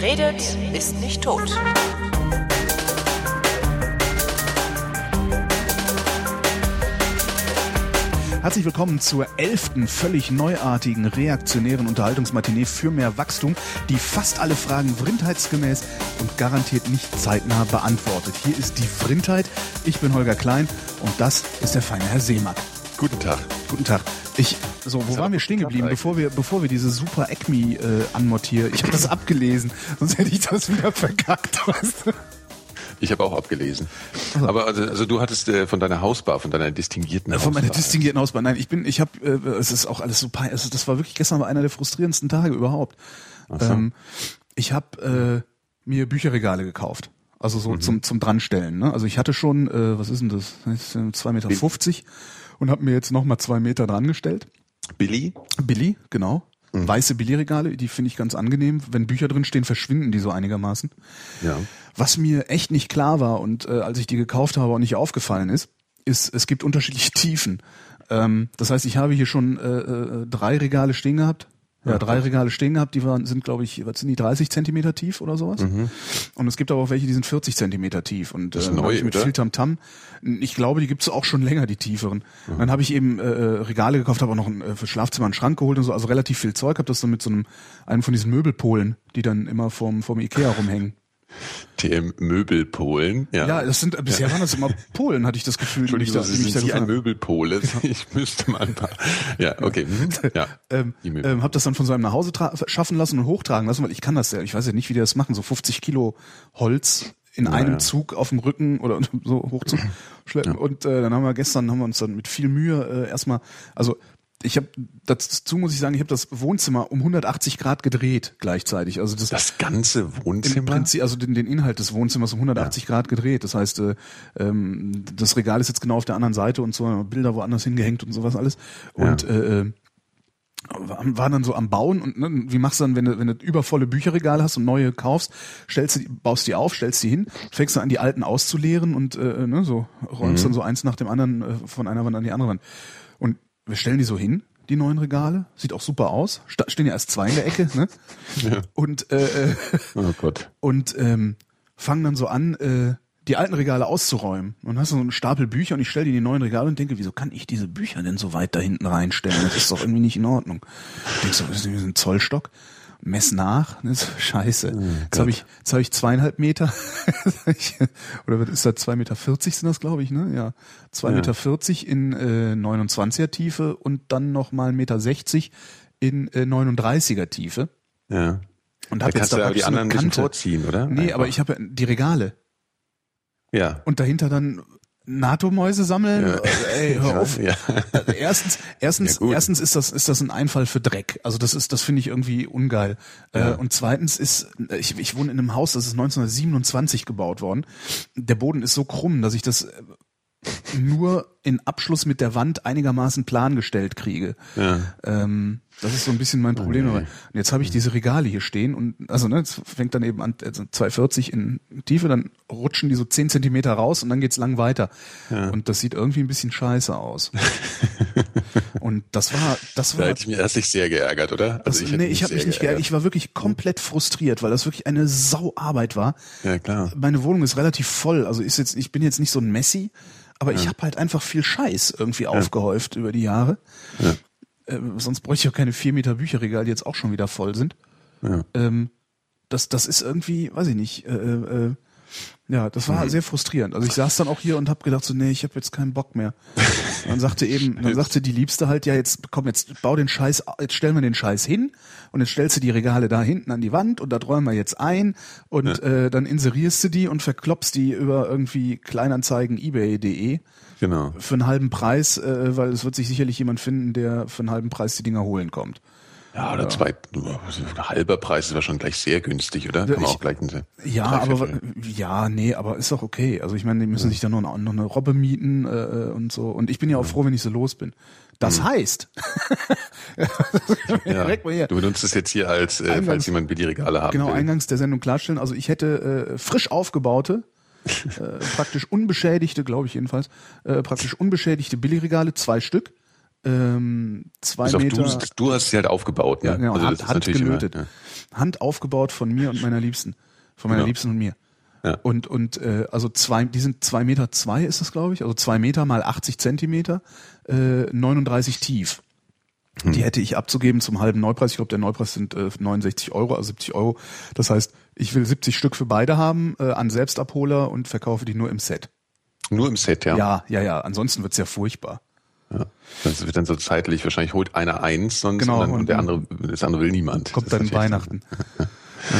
Wer redet, ist nicht tot. Herzlich willkommen zur elften völlig neuartigen reaktionären Unterhaltungsmatinee für mehr Wachstum, die fast alle Fragen vrindheitsgemäß und garantiert nicht zeitnah beantwortet. Hier ist die Vrindheit. Ich bin Holger Klein und das ist der feine Herr Seemack. Guten Tag. Guten Tag. Ich, so, wo waren wir stehen geblieben, bevor wir, bevor wir diese super Acme äh, anmontieren? Ich habe das abgelesen, sonst hätte ich das wieder verkackt. Weißt du? Ich habe auch abgelesen. Aber also, also du hattest äh, von deiner Hausbar, von deiner distinguierten Von Hausbar. meiner distinguierten Hausbar. Nein, ich bin, ich habe, äh, es ist auch alles so peinlich. Also das war wirklich gestern war einer der frustrierendsten Tage überhaupt. so. Ähm, ich habe äh, mir Bücherregale gekauft. Also so Mhm. zum zum dranstellen. Ne? Also ich hatte schon, äh, was ist denn das? Äh, Zwei Meter fünfzig und habe mir jetzt noch mal zwei Meter dran gestellt. Billy? Billy, genau. Mhm. Weiße Billy-Regale, die finde ich ganz angenehm. Wenn Bücher drin stehen, verschwinden die so einigermaßen. Ja. Was mir echt nicht klar war und äh, als ich die gekauft habe auch nicht aufgefallen ist, ist, es gibt unterschiedliche Tiefen. Ähm, das heißt, ich habe hier schon äh, äh, drei Regale stehen gehabt. Ja, drei Regale stehen gehabt, die waren, sind, glaube ich, was sind die, 30 Zentimeter tief oder sowas? Und es gibt aber auch welche, die sind 40 Zentimeter tief. Und Mhm. Das äh, neu, ich mit oder? viel Tamtam. Ich glaube, die gibt's auch schon länger, die tieferen. Dann habe ich eben äh, äh, Regale gekauft, habe auch noch ein, äh, für Schlafzimmer einen Schrank geholt und so, also relativ viel Zeug, habe das dann mit so einem, einem von diesen Möbelpolen, die dann immer vorm, vorm Ikea rumhängen. TM Möbelpolen. Ja. Ja, das sind bisher waren das immer Polen, hatte ich das Gefühl. Entschuldigung, da, Sie die mich sind da Sie ein Möbelpole. Ich müsste mal ein paar. Ja, okay. mhm. Ja. ähm, ähm, habe das dann von seinem nach Hause schaffen lassen und hochtragen lassen, weil ich kann das ja. Ich weiß ja nicht, wie die das machen. So 50 Kilo Holz in einem ja. Zug auf dem Rücken oder so hochzuschleppen. Und äh, dann haben wir gestern haben wir uns dann mit viel Mühe äh, erstmal, also ich habe dazu muss ich sagen, ich habe das Wohnzimmer um 180 Grad gedreht gleichzeitig. Also das, Das ganze im Wohnzimmer? Prinzip, also den, den Inhalt des Wohnzimmers um 180 Grad gedreht. Das heißt, äh, ähm, das Regal ist jetzt genau auf der anderen Seite und so Bilder woanders hingehängt und sowas alles. Und äh, äh, war dann so am Bauen und ne, wie machst du dann, wenn du, wenn du übervolle Bücherregale hast und neue kaufst, stellst du die, baust die auf, stellst die hin, fängst du an, die alten auszuleeren und äh, ne, so räumst dann so eins nach dem anderen äh, von einer Wand an die andere Wand. Wir stellen die so hin, die neuen Regale, sieht auch super aus, stehen ja erst zwei in der Ecke, ne? Und äh, äh, Oh Gott. und ähm, fangen dann so an, äh, die alten Regale auszuräumen. Und dann hast du so einen Stapel Bücher und ich stelle die in die neuen Regale und denke, wieso kann ich diese Bücher denn so weit da hinten reinstellen? Das ist doch irgendwie nicht in Ordnung. Denkst du, das ist ein Zollstock? Mess nach, das ist scheiße. jetzt habe ich, jetzt habe ich zweieinhalb Meter, oder ist das, zwei Meter vierzig sind das, glaube ich, ne? Ja, zwei Ja. Meter vierzig in äh, 29er Tiefe und dann noch mal Meter sechzig in äh, 39er Tiefe. Ja. Und Da hab kannst du aber die so anderen ein bisschen Kante. vorziehen, oder? Nee, Einfach. aber ich habe ja die Regale Ja. und dahinter dann NATO-Mäuse sammeln. Ja. Ey, hör auf. Ja. Also erstens, erstens, Ja, erstens ist das ist das ein Einfall für Dreck. Also das ist, das finde ich irgendwie ungeil. Ja. Äh, und zweitens ist, ich, ich wohne in einem Haus, das ist 1927 gebaut worden. Der Boden ist so krumm, dass ich das äh, nur in Abschluss mit der Wand einigermaßen plan gestellt kriege. Ja. Ähm, das ist so ein bisschen mein Problem. nee. Aber und jetzt habe ich diese Regale hier stehen und also ne, es fängt dann eben an, also 240 in Tiefe, dann rutschen die so 10 Zentimeter raus und dann geht's lang weiter. Und das sieht irgendwie ein bisschen scheiße aus. und das war, das Da war. hätte ich mich erstlich sehr geärgert, oder? Das, hätte nee, ich habe mich nicht geärgert. Ich war wirklich komplett frustriert, weil das wirklich eine Sauarbeit war. Ja, klar. Meine Wohnung ist relativ voll. Also ist jetzt, ich bin jetzt nicht so ein Messi, aber ich habe halt einfach viel Scheiß irgendwie aufgehäuft über die Jahre. Ja. Äh, sonst bräuchte ich auch keine vier Meter Bücherregale, die jetzt auch schon wieder voll sind. Ja. Ähm, das, das ist irgendwie, weiß ich nicht, äh, äh, ja, das war sehr frustrierend. Also ich saß dann auch hier und habe gedacht so, nee, ich habe jetzt keinen Bock mehr. Und dann sagte eben, dann sagte die Liebste halt, ja, jetzt komm, jetzt bau den Scheiß, jetzt stellen wir den Scheiß hin und jetzt stellst du die Regale da hinten an die Wand und da räumen wir jetzt ein und äh, dann inserierst du die und verkloppst die über irgendwie Kleinanzeigen ebay.de Genau. für einen halben Preis, äh, weil es wird sich sicherlich jemand finden, der für einen halben Preis die Dinger holen kommt. Ja, oder zwei, ein halber Preis ist war schon gleich sehr günstig, oder? Kann man ich- auch gleich einen Ja, aber ja, nee, aber ist doch okay. Also ich meine, die müssen sich dann noch, noch eine Robbe mieten äh, und so. Und ich bin ja auch froh, wenn ich so los bin. Das heißt, ja. direkt mal hier. Du benutzt es jetzt hier als, äh, Eingangs- falls jemand Billigregale haben genau will. eingangs der Sendung klarstellen. Also ich hätte äh, frisch aufgebaute, äh, praktisch unbeschädigte, glaube ich jedenfalls, äh, praktisch unbeschädigte Billigregale, zwei Stück. ähm, zwei Bis Meter. du, du hast sie halt aufgebaut. Ne? Ja, genau, Also Hand, Hand immer- gelötet. ja. Hand aufgebaut von mir und meiner Liebsten. Von meiner Genau. Liebsten und mir. Ja. Und, und äh, also zwei, die sind zwei Meter zwei ist das, glaube ich. Also zwei Meter mal 80 Zentimeter, äh, 39 tief. Hm. Die hätte ich abzugeben zum halben Neupreis. Ich glaube, der Neupreis sind äh, 69 Euro, also 70 Euro. Das heißt, ich will 70 Stück für beide haben, äh, an Selbstabholer und verkaufe die nur im Set. Nur im Set, ja. Ja, ja, ja. Ansonsten wird's ja furchtbar. ja. Das wird dann so zeitlich, wahrscheinlich holt einer eins sonst Genau, und, dann, und der andere, das andere will niemand. Kommt dann Weihnachten. Ja.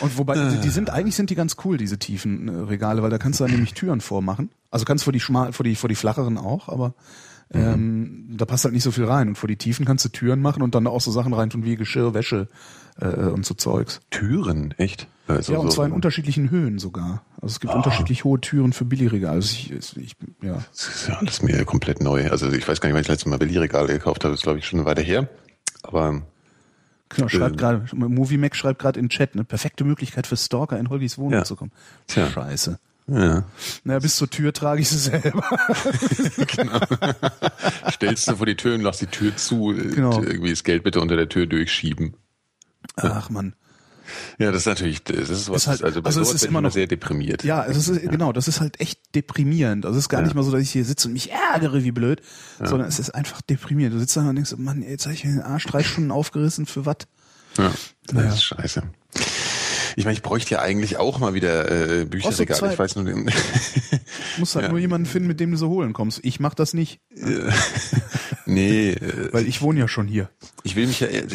Und wobei, die, die sind, eigentlich sind die ganz cool, diese tiefen äh, Regale, weil da kannst du dann nämlich Türen vormachen. Also kannst vor die schmal, vor die, vor die flacheren auch, aber ähm, da passt halt nicht so viel rein. Und vor die tiefen kannst du Türen machen und dann auch so Sachen reintun wie Geschirr, Wäsche äh, und so Zeugs. Türen, echt? Also ja, und so- zwar in unterschiedlichen Höhen sogar. Also es gibt unterschiedlich hohe Türen für Billigregale. Also ich, ich, ja. Das ist ja alles mir komplett neu. Also ich weiß gar nicht, wann ich das letzte Mal Billigregale gekauft habe. Das ist, glaube ich, schon eine Weile her. Aber Genau, schreibt Ähm. gerade, Movie Mac schreibt gerade in den Chat, ne? Perfekte Möglichkeit für Stalker in Holgis Wohnung Ja. zu kommen. Tja. Scheiße. Ja, Naja, bis zur Tür trage ich sie selber. stellst du vor die Tür und lass die Tür zu. Genau. Irgendwie das Geld bitte unter der Tür durchschieben. Ach man. Ja, das ist natürlich, das ist was, Ist halt- also bei also sowas ist immer noch- sehr deprimiert. Ja, es ist genau, das ist halt echt deprimierend. Also es ist gar Ja. nicht mal so, dass ich hier sitze und mich ärgere wie blöd, sondern es ist einfach deprimierend. Du sitzt da und denkst, Mann, jetzt habe ich mir den Arsch drei Stunden aufgerissen für was? Ja, das Naja. ist scheiße. Ich meine, ich bräuchte ja eigentlich auch mal wieder äh, Bücherregale. Zeit. Ich weiß nur, den, Du musst halt Ja. nur jemanden finden, mit dem du so holen kommst. Ich mach das nicht, nee, äh, weil ich wohne ja schon hier. ich will mich ja, äh,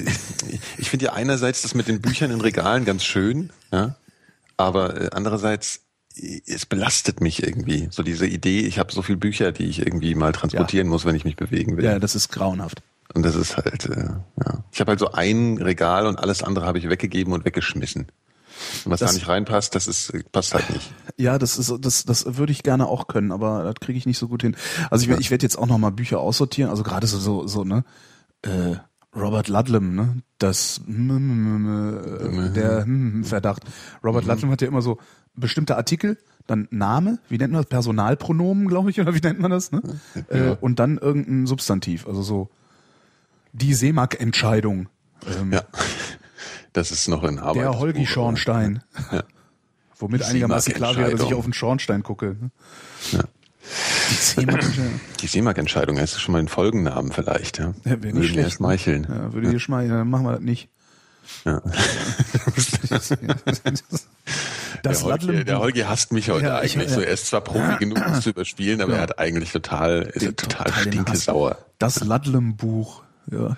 ich finde ja einerseits das mit den Büchern in Regalen ganz schön, ja, aber äh, andererseits es belastet mich irgendwie. So diese Idee, ich habe so viele Bücher, die ich irgendwie mal transportieren muss, wenn ich mich bewegen will. Ja, das ist grauenhaft. Und das ist halt, äh, ja. Ich habe halt so ein Regal und alles andere habe ich weggegeben und weggeschmissen. Und was Das- da nicht reinpasst, das ist, passt halt nicht. Ja, das ist das das würde ich gerne auch können, aber das kriege ich nicht so gut hin. Also ich, werd- ich werde jetzt auch noch mal Bücher aussortieren, also gerade so so so ne äh, Robert Ludlum, ne? Das äh, der Verdacht. Robert Ludlum hat ja immer so bestimmte Artikel, dann Name, wie nennt man das? Personalpronomen, glaube ich, oder wie nennt man das, ne? Äh, und dann irgendein Substantiv, also so die Seemark-Entscheidung. Ähm, Ja. Das ist noch in Arbeit. der Holgi Schornstein. Ja. Womit Die einigermaßen klar wäre, dass ich auf den Schornstein gucke. ne? Ja. Die Seemark-Entscheidung. Die Seemark-Entscheidung, das ist schon mal ein Folgennamen vielleicht, ja. Ja, Würde mir schlecht. schmeicheln. Ja, würde dir schmeicheln, dann machen wir das nicht. Ja. Das der, Holgi, der Holgi hasst mich heute Ja, ich- eigentlich. ja. so, er ist zwar Profi genug, das zu überspielen, aber Ja. er hat eigentlich total, ist total den stinke Hass. sauer. Das Ludlum-Buch. Ja.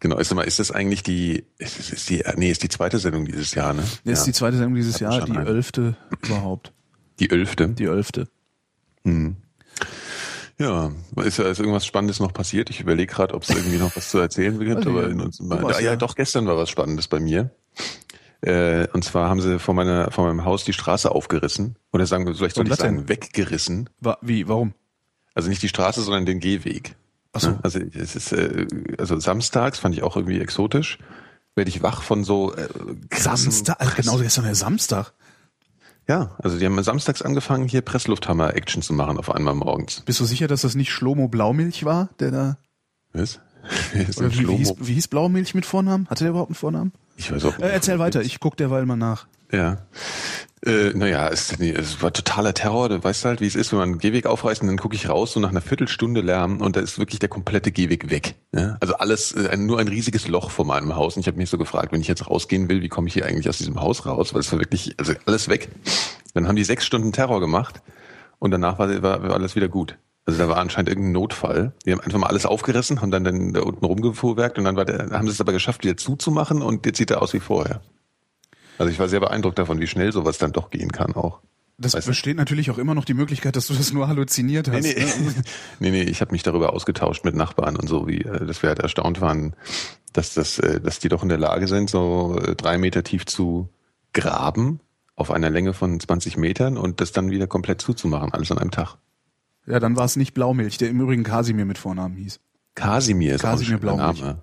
Genau, ist, mal, ist das eigentlich die, ist, ist, die, nee, ist die zweite Sendung dieses Jahr, ne? Das ist die zweite Sendung dieses Jahr, die elfte überhaupt. Die elfte. Die elfte. Ja, ist, ja- ist irgendwas Spannendes noch passiert? Ich überlege gerade, ob es irgendwie noch was zu erzählen gibt. Also, aber ja, in uns, ja, ja- doch, gestern war was Spannendes bei mir. Äh, und zwar haben sie vor, meiner, vor meinem Haus die Straße aufgerissen. Oder sagen wir, vielleicht soll ich was denn? sagen, weggerissen. Wa wie, warum? Also nicht die Straße, sondern den Gehweg. So. Ne? Also es ist, äh, also samstags fand ich auch irgendwie exotisch. Werde ich wach von so äh, Samstag, also genau, gestern ja Samstag. Ja, also die haben samstags angefangen, hier Presslufthammer-Action zu machen auf einmal morgens. Bist du sicher, dass das nicht Schlomo Blaumilch war, der da, Was? Oder wie, wie, hieß, wie hieß Blaumilch mit Vornamen? Hatte der überhaupt einen Vornamen? Ich weiß auch Äh, erzähl weiter, ich guck derweil mal nach. Ja. Äh, naja, es, es war totaler Terror. Du weißt halt, wie es ist, wenn man einen Gehweg aufreißt und dann gucke ich raus, so nach einer Viertelstunde Lärm und da ist wirklich der komplette Gehweg weg. Ja? Also alles, äh, ein, nur ein riesiges Loch vor meinem Haus. Und ich habe mich so gefragt, wenn ich jetzt rausgehen will, wie komme ich hier eigentlich aus diesem Haus raus? Weil es war wirklich, also alles weg. Dann haben die sechs Stunden Terror gemacht und danach war, war, war alles wieder gut. Also da war anscheinend irgendein Notfall. Die haben einfach mal alles aufgerissen, haben dann, dann da unten rumgefuhrwerkt und dann war der, haben sie es aber geschafft, wieder zuzumachen und jetzt sieht er aus wie vorher. Also ich war sehr beeindruckt davon, wie schnell sowas dann doch gehen kann auch. Das Weißt du? besteht natürlich auch immer noch die Möglichkeit, dass du das nur halluziniert hast. Nee, nee, ne? nee, nee ich habe mich darüber ausgetauscht mit Nachbarn und so, wie, äh, dass wir halt erstaunt waren, dass das, äh, dass die doch in der Lage sind, so äh, drei Meter tief zu graben auf einer Länge von 20 Metern und das dann wieder komplett zuzumachen, alles an einem Tag. Ja, dann war es nicht Blaumilch, der im Übrigen Kasimir mit Vornamen hieß. Kasimir ist Kasimir auch ein Blaumilch. Name.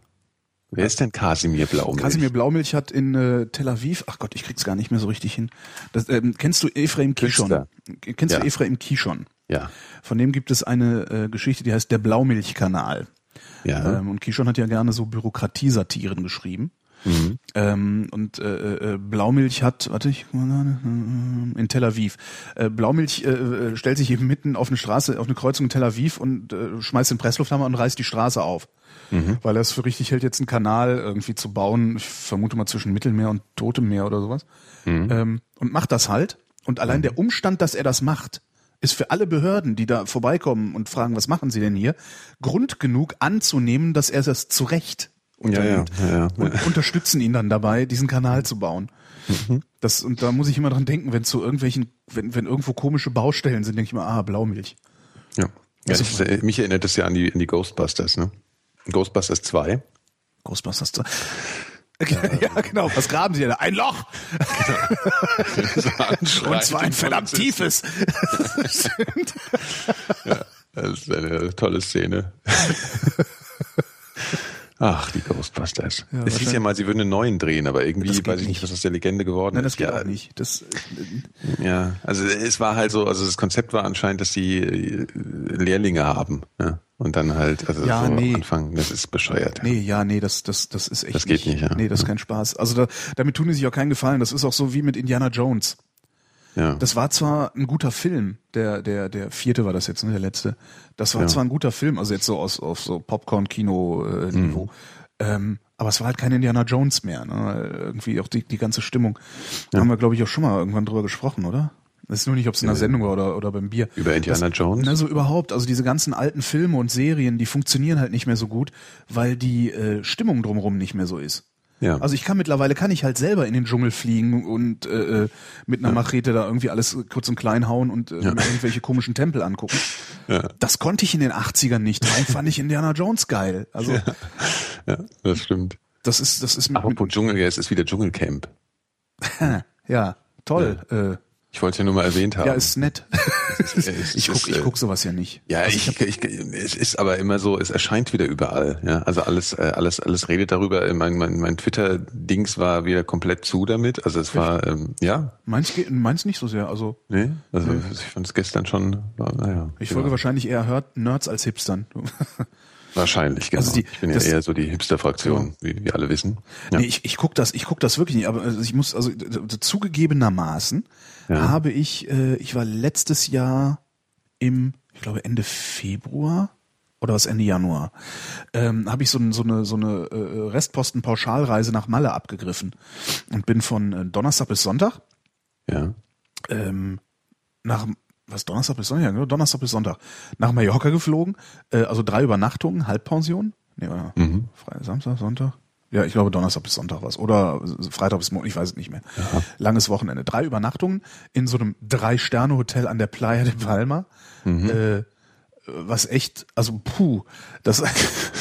Wer ist denn Kasimir Blaumilch? Kasimir Blaumilch hat in äh, Tel Aviv, ach Gott, ich krieg's gar nicht mehr so richtig hin. Das, ähm, kennst du Ephraim Kishon? Künstler. Kennst Ja. du Ephraim Kishon? Ja. Von dem gibt es eine äh, Geschichte, die heißt Der Blaumilchkanal. Ja. Ähm, und Kishon hat ja gerne so Bürokratiesatiren geschrieben. Mhm. Ähm, und äh, äh, Blaumilch hat, warte ich, in Tel Aviv. Äh, Blaumilch äh, äh, stellt sich eben mitten auf eine Straße, auf eine Kreuzung in Tel Aviv und äh, schmeißt den Presslufthammer und reißt die Straße auf. Mhm. Weil er es für richtig hält, jetzt einen Kanal irgendwie zu bauen, ich vermute mal zwischen Mittelmeer und Totem Meer oder sowas. Mhm. Ähm, und macht das halt. Und allein der Umstand, dass er das macht, ist für alle Behörden, die da vorbeikommen und fragen, was machen sie denn hier, Grund genug anzunehmen, dass er das zu Recht Ja, ja, unternimmt. ja, ja. Und unterstützen ihn dann dabei, diesen Kanal zu bauen. Mhm. Das, und da muss ich immer dran denken, wenn zu irgendwelchen, wenn, wenn irgendwo komische Baustellen sind, denke ich immer, ah, Blaumilch. Ja. ja Also- ich, äh, mich erinnert das ja an die, an die Ghostbusters, ne? Ghostbusters 2. Ghostbusters 2. Ja, genau. Was graben sie denn? da? Ein Loch! Und zwar ein verdammt tiefes. Stimmt. Das ist eine tolle Szene. Ach, die Ghostbusters. Ja, es hieß ja mal, sie würden einen neuen drehen, aber irgendwie Das weiß ich nicht, nicht. was aus der Legende geworden Nein, das ist. geht ja, auch nicht. Das, Ja, also es war halt so, also das Konzept war anscheinend, dass sie äh, Lehrlinge haben. Ja? Und dann halt, also Ja, so nee. am Anfang, das ist bescheuert. nee, ja, nee, das, das, das ist echt Das geht nicht, ja. Nee, das ist kein Spaß. Also da, damit tun die sich auch keinen Gefallen. Das ist auch so wie mit Indiana Jones. Ja. Das war zwar ein guter Film, der, der, der vierte war das jetzt, ne, der letzte. Das war Ja. zwar ein guter Film, also jetzt so aus, auf so Popcorn-Kino-Niveau. Mhm. Ähm, aber es war halt kein Indiana Jones mehr, ne? Irgendwie auch die, die ganze Stimmung. Da haben wir, glaube ich, auch schon mal irgendwann drüber gesprochen, oder? Das ist nur nicht, ob es in der Sendung war oder, oder beim Bier. Über Indiana das, Jones? Na, so überhaupt. Also diese ganzen alten Filme und Serien, die funktionieren halt nicht mehr so gut, weil die äh, Stimmung drumherum nicht mehr so ist. Ja. Also ich kann mittlerweile kann ich halt selber in den Dschungel fliegen und äh, äh, mit einer Machete da irgendwie alles kurz und klein hauen und äh, mir irgendwelche komischen Tempel angucken. Ja. Das konnte ich in den 80ern nicht. Darum fand ich Indiana Jones geil. Also ja, das stimmt. das ist das ist mit, Apropos Dschungel, ja, es ist wieder Dschungelcamp. mit ja toll. Äh, Ich wollte es ja nur mal erwähnt haben. ja, ist nett. ich ist, guck ich äh, guck sowas ja nicht. Ja, ich, ich, es ist aber immer so, es erscheint wieder überall. Ja, also alles, äh, alles, alles redet darüber. Mein, mein, mein Twitter-Dings war wieder komplett zu damit. Also es war, ähm, ja, Meins meins nicht so sehr. Also nee, also ich fand es gestern schon, naja. ich ja, folge wahrscheinlich eher Nerds als Hipstern. wahrscheinlich, genau. Also die- ich bin ja das- eher so die Hipster-Fraktion, wie wir alle wissen. Ja. Nee, ich, ich guck das, ich guck das wirklich nicht, aber also ich muss, also zugegebenermaßen Ja. habe ich, äh, ich war letztes Jahr im, ich glaube Ende Februar oder was Ende Januar, ähm, habe ich so, so eine, so eine äh, Restposten-Pauschalreise nach Malle abgegriffen und bin von äh, Donnerstag bis Sonntag ja. ähm, nach was Donnerstag bis Sonntag, ja, genau, Donnerstag bis Sonntag nach Mallorca geflogen, äh, also drei Übernachtungen, Halbpension, nee, oder Mhm. Freitag, Samstag, Sonntag. Ja, ich glaube Donnerstag bis Sonntag was oder Freitag bis Montag, ich weiß es nicht mehr. Langes Wochenende, drei Übernachtungen in so einem drei Sterne Hotel an der Playa de Palma. Äh, was echt, also puh, das,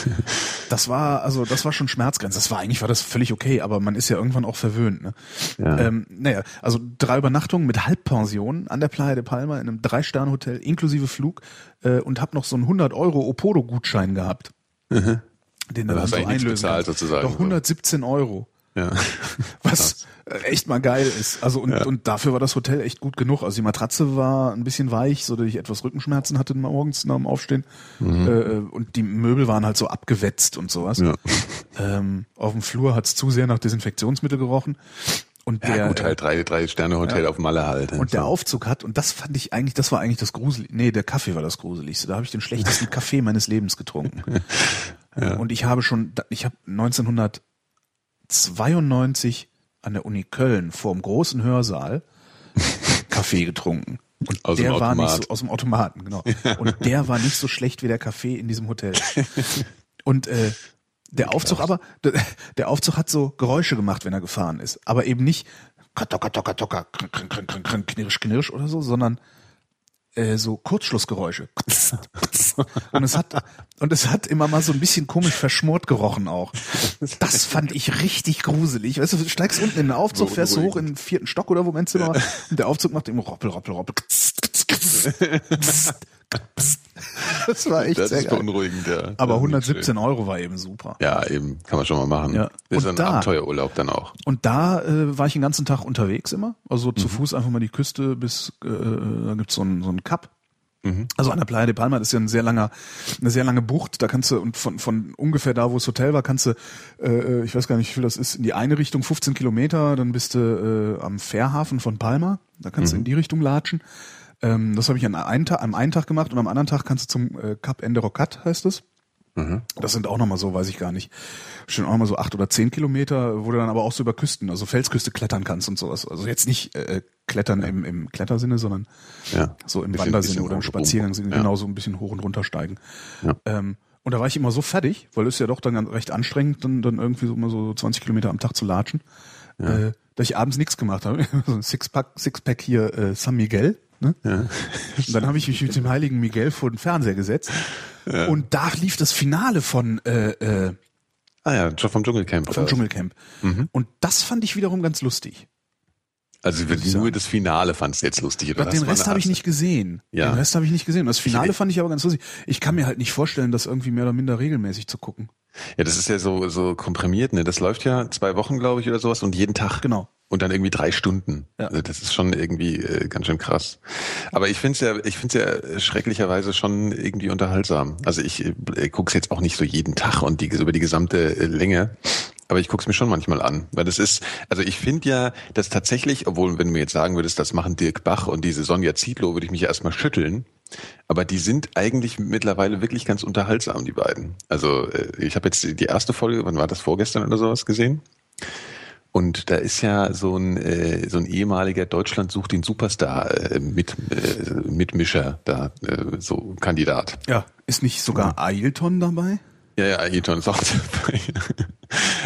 das war, also das war schon Schmerzgrenze. Das war eigentlich war das völlig okay, aber man ist ja irgendwann auch verwöhnt. Ne? Ja. Ähm, naja, also drei Übernachtungen mit Halbpension an der Playa de Palma in einem Drei-Sterne-Hotel inklusive Flug äh, und hab noch so einen 100 Euro Opodo-Gutschein gehabt, den du Also dann hast so du einlösen bezahlt, kannst. sozusagen. Doch 117 Euro. Ja. Was äh, echt mal geil ist. Also und, und dafür war das Hotel echt gut genug. Also die Matratze war ein bisschen weich, so dass ich etwas Rückenschmerzen hatte morgens nach dem Aufstehen. Mhm. Äh, und die Möbel waren halt so abgewetzt und sowas. Ja. Ähm, auf dem Flur hat's zu sehr nach Desinfektionsmittel gerochen. Und Ja, der, gut, halt drei, drei Sterne Hotel auf Malle halt. und der Aufzug hat, und das fand ich eigentlich, das war eigentlich das Gruselig, nee, der Kaffee war das Gruseligste. Da habe ich den schlechtesten Kaffee meines Lebens getrunken. Und ich habe schon, ich habe 1992 an der Uni Köln vor dem großen Hörsaal Kaffee getrunken. Und Aus dem der war nicht so, aus dem Automaten, genau. Und der war nicht so schlecht wie der Kaffee in diesem Hotel. Und äh, der Aufzug aber, der, Aufzug hat so Geräusche gemacht, wenn er gefahren ist. Aber eben nicht krn, krn, krn, knirsch, knirsch oder so, sondern äh, so Kurzschlussgeräusche. Und es hat und es hat immer mal so ein bisschen komisch verschmort gerochen auch. Das fand ich richtig gruselig. Weißt du, du steigst unten in den Aufzug, fährst du hoch in den vierten Stock oder wo mein Zimmer war und der Aufzug macht immer Roppel, Roppel, Roppel. Das war echt das sehr ist geil. beunruhigend, ja. Aber Das ist nicht 117 Euro war eben super. Ja, eben, kann man schon mal machen. Ja. Das ist Und ein da- Abenteuerurlaub dann auch. Und da äh, war ich den ganzen Tag unterwegs immer. Also Mhm. zu Fuß einfach mal die Küste bis, äh, da gibt's so einen so einen Cup. Also an der Playa de Palma das ist ja ein sehr langer, eine sehr lange Bucht. Da kannst du und von von ungefähr da, wo das Hotel war, kannst du, äh, ich weiß gar nicht, wie viel das ist, in die eine Richtung 15 Kilometer. Dann bist du äh, am Fährhafen von Palma. Da kannst du in die Richtung latschen. Ähm, das habe ich an einem Tag, am einen Tag gemacht und am anderen Tag kannst du zum äh, Cap Enderocat, heißt es. Das sind auch nochmal so, weiß ich gar nicht, schon auch mal so acht oder zehn Kilometer, wo du dann aber auch so über Küsten, also Felsküste klettern kannst und sowas. Also jetzt nicht äh, klettern im, im Klettersinne, sondern Ja. so im Bisschen- Wandersinne bisschen oder im hoch- Spaziergangssinne, ja. genau so ein bisschen hoch und runter steigen. Ja. Ähm, und da war ich immer so fertig, weil es ist ja doch dann ganz recht anstrengend, dann, dann irgendwie so immer so 20 Kilometer am Tag zu latschen, äh, dass ich abends nichts gemacht habe. so ein Sixpack, Sixpack hier äh, San Miguel. Ne? Und dann habe ich mich mit dem heiligen Miguel vor den Fernseher gesetzt. Und da lief das Finale von äh, äh, Ah ja, vom Dschungelcamp. vom? Dschungelcamp. Und das fand ich wiederum ganz lustig. Also nur das Finale fandst du jetzt lustig. Oder den Rest habe ich nicht gesehen. Ja. Den Rest habe ich nicht gesehen. Das Finale fand ich aber ganz lustig. Ich kann mir halt nicht vorstellen, das irgendwie mehr oder minder regelmäßig zu gucken. Ja, das ist ja so, so komprimiert, ne? Das läuft ja zwei Wochen, glaube ich, oder sowas und jeden Tag. Genau. Und dann irgendwie drei Stunden. Ja. Also das ist schon irgendwie äh, ganz schön krass. Aber ich finde es ja, ich finde es ja schrecklicherweise schon irgendwie unterhaltsam. Also ich äh, gucke es jetzt auch nicht so jeden Tag und die über die gesamte äh, Länge. Aber ich gucke es mir schon manchmal an, weil das ist, also ich finde ja, dass tatsächlich, obwohl wenn du mir jetzt sagen würdest, das machen Dirk Bach und diese Sonja Zietlow, würde ich mich ja erstmal schütteln. Aber die sind eigentlich mittlerweile wirklich ganz unterhaltsam, die beiden. Also äh, ich habe jetzt die erste Folge, wann war das vorgestern oder sowas gesehen? Und da ist ja so ein äh, so ein ehemaliger Deutschland sucht den Superstar äh, mit äh, Mitmischer da äh, so Kandidat. Ja. Ist nicht sogar Ailton dabei? Ja, ja, Ayrton ist auch dabei.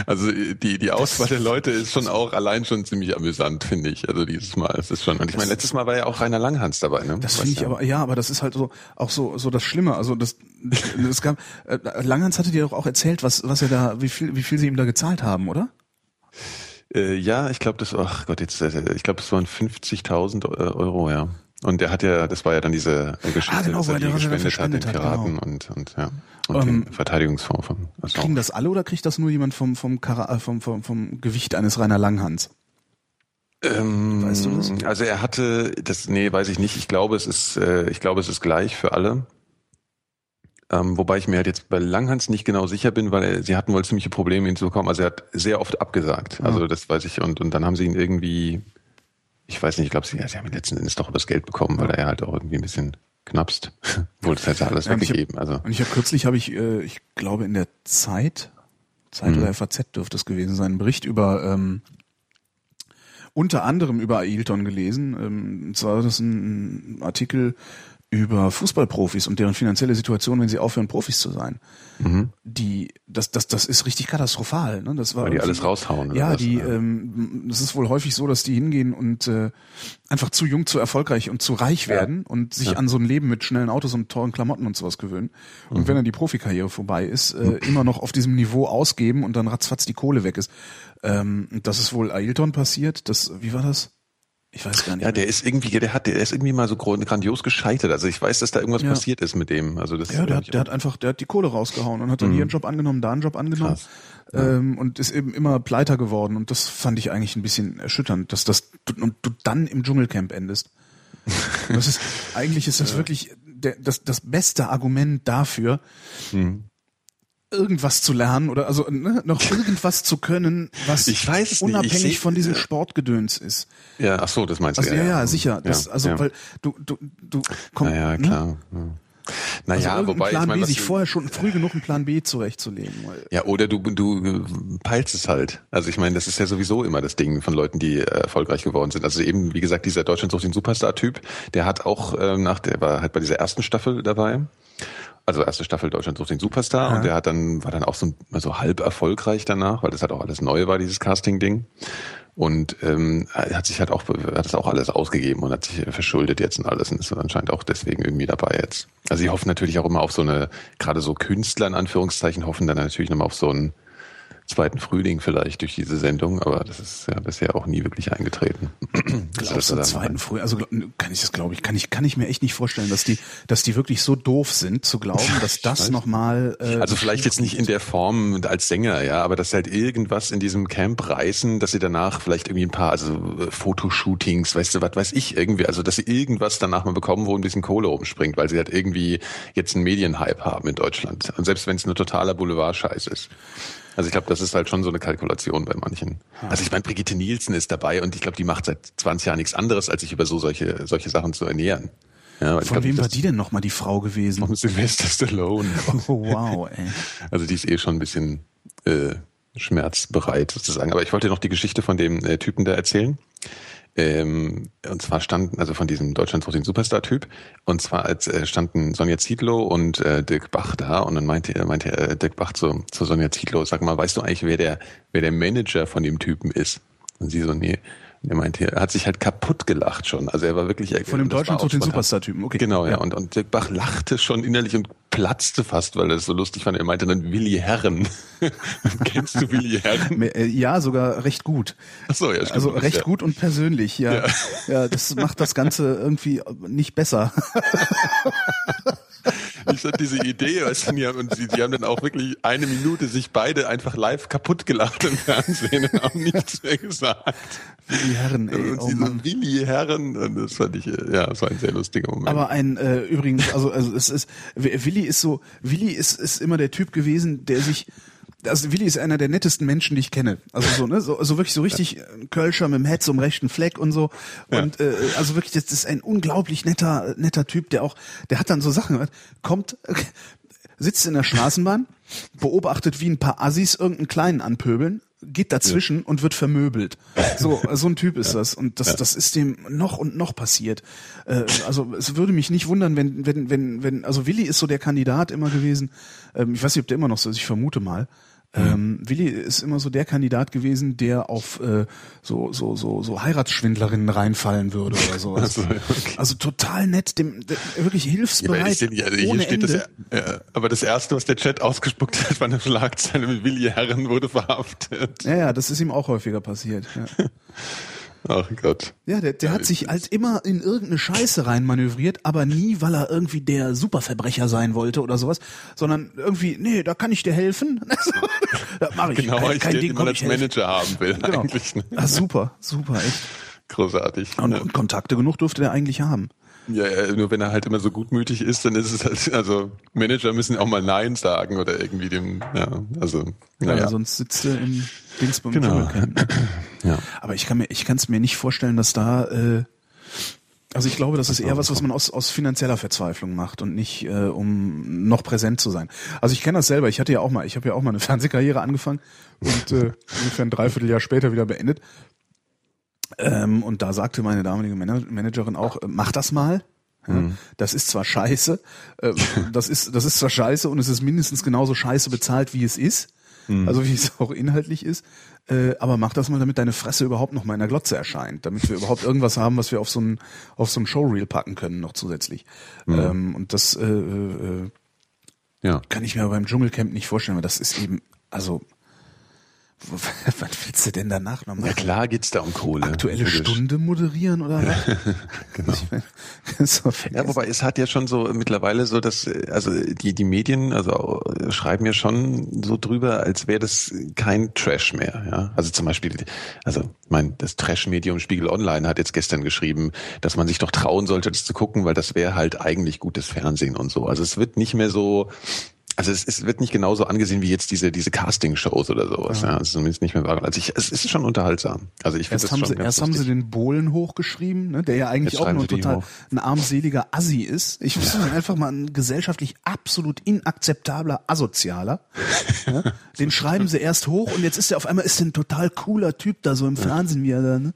Also die die Auswahl der Leute ist schon auch allein schon ziemlich amüsant, finde ich. Also dieses Mal, es ist schon. Und ich meine, letztes Mal war ja auch Rainer Langhans dabei, ne? Das finde ich ja. aber, ja, aber das ist halt so, auch so, so das Schlimme. Also das, das gab, äh, Langhans hatte dir doch auch erzählt, was, was er da, wie viel, wie viel sie ihm da gezahlt haben, oder? Äh, ja, ich glaube, das, ach Gott, jetzt, äh, ich glaube, das waren 50.000 Euro, ja. Und der hat ja, das war ja dann diese Geschichte, Ah, genau, dass er er die da gespendet hat, den hat, Piraten genau. und, und, ja. Und Ähm, den Verteidigungsfonds von, also Kriegen das alle oder kriegt das nur jemand vom, vom, Kara, äh, vom, vom, vom Gewicht eines Rainer Langhans? Ähm, Weißt du das? Also er hatte, das, nee, weiß ich nicht. Ich glaube, es ist, äh, ich glaube, es ist gleich für alle. Ähm, wobei ich mir halt jetzt bei Langhans nicht genau sicher bin, weil er, sie hatten wohl ziemliche Probleme, ihn zu bekommen. Also er hat sehr oft abgesagt. Also das weiß ich. Und, und dann haben sie ihn irgendwie, ich weiß nicht, ich glaube, sie, sie haben letzten Endes doch das Geld bekommen, weil er halt auch irgendwie ein bisschen knapst. Wohl, das hätte er alles Ja, hab- weggegeben. Also Und ich habe kürzlich, habe ich, äh, ich glaube in der Zeit, Zeit oder FAZ dürfte es gewesen sein, einen Bericht über ähm, unter anderem über Ailton gelesen. Ähm, und zwar ist das ein Artikel über Fußballprofis und deren finanzielle Situation, wenn sie aufhören, Profis zu sein. Die, das, das, das ist richtig katastrophal. Ne? Das war Weil die alles raushauen, Ja, die, Ja. ähm, das ist wohl häufig so, dass die hingehen und äh, einfach zu jung, zu erfolgreich und zu reich werden und sich an so ein Leben mit schnellen Autos und teuren Klamotten und sowas gewöhnen. Und wenn dann die Profikarriere vorbei ist, äh, immer noch auf diesem Niveau ausgeben und dann ratzfatz die Kohle weg ist. Ähm, das ist wohl Ailton passiert. Das, wie war das? Ich weiß gar nicht. ja, der ist irgendwie, der hat, der ist irgendwie mal so grandios gescheitert. Also ich weiß, dass da irgendwas Ja. passiert ist mit dem. Also das Ja, der hat, der hat einfach, der hat die Kohle rausgehauen und hat dann hier einen Job angenommen, da einen Job angenommen Krass. ähm, und ist eben immer pleiter geworden und das fand ich eigentlich ein bisschen erschütternd, dass das du, und du dann im Dschungelcamp endest. Das ist eigentlich ist das wirklich der, das das beste Argument dafür, Hm. Irgendwas zu lernen oder also ne, noch irgendwas zu können, was unabhängig seh- von diesem Sportgedöns ist. Ja, ach so, das meinst du. Also ja, ja, sicher. Das, Ja, also ja. weil du du du komm, Naja, ne? klar. Ja. Also Naja, irgendeinen wobei, Plan ich meine, B, sich vorher schon früh genug einen Plan B zurechtzulegen. Ja, oder du, du äh, peilst es halt. Also ich meine, das ist ja sowieso immer das Ding von Leuten, die äh, erfolgreich geworden sind. Also eben, wie gesagt, dieser Deutschland sucht den Superstar-Typ, der hat auch äh, nach, der war halt bei dieser ersten Staffel dabei. Also erste Staffel Deutschland sucht den Superstar Ja. und der hat dann, war dann auch so, ein- so halb erfolgreich danach, weil das halt auch alles neu war, dieses Casting-Ding. Und ähm, er hat sich halt auch, hat das auch alles ausgegeben und hat sich verschuldet jetzt und alles und ist anscheinend auch deswegen irgendwie dabei jetzt. Also sie hoffen natürlich auch immer auf so eine, gerade so Künstler in Anführungszeichen hoffen dann natürlich nochmal auf so ein, zweiten Frühling vielleicht durch diese Sendung, aber das ist ja bisher auch nie wirklich eingetreten. Glaubst du zweiten Frühling? Also kann ich das glaube ich, kann ich kann ich mir echt nicht vorstellen, dass die dass die wirklich so doof sind zu glauben, dass das nochmal äh, Also vielleicht jetzt nicht in der Form als Sänger, ja, aber dass halt irgendwas in diesem Camp reißen, dass sie danach vielleicht irgendwie ein paar also äh, Fotoshootings, weißt du, was weiß ich irgendwie, also dass sie irgendwas danach mal bekommen, wo ein bisschen Kohle rumspringt, weil sie halt irgendwie jetzt einen Medienhype haben in Deutschland. Und selbst wenn es nur totaler Boulevard-Scheiß ist. Also ich glaube, das ist halt schon so eine Kalkulation bei manchen. Also ich meine, Brigitte Nielsen ist dabei und ich glaube, die macht seit 20 Jahren nichts anderes, als sich über so solche, solche Sachen zu ernähren. Ja, Von glaub, wem war die denn nochmal die Frau gewesen? Von Sylvester Stallone. Oh, wow, ey. Also die ist eh schon ein bisschen äh, schmerzbereit sozusagen. Aber ich wollte noch die Geschichte von dem äh, Typen da erzählen. Ähm, und zwar standen, also von diesem Deutschland sucht den Superstar-Typ, und zwar als äh, standen Sonja Zietlow und äh, Dirk Bach da und dann meinte, meinte äh, Dirk Bach zu, zu Sonja Zietlow, sag mal, weißt du eigentlich, wer der, wer der Manager von dem Typen ist? Und sie so, nee. Er meinte, er hat sich halt kaputt gelacht schon. Also er war wirklich von dem Deutschland zu den Superstar-Typen. Okay. Genau, ja. ja. Und, und Dirk Bach lachte schon innerlich und platzte fast, weil er es so lustig fand. Er meinte dann Willi Herren. Kennst du Willi Herren? Äh, ja, sogar recht gut. Ach so, ja, stimmt. Also recht ja. gut und persönlich. Ja. ja, ja, das macht das Ganze irgendwie nicht besser. fand diese Idee, weißt du, die haben, und sie, die haben dann auch wirklich eine Minute sich beide einfach live kaputt gelacht im Fernsehen und haben nichts mehr gesagt. Willi Herren, ey. Und oh so Willi Herren, und das fand ich, ja, das war ein sehr lustiger Moment. Aber ein, äh, übrigens, also, also es ist, Willi ist so, Willi ist, ist immer der Typ gewesen, der sich, also Willi ist einer der nettesten Menschen, die ich kenne. Also so, ne, so, so wirklich so richtig ja. Kölscher mit dem Hetz um rechten Fleck und so. Und ja. äh, also wirklich, das ist ein unglaublich netter, netter Typ, der auch, der hat dann so Sachen, kommt, sitzt in der Straßenbahn, beobachtet, wie ein paar Assis irgendeinen Kleinen anpöbeln, geht dazwischen ja. und wird vermöbelt. So, so ein Typ ist das. Und das, ja. das ist dem noch und noch passiert. Äh, also es würde mich nicht wundern, wenn, wenn, wenn, wenn, also Willi ist so der Kandidat immer gewesen. Ähm, ich weiß nicht, ob der immer noch so ist, ich vermute mal. Ähm, Willi ist immer so der Kandidat gewesen, der auf äh, so so so so Heiratsschwindlerinnen reinfallen würde oder so. Also, okay. also total nett, dem der, wirklich hilfsbereit. Ja, aber, also ohne Ende. Das, ja, aber das erste, was der Chat ausgespuckt hat, war eine Schlagzeile mit Willi Herren wurde verhaftet. Ja, ja, das ist ihm auch häufiger passiert. Ja. Ach Gott. Ja, der, der hat sich als immer in irgendeine Scheiße reinmanövriert, aber nie, weil er irgendwie der Superverbrecher sein wollte oder sowas, sondern irgendwie, nee, da kann ich dir helfen. da mache ich genau, kein, kein ich Ding, den man als Manager haben will genau. eigentlich. Ne? Ach, super, super, echt. Großartig. Und, und Kontakte genug dürfte der eigentlich haben. Ja, ja, nur wenn er halt immer so gutmütig ist, dann ist es halt, also Manager müssen auch mal Nein sagen oder irgendwie dem, ja, also, naja. Ja, sonst sitzt er im Dingsbum genau. ja. Aber ich kann mir, ich kann es mir nicht vorstellen, dass da, äh, also ich glaube, das ist eher was, was man aus, aus finanzieller Verzweiflung macht und nicht, äh, um noch präsent zu sein. Also ich kenne das selber. Ich hatte ja auch mal, ich habe ja auch mal eine Fernsehkarriere angefangen und äh, ungefähr ein Dreivierteljahr später wieder beendet. Ähm, und da sagte meine damalige Managerin auch, äh, mach das mal. Ja, mhm. Das ist zwar scheiße, äh, das ist, das ist zwar scheiße und es ist mindestens genauso scheiße bezahlt, wie es ist. Mhm. Also wie es auch inhaltlich ist. Äh, aber mach das mal, damit deine Fresse überhaupt noch mal in der Glotze erscheint, damit wir überhaupt irgendwas haben, was wir auf so ein, auf so ein Showreel packen können, noch zusätzlich. Mhm. Ähm, und das äh, äh, ja. kann ich mir beim Dschungelcamp nicht vorstellen, weil das ist eben, also Was willst du denn danach noch machen? Ja klar geht's da um Kohle. Aktuelle natürlich. Stunde moderieren oder was? genau. ja, wobei es hat ja schon so mittlerweile so, dass also die die Medien also schreiben ja schon so drüber, als wäre das kein Trash mehr. Ja, also zum Beispiel, also mein das Trash-Medium Spiegel Online hat jetzt gestern geschrieben, dass man sich doch trauen sollte, das zu gucken, weil das wäre halt eigentlich gutes Fernsehen und so. Also es wird nicht mehr so also es, es wird nicht genauso angesehen wie jetzt diese diese Casting-Shows oder sowas. Ja. ja. Also zumindest nicht mehr wahr. Also ich, es ist schon unterhaltsam. Also ich finde schon sie, Erst lustig. haben sie den Bohlen hochgeschrieben, ne, der ja eigentlich auch nur total ein armseliger Assi ist. Ich ja. einfach mal ein gesellschaftlich absolut inakzeptabler Asozialer. ja, den schreiben sie erst hoch und jetzt ist er auf einmal ist ein total cooler Typ da so im Fernsehen wie er da. Ne?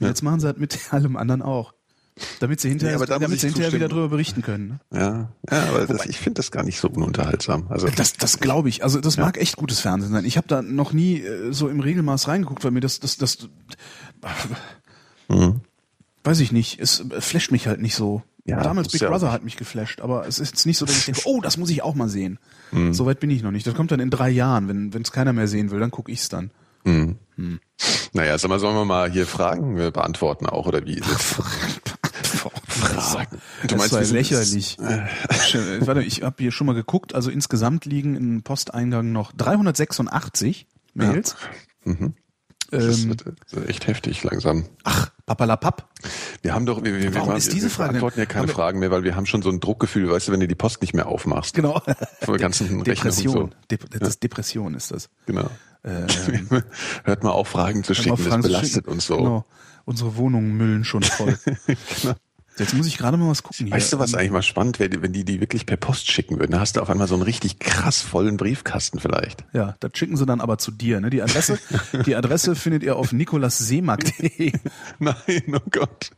Und jetzt machen sie halt mit allem anderen auch. Damit sie hinterher, ja, da damit sie hinterher wieder drüber berichten können. Ne? Ja, ja, aber das, ich finde das gar nicht so ununterhaltsam. Also das, das glaube ich. Also das ja. mag echt gutes Fernsehen sein. Ich habe da noch nie äh, so im Regelmaß reingeguckt, weil mir das, das, das, mhm. weiß ich nicht. Es flasht mich halt nicht so. Ja, Damals Big Brother hat mich geflasht, aber es ist jetzt nicht so, dass ich denke, oh, das muss ich auch mal sehen. Mhm. Soweit bin ich noch nicht. Das kommt dann in drei Jahren. Wenn es keiner mehr sehen will, dann gucke ich's dann. Naja, sag mal, sollen wir mal hier Fragen äh, beantworten auch, oder wie? Fragen. Du das meinst, sind- lächerlich. Schön, Warte, ich habe hier schon mal geguckt. Also insgesamt liegen im Posteingang noch 386 Mails. Das Ähm, wird äh, echt heftig langsam. ach, papalapap. Wir haben doch, wir, wir, Warum wir, ist diese wir Frage beantworten ja keine wir- Fragen mehr, weil wir haben schon so ein Druckgefühl, weißt du, wenn du die Post nicht mehr aufmachst. Genau. Von der ganzen Depression. so. Dep das ist Depression ist das. Genau. Ähm, Hört mal auf, Fragen zu schicken, das belastet schicken. uns so. Genau. Unsere Wohnungen müllen schon voll. Jetzt muss ich gerade mal was gucken hier. Weißt du, was Ähm, eigentlich mal spannend wäre, wenn die die wirklich per Post schicken würden? Da hast du auf einmal so einen richtig krass vollen Briefkasten vielleicht. Ja, das schicken sie dann aber zu dir. Ne? Die Adresse, die Adresse findet ihr auf nikolasseemark.de. Nein, oh Gott.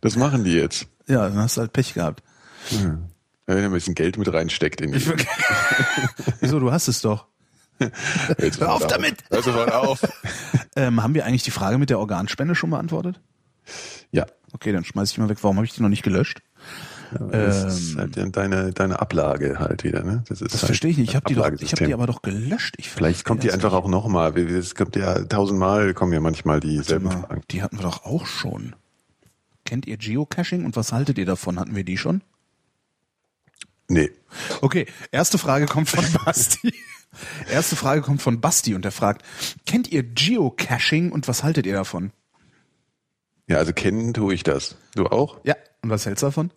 Das machen die jetzt. Ja, dann hast du halt Pech gehabt. Wenn er ein bisschen Geld mit reinsteckt in die. Wieso, du hast es doch. Hör auf damit! Hör sofort auf. Ähm, haben wir eigentlich die Frage mit der Organspende schon beantwortet? Ja. Okay, dann schmeiß ich mal weg. Warum habe ich die noch nicht gelöscht? Das ist halt deine, deine Ablage halt wieder, ne? Das, ist Ähm. Das halt verstehe ich nicht. Ich habe die, doch- ich hab die aber doch gelöscht. Ich Vielleicht kommt die einfach das auch nochmal. Es kommt ja tausendmal, kommen ja manchmal dieselben nicht. Mal, Fragen. Die hatten wir doch auch schon. Kennt ihr Geocaching und was haltet ihr davon? Hatten wir die schon? Nee. Okay, erste Frage kommt von Basti. erste Frage kommt von Basti und der fragt, kennt ihr Geocaching und was haltet ihr davon? Ja, also kennen tue ich das. Du auch? Ja. Und was hältst du davon?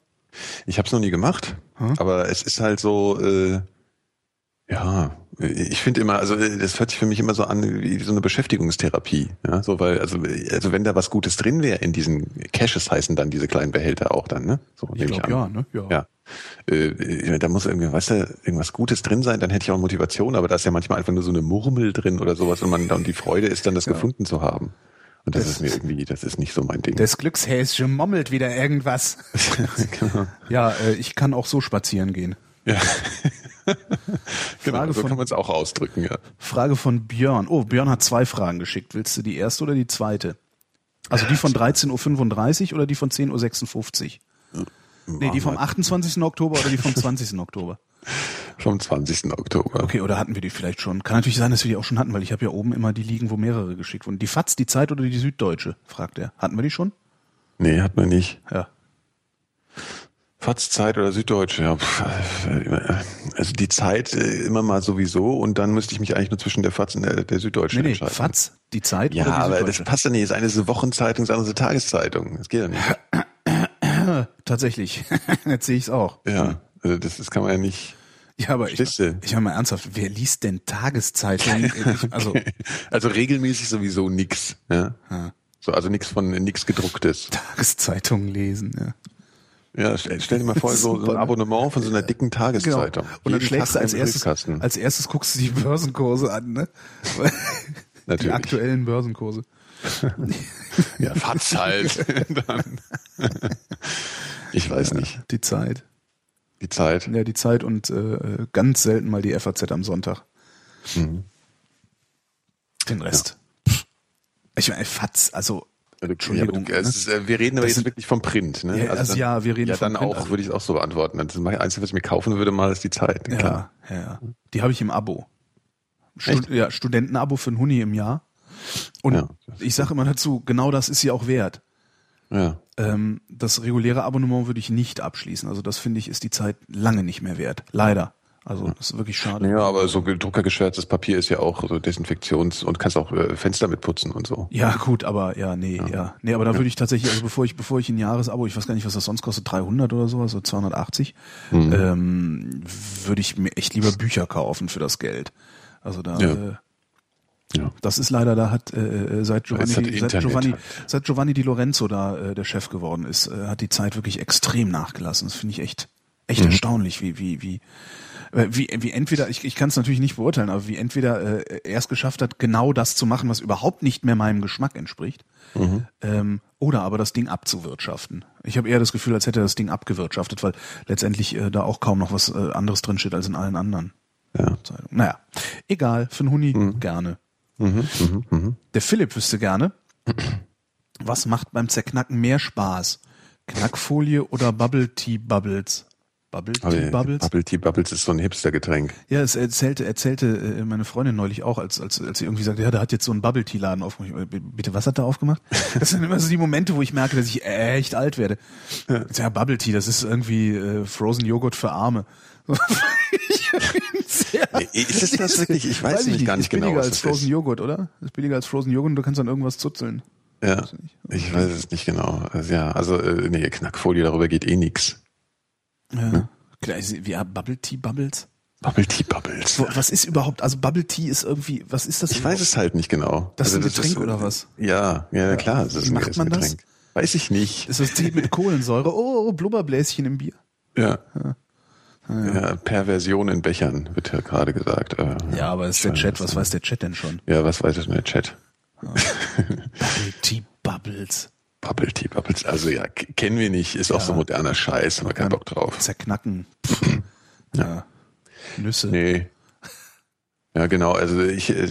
Ich habe es noch nie gemacht, Hm? aber es ist halt so, äh, ja, ich finde immer, also äh, das hört sich für mich immer so an wie so eine Beschäftigungstherapie, ja, so weil, also, also wenn da was Gutes drin wäre in diesen Caches heißen dann diese kleinen Behälter auch dann, ne? So Ich glaube ja, ne? Ja. Ja. Äh, da muss irgendwie, weißt du, irgendwas Gutes drin sein, dann hätte ich auch Motivation, aber da ist ja manchmal einfach nur so eine Murmel drin oder sowas und man und die Freude ist dann, das gefunden zu haben. Und das, Das- ist mir irgendwie, das ist nicht so mein Ding. Das Glückshäschen mommelt wieder irgendwas. genau. Ja, äh, ich kann auch so spazieren gehen. Ja. genau, Frage so von- kann man es auch ausdrücken, ja. Frage von Björn. Oh, Björn hat zwei Fragen geschickt. Willst du die erste oder die zweite? Also die von 13.35 Uhr oder die von 10.56 Uhr? Nee, die vom 28. Oktober oder die vom 20. Oktober? Vom 20. Oktober. Okay, oder hatten wir die vielleicht schon? Kann natürlich sein, dass wir die auch schon hatten, weil ich habe ja oben immer die liegen, wo mehrere geschickt wurden. Die FAZ, die Zeit oder die Süddeutsche? fragt er. Hatten wir die schon? Nee, hat man nicht. Ja. Fatz Zeit oder Süddeutsche, ja. Also die Zeit äh, immer mal sowieso und dann müsste ich mich eigentlich nur zwischen der Fatz und der, der Süddeutschen Nee, nee, entscheiden. FAZ, die Zeit Ja, oder die aber das Süddeutsche? passt ja nicht. Das eine ist eine Wochenzeitung, das andere ist eine Tageszeitung. Das geht ja nicht. Tatsächlich. Jetzt sehe ich es auch. Ja, also das, das kann man ja nicht. Ja, aber ich, ich meine mal ernsthaft, wer liest denn Tageszeitungen? Also Also regelmäßig sowieso nix. Ja? Ja. So, also nichts von nix gedrucktes. Tageszeitungen lesen, ja. Ja, stell, stell dir mal vor, so, so ein ne? Abonnement von so einer dicken Tageszeitung. Genau. Und dann schlägst du als erstes, als erstes guckst du die Börsenkurse an, ne? Die Natürlich. aktuellen Börsenkurse. Ja, Fatz halt. Ich weiß nicht. Die Zeit. Die Zeit. Ja, die Zeit und äh, ganz selten mal die FAZ am Sonntag. Mhm. Den Rest. Pff. Ich meine, FAZ, also Entschuldigung. Ja, du, es ist, äh, wir reden aber jetzt sind- wirklich vom Print. Ne? Ja, also dann, ja, wir reden ja, vom dann Print, auch, also- würde ich es auch so beantworten. Das Einzige, was ich mir kaufen würde, mal ist die Zeit. ja, Klar. ja, ja. Die habe ich im Abo. Stu Echt? ja, Studentenabo für einen Huni im Jahr. Und Ja. ich sage immer dazu, genau das ist sie auch wert. Ja. Ähm, das reguläre Abonnement würde ich nicht abschließen. Also das finde ich ist die Zeit lange nicht mehr wert. Leider. Also das ist wirklich schade. Ja, aber so druckergeschwärztes Papier ist ja auch so Desinfektions- und kannst auch äh, Fenster mit putzen und so. Ja, gut, aber ja, nee, ja. Nee, aber da würde ich tatsächlich, also bevor ich, bevor ich ein Jahresabo, ich weiß gar nicht, was das sonst kostet, 300 oder so, also 280, Mhm. ähm, würde ich mir echt lieber Bücher kaufen für das Geld. Also da, Ja. äh, Ja. das ist leider, da hat äh, seit Giovanni, seit Giovanni, seit Giovanni Di Lorenzo da äh, der Chef geworden ist, äh, hat die Zeit wirklich extrem nachgelassen. Das finde ich echt, echt Mhm. erstaunlich, wie, wie, wie, äh, wie, wie entweder, ich, ich kann es natürlich nicht beurteilen, aber wie entweder äh, er es geschafft hat, genau das zu machen, was überhaupt nicht mehr meinem Geschmack entspricht, ähm, oder aber das Ding abzuwirtschaften. Ich habe eher das Gefühl, als hätte er das Ding abgewirtschaftet, weil letztendlich äh, da auch kaum noch was äh, anderes drin steht als in allen anderen Ja. Zeitungen. Naja, egal, für einen Huni gerne. Mhm, mhm, mhm. Der Philipp wüsste gerne, was macht beim Zerknacken mehr Spaß? Knackfolie oder Bubble Tea Bubbles? Bubble Tea Bubbles? Bubble Tea Bubbles ist so ein Hipster-Getränk. Ja, es erzählte, erzählte äh, meine Freundin neulich auch, als, als, als sie irgendwie sagte, ja, da hat jetzt so ein Bubble Tea Laden aufgemacht. Ich, Bitte, was hat er aufgemacht? Das sind immer so die Momente, wo ich merke, dass ich echt alt werde. Ja, ja Bubble Tea, das ist irgendwie äh, Frozen Joghurt für Arme. Nee, ist es das wirklich? Ich weiß, weiß ich nicht, gar nicht genau. Ist billiger als Frozen ist. Joghurt, oder? Ist billiger als Frozen Joghurt und du kannst dann irgendwas zuzeln. Ja, ich weiß es nicht genau. Also, ja, also äh, nee, Knackfolie, darüber geht eh nix. Ja. Ne? Wie Bubble Tea Bubbles? Bubble Tea Bubbles. Was ist überhaupt, also Bubble Tea ist irgendwie, was ist das? Ich weiß es halt nicht genau. Das also ist ein Getränk ist, oder was? Ja, ja, klar. Das Wie macht man das? Weiß ich nicht. Ist das Tee mit Kohlensäure? Oh, Blubberbläschen im Bier. Ja. ja. Ja. ja, Perversion in Bechern, wird ja gerade gesagt. Äh, ja, aber ist der Chat, was weiß der Chat denn schon? Ja, was weiß denn der Chat? Ja. Bubble Tea Bubbles. Bubble Tea Bubbles, also ja, kennen wir nicht, ist ja. auch so moderner Scheiß, haben wir keinen Bock drauf. Zerknacken. ja. Nüsse. Nee. Ja, genau. Also ich, äh,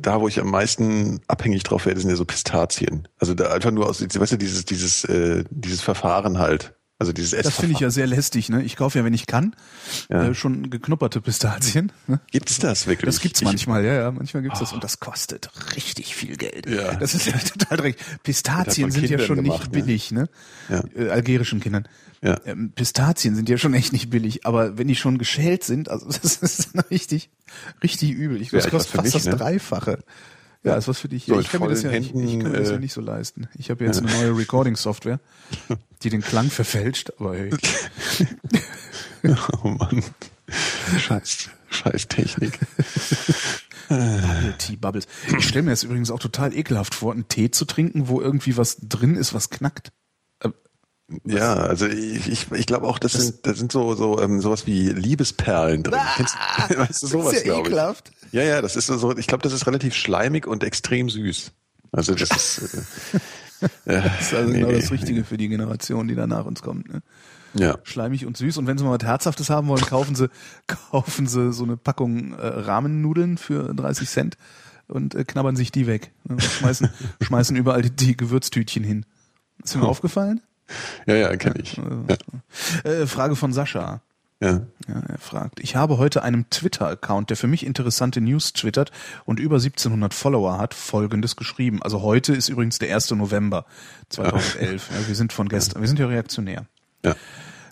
da wo ich am meisten abhängig drauf werde, sind ja so Pistazien. Also da einfach nur aus, weißt du, dieses, dieses, äh, dieses Verfahren halt. Also dieses Essverfahren. Das finde ich ja sehr lästig. Ne? Ich kaufe ja, wenn ich kann, ja. äh, schon geknupperte Pistazien. Ne? Gibt's das wirklich? Das gibt's manchmal, ja, ja. Manchmal gibt's oh. das und das kostet richtig viel Geld. Ja. Das ist ja total dreckig. Pistazien sind ja schon gemacht, nicht ne? billig, ne? Ja. Äh, algerischen Kindern. Ja. Ähm, Pistazien sind ja schon echt nicht billig, aber wenn die schon geschält sind, also das ist richtig, richtig übel. Ich glaube, das kostet fast mich, das ne? Dreifache. Ja, ist was für dich. So, ich kann mir das ja Händen, nicht, ich kann mir das ja nicht so leisten. Ich habe jetzt eine neue Recording-Software, die den Klang verfälscht, aber hey. oh Mann. Scheiß, scheiß Technik. Bubble Tea Bubbles. Ich stelle mir das übrigens auch total ekelhaft vor, einen Tee zu trinken, wo irgendwie was drin ist, was knackt. Ja, also ich, ich, ich glaube auch, das, das, sind das sind so so ähm, sowas wie Liebesperlen drin. Ah, Kennst, weißt du sowas? Das ist ja ekelhaft. Ja, ja, das ist so. Ich glaube, das ist relativ schleimig und extrem süß. Also das ist. Äh, äh, das ist also nee, genau nee, das Richtige für die Generation, die da nach uns kommt. Ne? Ja. Schleimig und süß. Und wenn sie mal was Herzhaftes haben wollen, kaufen sie kaufen sie so eine Packung äh, Rahmennudeln für 30 Cent und äh, knabbern sich die weg. Ne? Schmeißen schmeißen überall die, die Gewürztütchen hin. Ist mir oh. aufgefallen? Ja, ja, kenne ich. Ja. Äh, Frage von Sascha. Ja. ja. Er fragt, ich habe heute einem Twitter-Account, der für mich interessante News twittert und über 1700 Follower hat, folgendes geschrieben. Also heute ist übrigens der 1. November 2011. Ja. wir sind von gestern, wir sind ja reaktionär. Ja.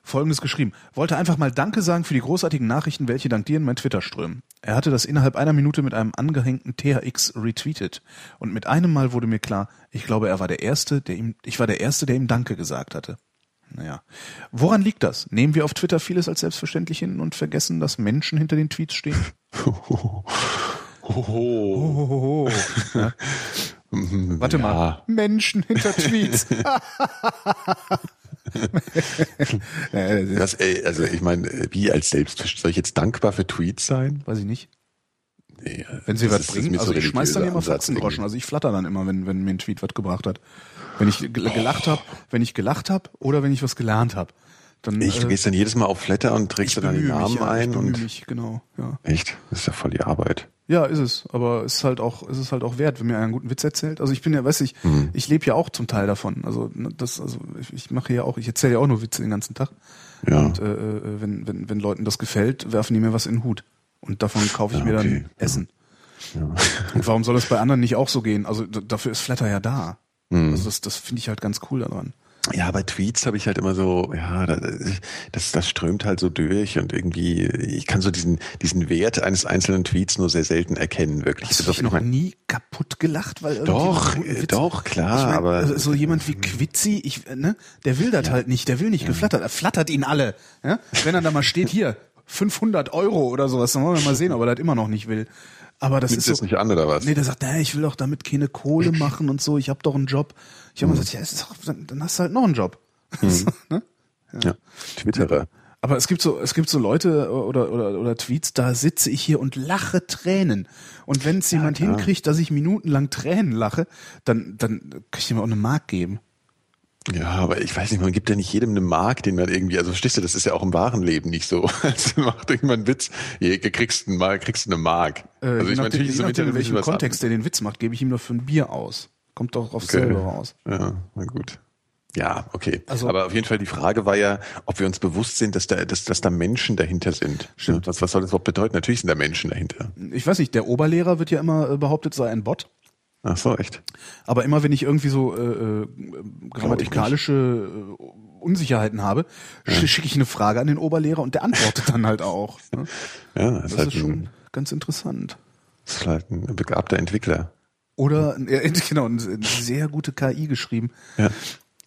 Folgendes geschrieben. Wollte einfach mal Danke sagen für die großartigen Nachrichten, welche dank dir in mein Twitter strömen. Er hatte das innerhalb einer Minute mit einem angehängten THX retweetet. Und mit einem Mal wurde mir klar, ich glaube, er war der Erste, der ihm, ich war der Erste, der ihm Danke gesagt hatte. Naja. Woran liegt das? Nehmen wir auf Twitter vieles als selbstverständlich hin und vergessen, dass Menschen hinter den Tweets stehen? Hohoho. Ja. Warte ja. mal. Menschen hinter Tweets. das, ey, also ich meine, wie als Selbstverständlich, soll ich jetzt dankbar für Tweets sein? Weiß ich nicht. Nee, wenn sie was bringen, also so ich schmeiß dann immer Fotzengroschen, also ich flatter dann immer, wenn, wenn mir ein Tweet was gebracht hat. Wenn ich gelacht habe, wenn ich gelacht habe oder wenn ich was gelernt habe. Dann, ich, du äh, gehst dann jedes Mal auf Flatter und trägst dann den Namen mich, ja, ein. Und mich, genau, ja. Echt? Das ist ja voll die Arbeit. Ja, ist es. Aber es ist halt auch, ist es halt auch wert, wenn mir einer einen guten Witz erzählt. Also ich bin ja, weiß ich, hm. ich lebe ja auch zum Teil davon. Also ne, das, also ich, ich mache ja auch, ich erzähle ja auch nur Witze den ganzen Tag. Ja. Und äh, äh, wenn, wenn, wenn Leuten das gefällt, werfen die mir was in den Hut. Und davon kaufe ich ja, mir dann. Essen. Ja. Und warum soll das bei anderen nicht auch so gehen? Also dafür ist Flatter ja da. Hm. Also das, das finde ich halt ganz cool daran. Ja, bei Tweets habe ich halt immer so, ja, das, das strömt halt so durch und irgendwie, ich kann so diesen, diesen Wert eines einzelnen Tweets nur sehr selten erkennen, wirklich. Hast du dich noch nie kaputt gelacht, weil Doch, doch, klar, ich mein, aber. Also so jemand wie Quitzi, ich, ne, der will das ja. halt nicht, der will nicht ja. geflattert, er flattert ihn alle, ja? Wenn er da mal steht, hier, 500 Euro oder sowas, dann wollen wir mal sehen, ob er das immer noch nicht will. Aber das Nimmt ist so, nicht an oder was? Nee, der sagt, nee, ich will doch damit keine Kohle machen und so, ich habe doch einen Job. Ich habe hm. gesagt, ja, ist doch, dann, dann hast du halt noch einen Job. Hm. ne? ja. ja, Twitterer. Aber es gibt so, es gibt so Leute oder, oder, oder Tweets, da sitze ich hier und lache Tränen. Und wenn es ja, jemand klar. hinkriegt, dass ich minutenlang Tränen lache, dann, dann kann ich ihm auch eine Mark geben. Ja, aber ich weiß nicht, man gibt ja nicht jedem eine Mark, den man irgendwie, also verstehst du, das ist ja auch im wahren Leben nicht so. Also macht irgendwann einen Witz, hier kriegst du mal, kriegst eine Mark. Äh, also ich meine, natürlich je nachdem, in welchem Kontext der den Witz macht, gebe ich ihm nur für ein Bier aus. Kommt doch aufs okay. selber raus. Ja, na gut. Ja, okay. Also- Aber auf jeden Fall die Frage war ja, ob wir uns bewusst sind, dass da, dass, dass da Menschen dahinter sind. Stimmt. Was, was soll das überhaupt bedeuten? Natürlich sind da Menschen dahinter. Ich weiß nicht, der Oberlehrer wird ja immer äh, behauptet, sei ein Bot. Ach so, echt? Aber immer wenn ich irgendwie so äh, äh, grammatikalische äh, Unsicherheiten habe, sch schicke ich eine Frage an den Oberlehrer und der antwortet dann halt auch. Ne? Ja, das, Das ist, halt ist schon ganz interessant. das ist halt ein begabter Entwickler. Oder äh, genau, eine sehr gute KI geschrieben. Ja.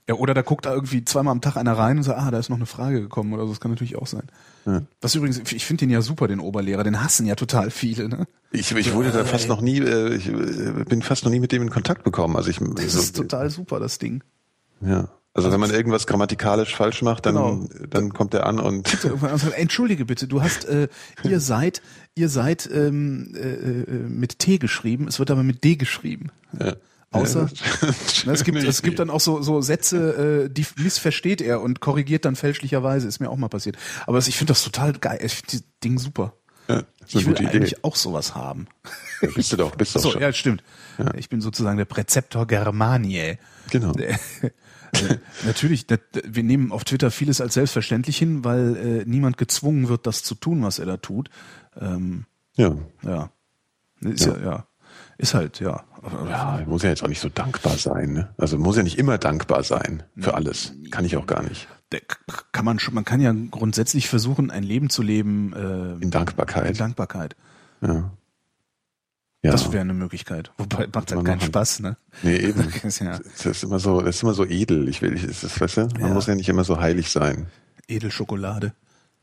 Ja, oder da guckt da irgendwie zweimal am Tag einer rein und sagt, ah, da ist noch eine Frage gekommen oder so. Das kann natürlich auch sein. Ja. Was übrigens, ich finde den ja super, den Oberlehrer. Den hassen ja total viele. Ne? Ich, ich wurde da fast noch nie, äh, ich äh, bin fast noch nie mit dem in Kontakt gekommen. Also ich, Das so, ist total super, das Ding. ja. Also wenn man irgendwas grammatikalisch falsch macht, dann, Genau. dann kommt er an und So, irgendwann sagt, Entschuldige bitte, du hast, äh, ihr seid, ihr seid ähm, äh, äh, mit T geschrieben, es wird aber mit D geschrieben. ja. Außer, Ja, Na, es gibt, es gibt dann auch so, so Sätze, äh, die missversteht er und korrigiert dann fälschlicherweise. Ist mir auch mal passiert. Aber das, ich finde das total geil. Ich finde das Ding super. ja, Ich will Idee. eigentlich auch sowas haben. Ja, bist du doch, bist du So, schon. ja, stimmt. Ich bin sozusagen der Präzeptor Germaniae. Genau. Äh, Natürlich, das, wir nehmen auf Twitter vieles als selbstverständlich hin, weil äh, niemand gezwungen wird, das zu tun, was er da tut. Ähm, Ja. ja. Ist ja. ja, Ist halt, ja. Ja, muss ja jetzt auch nicht so dankbar sein. Ne? Also muss ja nicht immer dankbar sein für alles. Kann ich auch gar nicht. Kann man schon, man kann ja grundsätzlich versuchen, ein Leben zu leben äh, In Dankbarkeit. in Dankbarkeit. ja. Ja. Das wäre eine Möglichkeit. Wobei macht halt keinen machen. Spaß, ne? nee, eben. Das ist ja Das ist immer so, das ist immer so edel. Ich will, ich, das ist, weißt du, man Ja. muss ja nicht immer so heilig sein. Edelschokolade.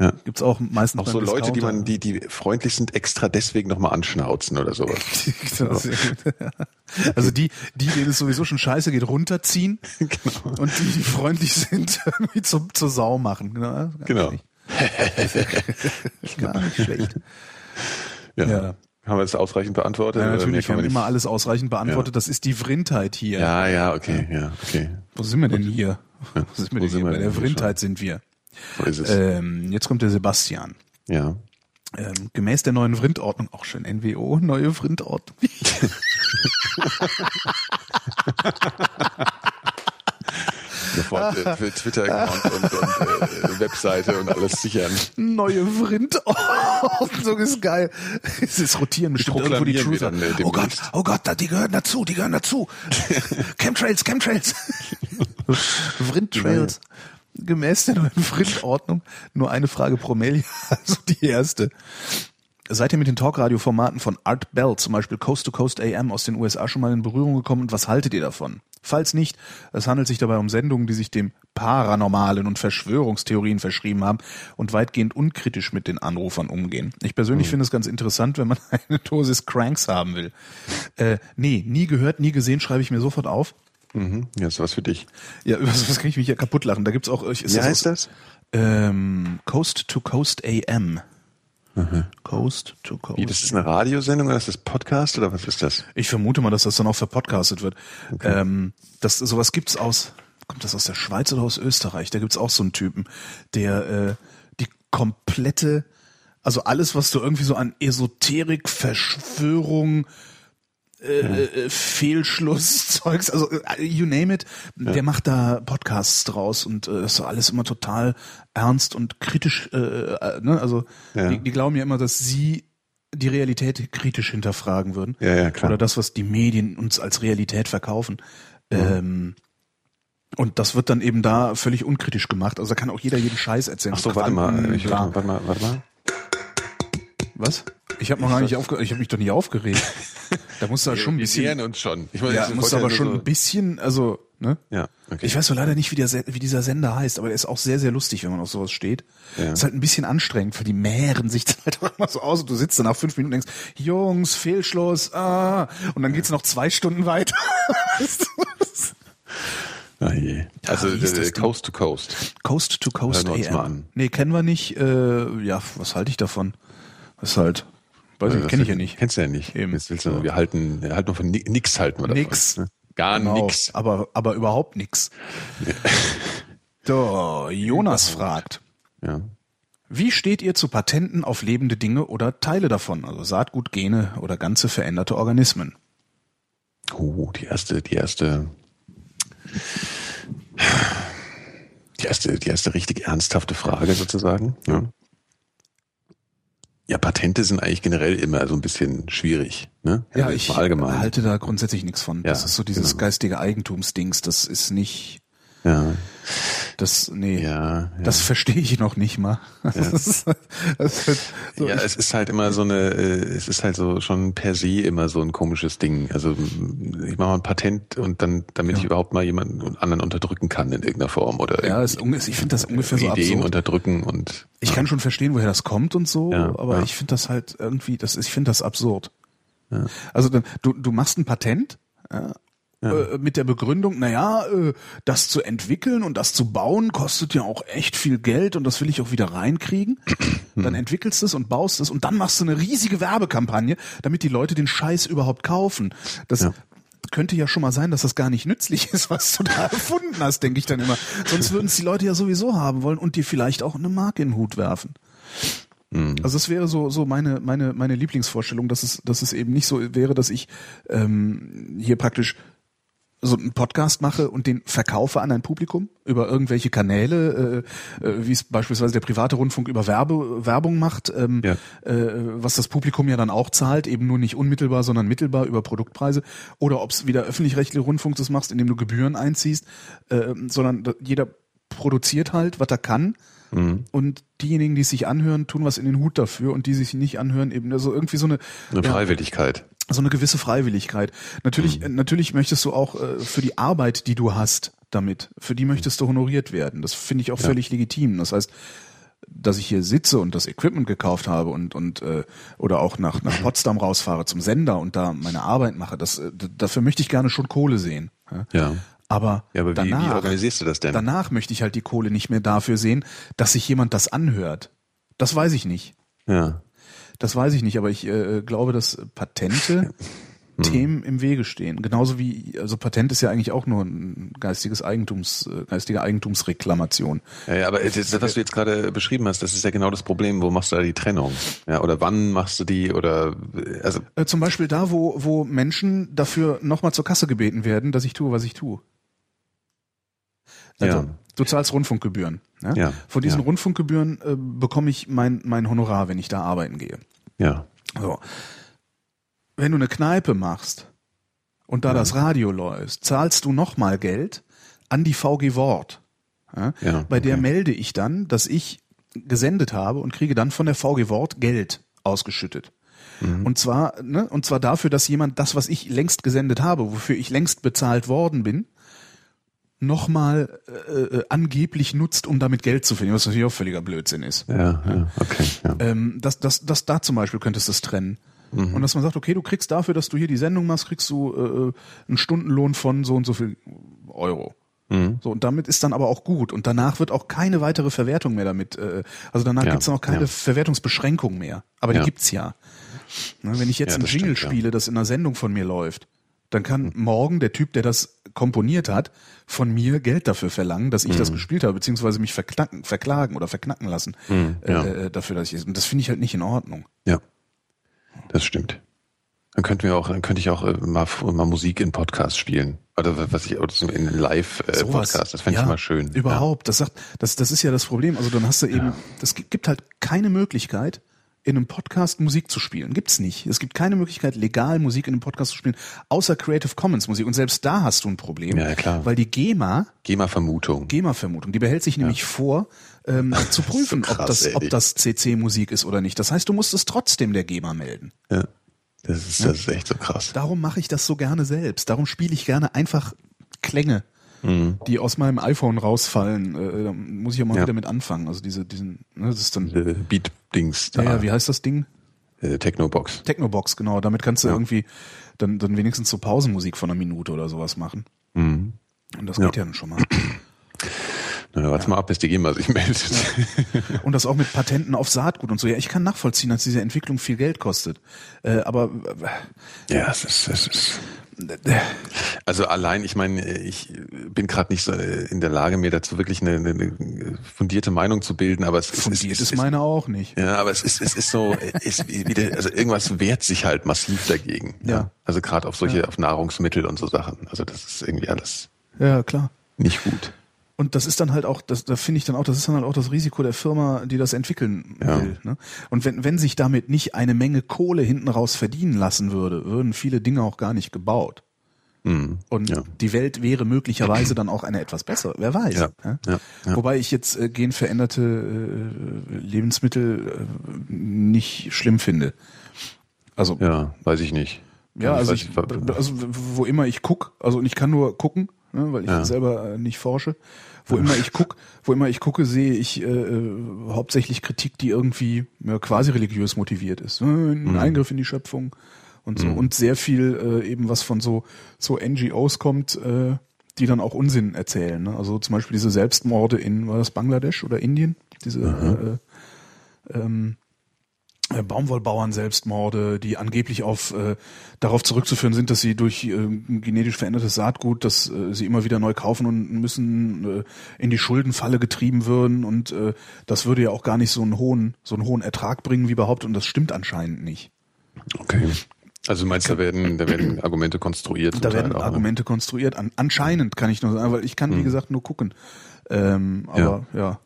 Ja. Gibt's auch meistens Auch so Leute, die man, die, die freundlich sind, extra deswegen nochmal anschnauzen oder sowas. Genau, sehr gut. Also die, die, denen es sowieso schon scheiße geht, runterziehen genau. und die, die freundlich sind, irgendwie zum, zur Sau machen. Genau. Gar Genau. Nicht. Gar nicht schlecht. Ja. Ja. Haben wir das ausreichend beantwortet? Ja, natürlich, wir haben immer alles ausreichend beantwortet. Das ist die Vrindheit hier. Ja, ja, okay, ja, okay. Wo sind wir denn hier? Wo sind wir wo denn sind hier? wir Bei der? Vrindheit sind wir. So ist es. Ähm, jetzt kommt der Sebastian. ja. Ähm, gemäß der neuen Vrindordnung, auch schön NWO, neue Vrindordnung. Sofort äh, für Twitter-Account und, und äh, Webseite und alles sichern. Neue Vrindordnung ist geil. Es ist rotieren bestimmt irgendwo die Truther. dann, äh, Oh Gott, oh Gott, da- die gehören dazu, die gehören dazu. Chemtrails, Chemtrails. Vrindtrails. Gemäß der neuen Vrindordnung nur eine Frage pro Mail, also die erste. Seid ihr mit den Talkradio-Formaten von Art Bell, zum Beispiel Coast to Coast AM aus den USA, schon mal in Berührung gekommen und was haltet ihr davon? Falls nicht, es handelt sich dabei um Sendungen, die sich dem Paranormalen und Verschwörungstheorien verschrieben haben und weitgehend unkritisch mit den Anrufern umgehen. Ich persönlich finde es ganz interessant, wenn man eine Dosis Cranks haben will. Äh, nee, nie gehört, nie gesehen, schreibe ich mir sofort auf. Mhm. Ja, ist was für dich. Ja, über sowas kann ich mich ja kaputt lachen. Da gibt's auch, ist Wie das heißt aus- das? Ähm, Coast to Coast AM. Coast to Coast. Wie, das ist eine Radiosendung oder ist das Podcast oder was ist das? Ich vermute mal, dass das dann auch verpodcastet wird. Ähm, das, sowas gibt's aus, kommt das aus der Schweiz oder aus Österreich? Da gibt's auch so einen Typen, der äh, die komplette, also alles, was du irgendwie so an Esoterik, Verschwörung, äh, äh, Fehlschlusszeugs, also äh, you name it, der macht da Podcasts draus und äh, das ist so alles immer total ernst und kritisch, äh, äh, ne? also Ja. die, die glauben ja immer, dass sie die Realität kritisch hinterfragen würden. Ja, ja, klar. Oder das, was die Medien uns als Realität verkaufen. Ähm, und das wird dann eben da völlig unkritisch gemacht. Also da kann auch jeder jeden Scheiß erzählen. Ach so, warte mal. Ich, warte mal, warte mal. Was? Ich habe noch gar nicht aufgeregt. Ich habe mich doch nie aufgeregt. Da musst du halt schon ein wir bisschen. nähern uns schon. Ich meine, Ja, musst du aber nur schon so- ein bisschen, also, ne? Ja, okay. Ich weiß so leider nicht, wie, der, wie dieser Sender heißt, aber der ist auch sehr, sehr lustig, wenn man auf sowas steht. Ja. Ist halt ein bisschen anstrengend, für die mehren sich dann halt auch immer so aus und du sitzt dann nach fünf Minuten und denkst, Jungs, Fehlschluss, ah, und dann geht's noch zwei Stunden weiter. Du? Ah, je. Also hieß äh, Ding? Coast to Coast. Coast to Coast Hören wir AM. mal an. Nee, kennen wir nicht. Äh, ja, was halte ich davon? Das ist halt, weiß ich, Das kenne ich ja nicht. Kennst du ja nicht. Eben. Jetzt willst du, wir halten, wir halten nur von ni- nix halten wir davon. Nix. ne? Gar Genau, nix. Aber, aber überhaupt nix. So, Jonas fragt. Ja. Wie steht ihr zu Patenten auf lebende Dinge oder Teile davon, also Saatgut, Gene oder ganze veränderte Organismen? Oh, die erste, die erste. Die erste, die erste richtig ernsthafte Frage sozusagen. Ja. Ja, Patente sind eigentlich generell immer so ein bisschen schwierig. Ne? Ja, ich allgemein. halte da grundsätzlich nichts von. Ja, das ist so dieses genau. geistige Eigentumsdings. Das ist nicht, Ja, das, nee, ja, ja. das verstehe ich noch nicht mal. Das ist, das ist halt so, ja, es ist halt immer so eine, äh, es ist halt so schon per se immer so ein komisches Ding. Also ich mache mal ein Patent und dann, damit Ja. ich überhaupt mal jemanden anderen unterdrücken kann in irgendeiner Form oder ja, unge- ich finde das ungefähr so Ideen unterdrücken und Ich kann schon verstehen, woher das kommt und so, Ja, aber ja. ich finde das halt irgendwie, das ist, ich finde das absurd. Also dann, du, du machst ein Patent ja, äh, mit der Begründung, naja, äh, das zu entwickeln und das zu bauen kostet ja auch echt viel Geld und das will ich auch wieder reinkriegen. Dann entwickelst du es und baust es und dann machst du eine riesige Werbekampagne, damit die Leute den Scheiß überhaupt kaufen. Das Ja. könnte ja schon mal sein, dass das gar nicht nützlich ist, was du da erfunden hast, denke ich dann immer. Sonst würden es die Leute ja sowieso haben wollen und dir vielleicht auch eine Marke in den Hut werfen. Also es wäre so so meine meine meine Lieblingsvorstellung, dass es dass es eben nicht so wäre, dass ich ähm, hier praktisch so einen Podcast mache und den verkaufe an ein Publikum über irgendwelche Kanäle, äh, äh, wie es beispielsweise der private Rundfunk über Werbe, Werbung macht, ähm, Ja. äh, was das Publikum ja dann auch zahlt, eben nur nicht unmittelbar, sondern mittelbar über Produktpreise. Oder ob es wieder öffentlich-rechtliche Rundfunk das machst, indem du Gebühren einziehst, äh, sondern jeder produziert halt, was er kann. Und diejenigen, die es sich anhören, tun was in den Hut dafür und die sich nicht anhören, eben also irgendwie so eine, eine ja, Freiwilligkeit. So eine gewisse Freiwilligkeit. Natürlich, Mhm. natürlich möchtest du auch äh, für die Arbeit, die du hast damit, für die möchtest du honoriert werden. Das finde ich auch völlig legitim. Das heißt, dass ich hier sitze und das Equipment gekauft habe und und äh, oder auch nach nach Potsdam rausfahre zum Sender und da meine Arbeit mache, das äh, dafür möchte ich gerne schon Kohle sehen. Ja? Ja. Aber, Ja, aber wie, danach, wie organisierst du das denn? danach möchte ich halt die Kohle nicht mehr dafür sehen, dass sich jemand das anhört. Das weiß ich nicht. Ja. Das weiß ich nicht, aber ich äh, glaube, dass Patente Themen im Wege stehen. Genauso wie, also Patent ist ja eigentlich auch nur ein geistiges Eigentums, äh, geistige Eigentumsreklamation. Ja, ja, aber das, was du jetzt gerade beschrieben hast, das ist ja genau das Problem. Wo machst du da die Trennung? Ja, oder wann machst du die? Oder also Äh, zum Beispiel da, wo, wo Menschen dafür nochmal zur Kasse gebeten werden, dass ich tue, was ich tue. Also, Ja. Du zahlst Rundfunkgebühren. Ja? Ja, Von diesen ja. Rundfunkgebühren äh, bekomme ich mein, mein Honorar, wenn ich da arbeiten gehe. ja, So. Wenn du eine Kneipe machst und da das Radio läuft, zahlst du nochmal Geld an die VG Wort. Ja? Ja, Bei der okay. melde ich dann, dass ich gesendet habe und kriege dann von der VG Wort Geld ausgeschüttet. Mhm. Und zwar, ne, und zwar dafür, dass jemand das, was ich längst gesendet habe, wofür ich längst bezahlt worden bin, nochmal äh, äh, angeblich nutzt, um damit Geld zu verdienen, was natürlich auch völliger Blödsinn ist. ja, ja, okay, ja. Ähm, das, das, das da zum Beispiel könntest du es trennen. Mhm. Und dass man sagt, okay, du kriegst dafür, dass du hier die Sendung machst, kriegst du äh, einen Stundenlohn von so und so viel Euro. Mhm. So, und damit ist dann aber auch gut. Und danach wird auch keine weitere Verwertung mehr damit. Äh, also danach Ja, gibt's dann auch keine ja. Verwertungsbeschränkung mehr. Aber die Ja. gibt's ja. Ne, wenn ich jetzt Ja, ein das Jingle stimmt, spiele, das in einer Sendung von mir läuft, dann kann Mhm. morgen der Typ, der das komponiert hat, von mir Geld dafür verlangen, dass ich das Mhm. gespielt habe, beziehungsweise mich verknacken, verklagen oder verknacken lassen Mhm, ja. äh, dafür, dass ich und das finde ich halt nicht in Ordnung. Ja, das stimmt. Dann könnten wir auch, dann könnte ich auch äh, mal, mal Musik in Podcast spielen. Oder was ich, oder so in Live-Podcast. das fände ich ja, mal schön. Überhaupt. Das sagt, das, das ist ja das Problem. Also dann hast du eben, das gibt halt keine Möglichkeit, in einem Podcast Musik zu spielen. Gibt's nicht. Es gibt keine Möglichkeit, legal Musik in einem Podcast zu spielen, außer Creative Commons Musik. Und selbst da hast du ein Problem. Ja, ja, klar. Weil die GEMA, Ja. GEMA-Vermutung. GEMA-Vermutung, die behält sich nämlich vor, ähm, zu prüfen, krass, ob, das, ey. ob das CC-Musik ist oder nicht. Das heißt, du musst es trotzdem der GEMA melden. Ja. Das ist, das ist echt so krass. Darum mache ich das so gerne selbst. Darum spiele ich gerne einfach Klänge, Mhm. die aus meinem iPhone rausfallen. Äh, da muss ich ja mal Ja. wieder mit anfangen. Also diese, diesen, ne, das ist dann, Äh, Beat-Dings da. ja, ja, wie heißt das Ding? äh, Technobox. Technobox, genau. Damit kannst du Ja. irgendwie dann, dann wenigstens so Pausenmusik von einer Minute oder sowas machen. Mhm. Und das Ja. geht ja dann schon mal. Na, warte mal ab, bis die GEMA sich meldet. Und das auch mit Patenten auf Saatgut und so. Ja, ich kann nachvollziehen, dass diese Entwicklung viel Geld kostet. Äh, aber Ja, es ist, es ist. Äh, Also allein, ich meine, ich bin gerade nicht so in der Lage, mir dazu wirklich eine, eine, fundierte Meinung zu bilden, aber es ist, fundiert es, ist es, meine auch nicht. Ja, aber es ist, es ist so, ist wieder, also irgendwas wehrt sich halt massiv dagegen. Ja. Also gerade auf solche, auf Nahrungsmittel und so Sachen. Also das ist irgendwie alles. Ja, klar. nicht gut. Und das ist dann halt auch, das, da finde ich dann auch, das ist dann halt auch das Risiko der Firma, die das entwickeln Ja. will. Ne? Und wenn, wenn sich damit nicht eine Menge Kohle hinten raus verdienen lassen würde, würden viele Dinge auch gar nicht gebaut. Mhm. Und Ja. die Welt wäre möglicherweise dann auch eine etwas bessere, wer weiß. Ja, ja. Wobei ich jetzt äh, genveränderte äh, Lebensmittel äh, nicht schlimm finde. Also Ja, weiß ich nicht. ja, also, ich, nicht, also wo immer ich guck, also ich kann nur gucken, ne, weil ich Ja. selber äh, nicht forsche. Wo immer ich guck, wo immer ich gucke, sehe ich äh, äh, hauptsächlich Kritik, die irgendwie ja, quasi religiös motiviert ist. Ne? Ein Mhm. Eingriff in die Schöpfung und so und sehr viel äh, eben was von so so NGOs kommt, äh, die dann auch Unsinn erzählen. Ne? Also zum Beispiel diese Selbstmorde in war das Bangladesch oder Indien, diese äh, ähm, äh, Baumwollbauern Selbstmorde, die angeblich auf äh, darauf zurückzuführen sind, dass sie durch äh, genetisch verändertes Saatgut, das äh, sie immer wieder neu kaufen und müssen äh, in die Schuldenfalle getrieben würden und äh, das würde ja auch gar nicht so einen hohen so einen hohen Ertrag bringen wie behauptet und das stimmt anscheinend nicht. Okay. Also du meinst, da werden, da werden Argumente konstruiert. Da werden auch, ne? Argumente konstruiert. An, anscheinend kann ich nur sagen, weil ich kann wie gesagt nur gucken. Ähm, aber ja, Ja.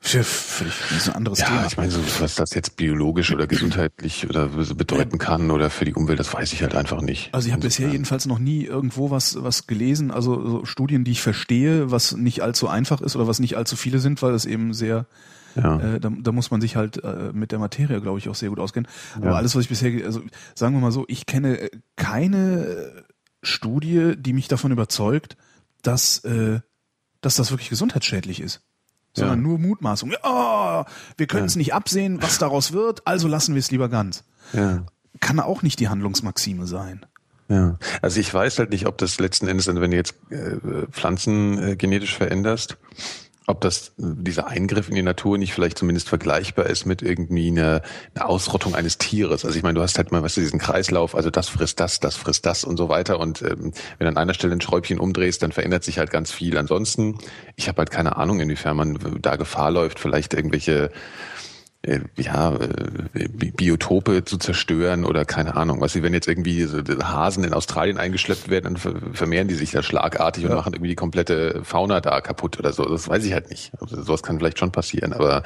Für, völlig das ist ein anderes Ja, Thema. ich meine, so, was das jetzt biologisch oder gesundheitlich oder bedeuten kann oder für die Umwelt, das weiß ich halt einfach nicht. Also ich habe bisher jedenfalls noch nie irgendwo was was gelesen, also so Studien, die ich verstehe, was nicht allzu einfach ist oder was nicht allzu viele sind, weil es eben sehr Ja. äh, da, da muss man sich halt äh, mit der Materie, glaube ich, auch sehr gut auskennen. Aber alles, was ich bisher, also sagen wir mal so, ich kenne äh, keine äh, Studie, die mich davon überzeugt, dass äh, dass das wirklich gesundheitsschädlich ist. Sondern Ja. nur Mutmaßung. Ja, wir können es nicht absehen, was daraus wird, also lassen wir es lieber ganz. Ja. Kann auch nicht die Handlungsmaxime sein. Ja, also ich weiß halt nicht, ob das letzten Endes, wenn du jetzt äh, Pflanzen äh, genetisch veränderst, ob das dieser Eingriff in die Natur nicht vielleicht zumindest vergleichbar ist mit irgendwie einer, einer Ausrottung eines Tieres. Also ich meine, du hast halt mal, weißt du, diesen Kreislauf, also das frisst das, das frisst das und so weiter. Und ähm, wenn an einer Stelle ein Schräubchen umdrehst, dann verändert sich halt ganz viel. Ansonsten, ich habe halt keine Ahnung, inwiefern man da Gefahr läuft, vielleicht irgendwelche äh, ja, äh, Bi- Biotope zu zerstören oder keine Ahnung. Was sie, wenn jetzt irgendwie so Hasen in Australien eingeschleppt werden, dann ver- vermehren die sich da schlagartig und machen irgendwie die komplette Fauna da kaputt oder so. Das weiß ich halt nicht. Also, sowas kann vielleicht schon passieren, aber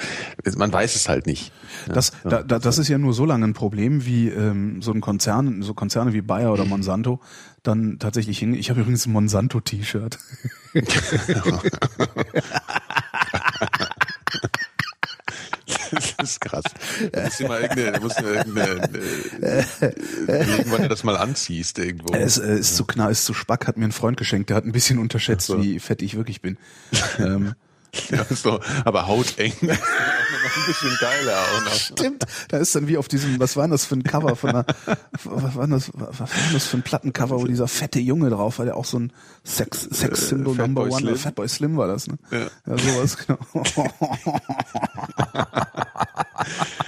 man weiß es halt nicht. Ja, Das, da, da, das ist ja nur so lange ein Problem, wie ähm, so ein Konzern, so Konzerne wie Bayer oder Monsanto dann tatsächlich hin. Ich habe übrigens ein Monsanto-T-Shirt. Das ist krass. Da musst du mal irgendeine, musst du irgendeine, äh, irgendwann das mal anziehst irgendwo. Es äh, ist zu knapp, ist zu spack, hat mir ein Freund geschenkt, der hat ein bisschen unterschätzt, so. wie fett ich wirklich bin. ähm, Ja, so, aber hauteng. noch ein bisschen geiler auch noch. stimmt, da ist dann wie auf diesem, was war denn das für ein Cover von einer, was war denn das, was war das für ein Plattencover, wo dieser fette Junge drauf war, der auch so ein Sex, Sex-Symbol Äh, Number Fatboy One, oder Slim? Fatboy Slim war das, ne? Ja. ja sowas, genau.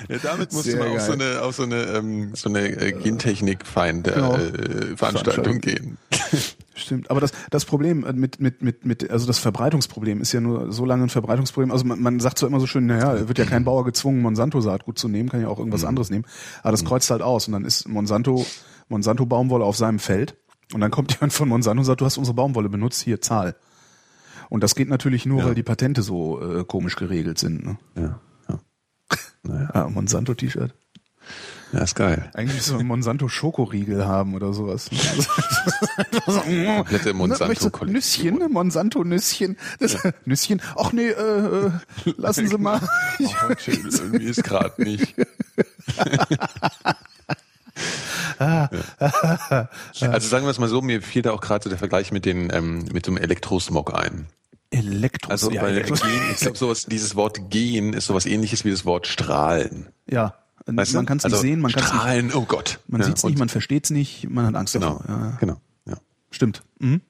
Ja, damit musst Sehr du mal auf so eine, auf so eine, ähm, so eine äh, Gentechnik-Feind Genau. äh, Veranstaltung gehen. Stimmt, aber das, das Problem äh, mit, mit, mit, mit, also das Verbreitungsproblem ist ja nur so lange ein Verbreitungsproblem. Also man, man sagt zwar immer so schön, naja, wird ja kein Bauer gezwungen, Monsanto-Saatgut zu nehmen, kann ja auch irgendwas anderes nehmen. Aber das kreuzt halt aus und dann ist Monsanto, Monsanto Baumwolle auf seinem Feld und dann kommt jemand von Monsanto und sagt, du hast unsere Baumwolle benutzt, hier Zahl. Und das geht natürlich nur, Ja. weil die Patente so äh, komisch geregelt sind. Ne? Ja, ja. Naja, Ah, Monsanto-T-Shirt. Ja, ist geil. Eigentlich so ein Monsanto-Schokoriegel haben oder sowas. Komplette Ne, möchtest du Monsanto-Kollektion. Nüsschen, ne? Monsanto-Nüsschen. Das, Nüsschen. Ach nee, äh, äh, lassen Sie mal. Oh, chill, irgendwie ist gerade nicht. also sagen wir es mal so, mir fiel da auch gerade so der Vergleich mit den ähm, mit dem Elektrosmog ein. Elektro. Also ja, bei Elektro Gen, ich glaube sowas, dieses Wort Gen ist sowas ähnliches wie das Wort Strahlen. ja. Weißt man kann es also nicht sehen, man kann es nicht, Strahlen, oh Gott. man Ja, sieht es nicht, man versteht es nicht, man hat Angst Genau, davor. Ja, genau, ja. stimmt. Mhm.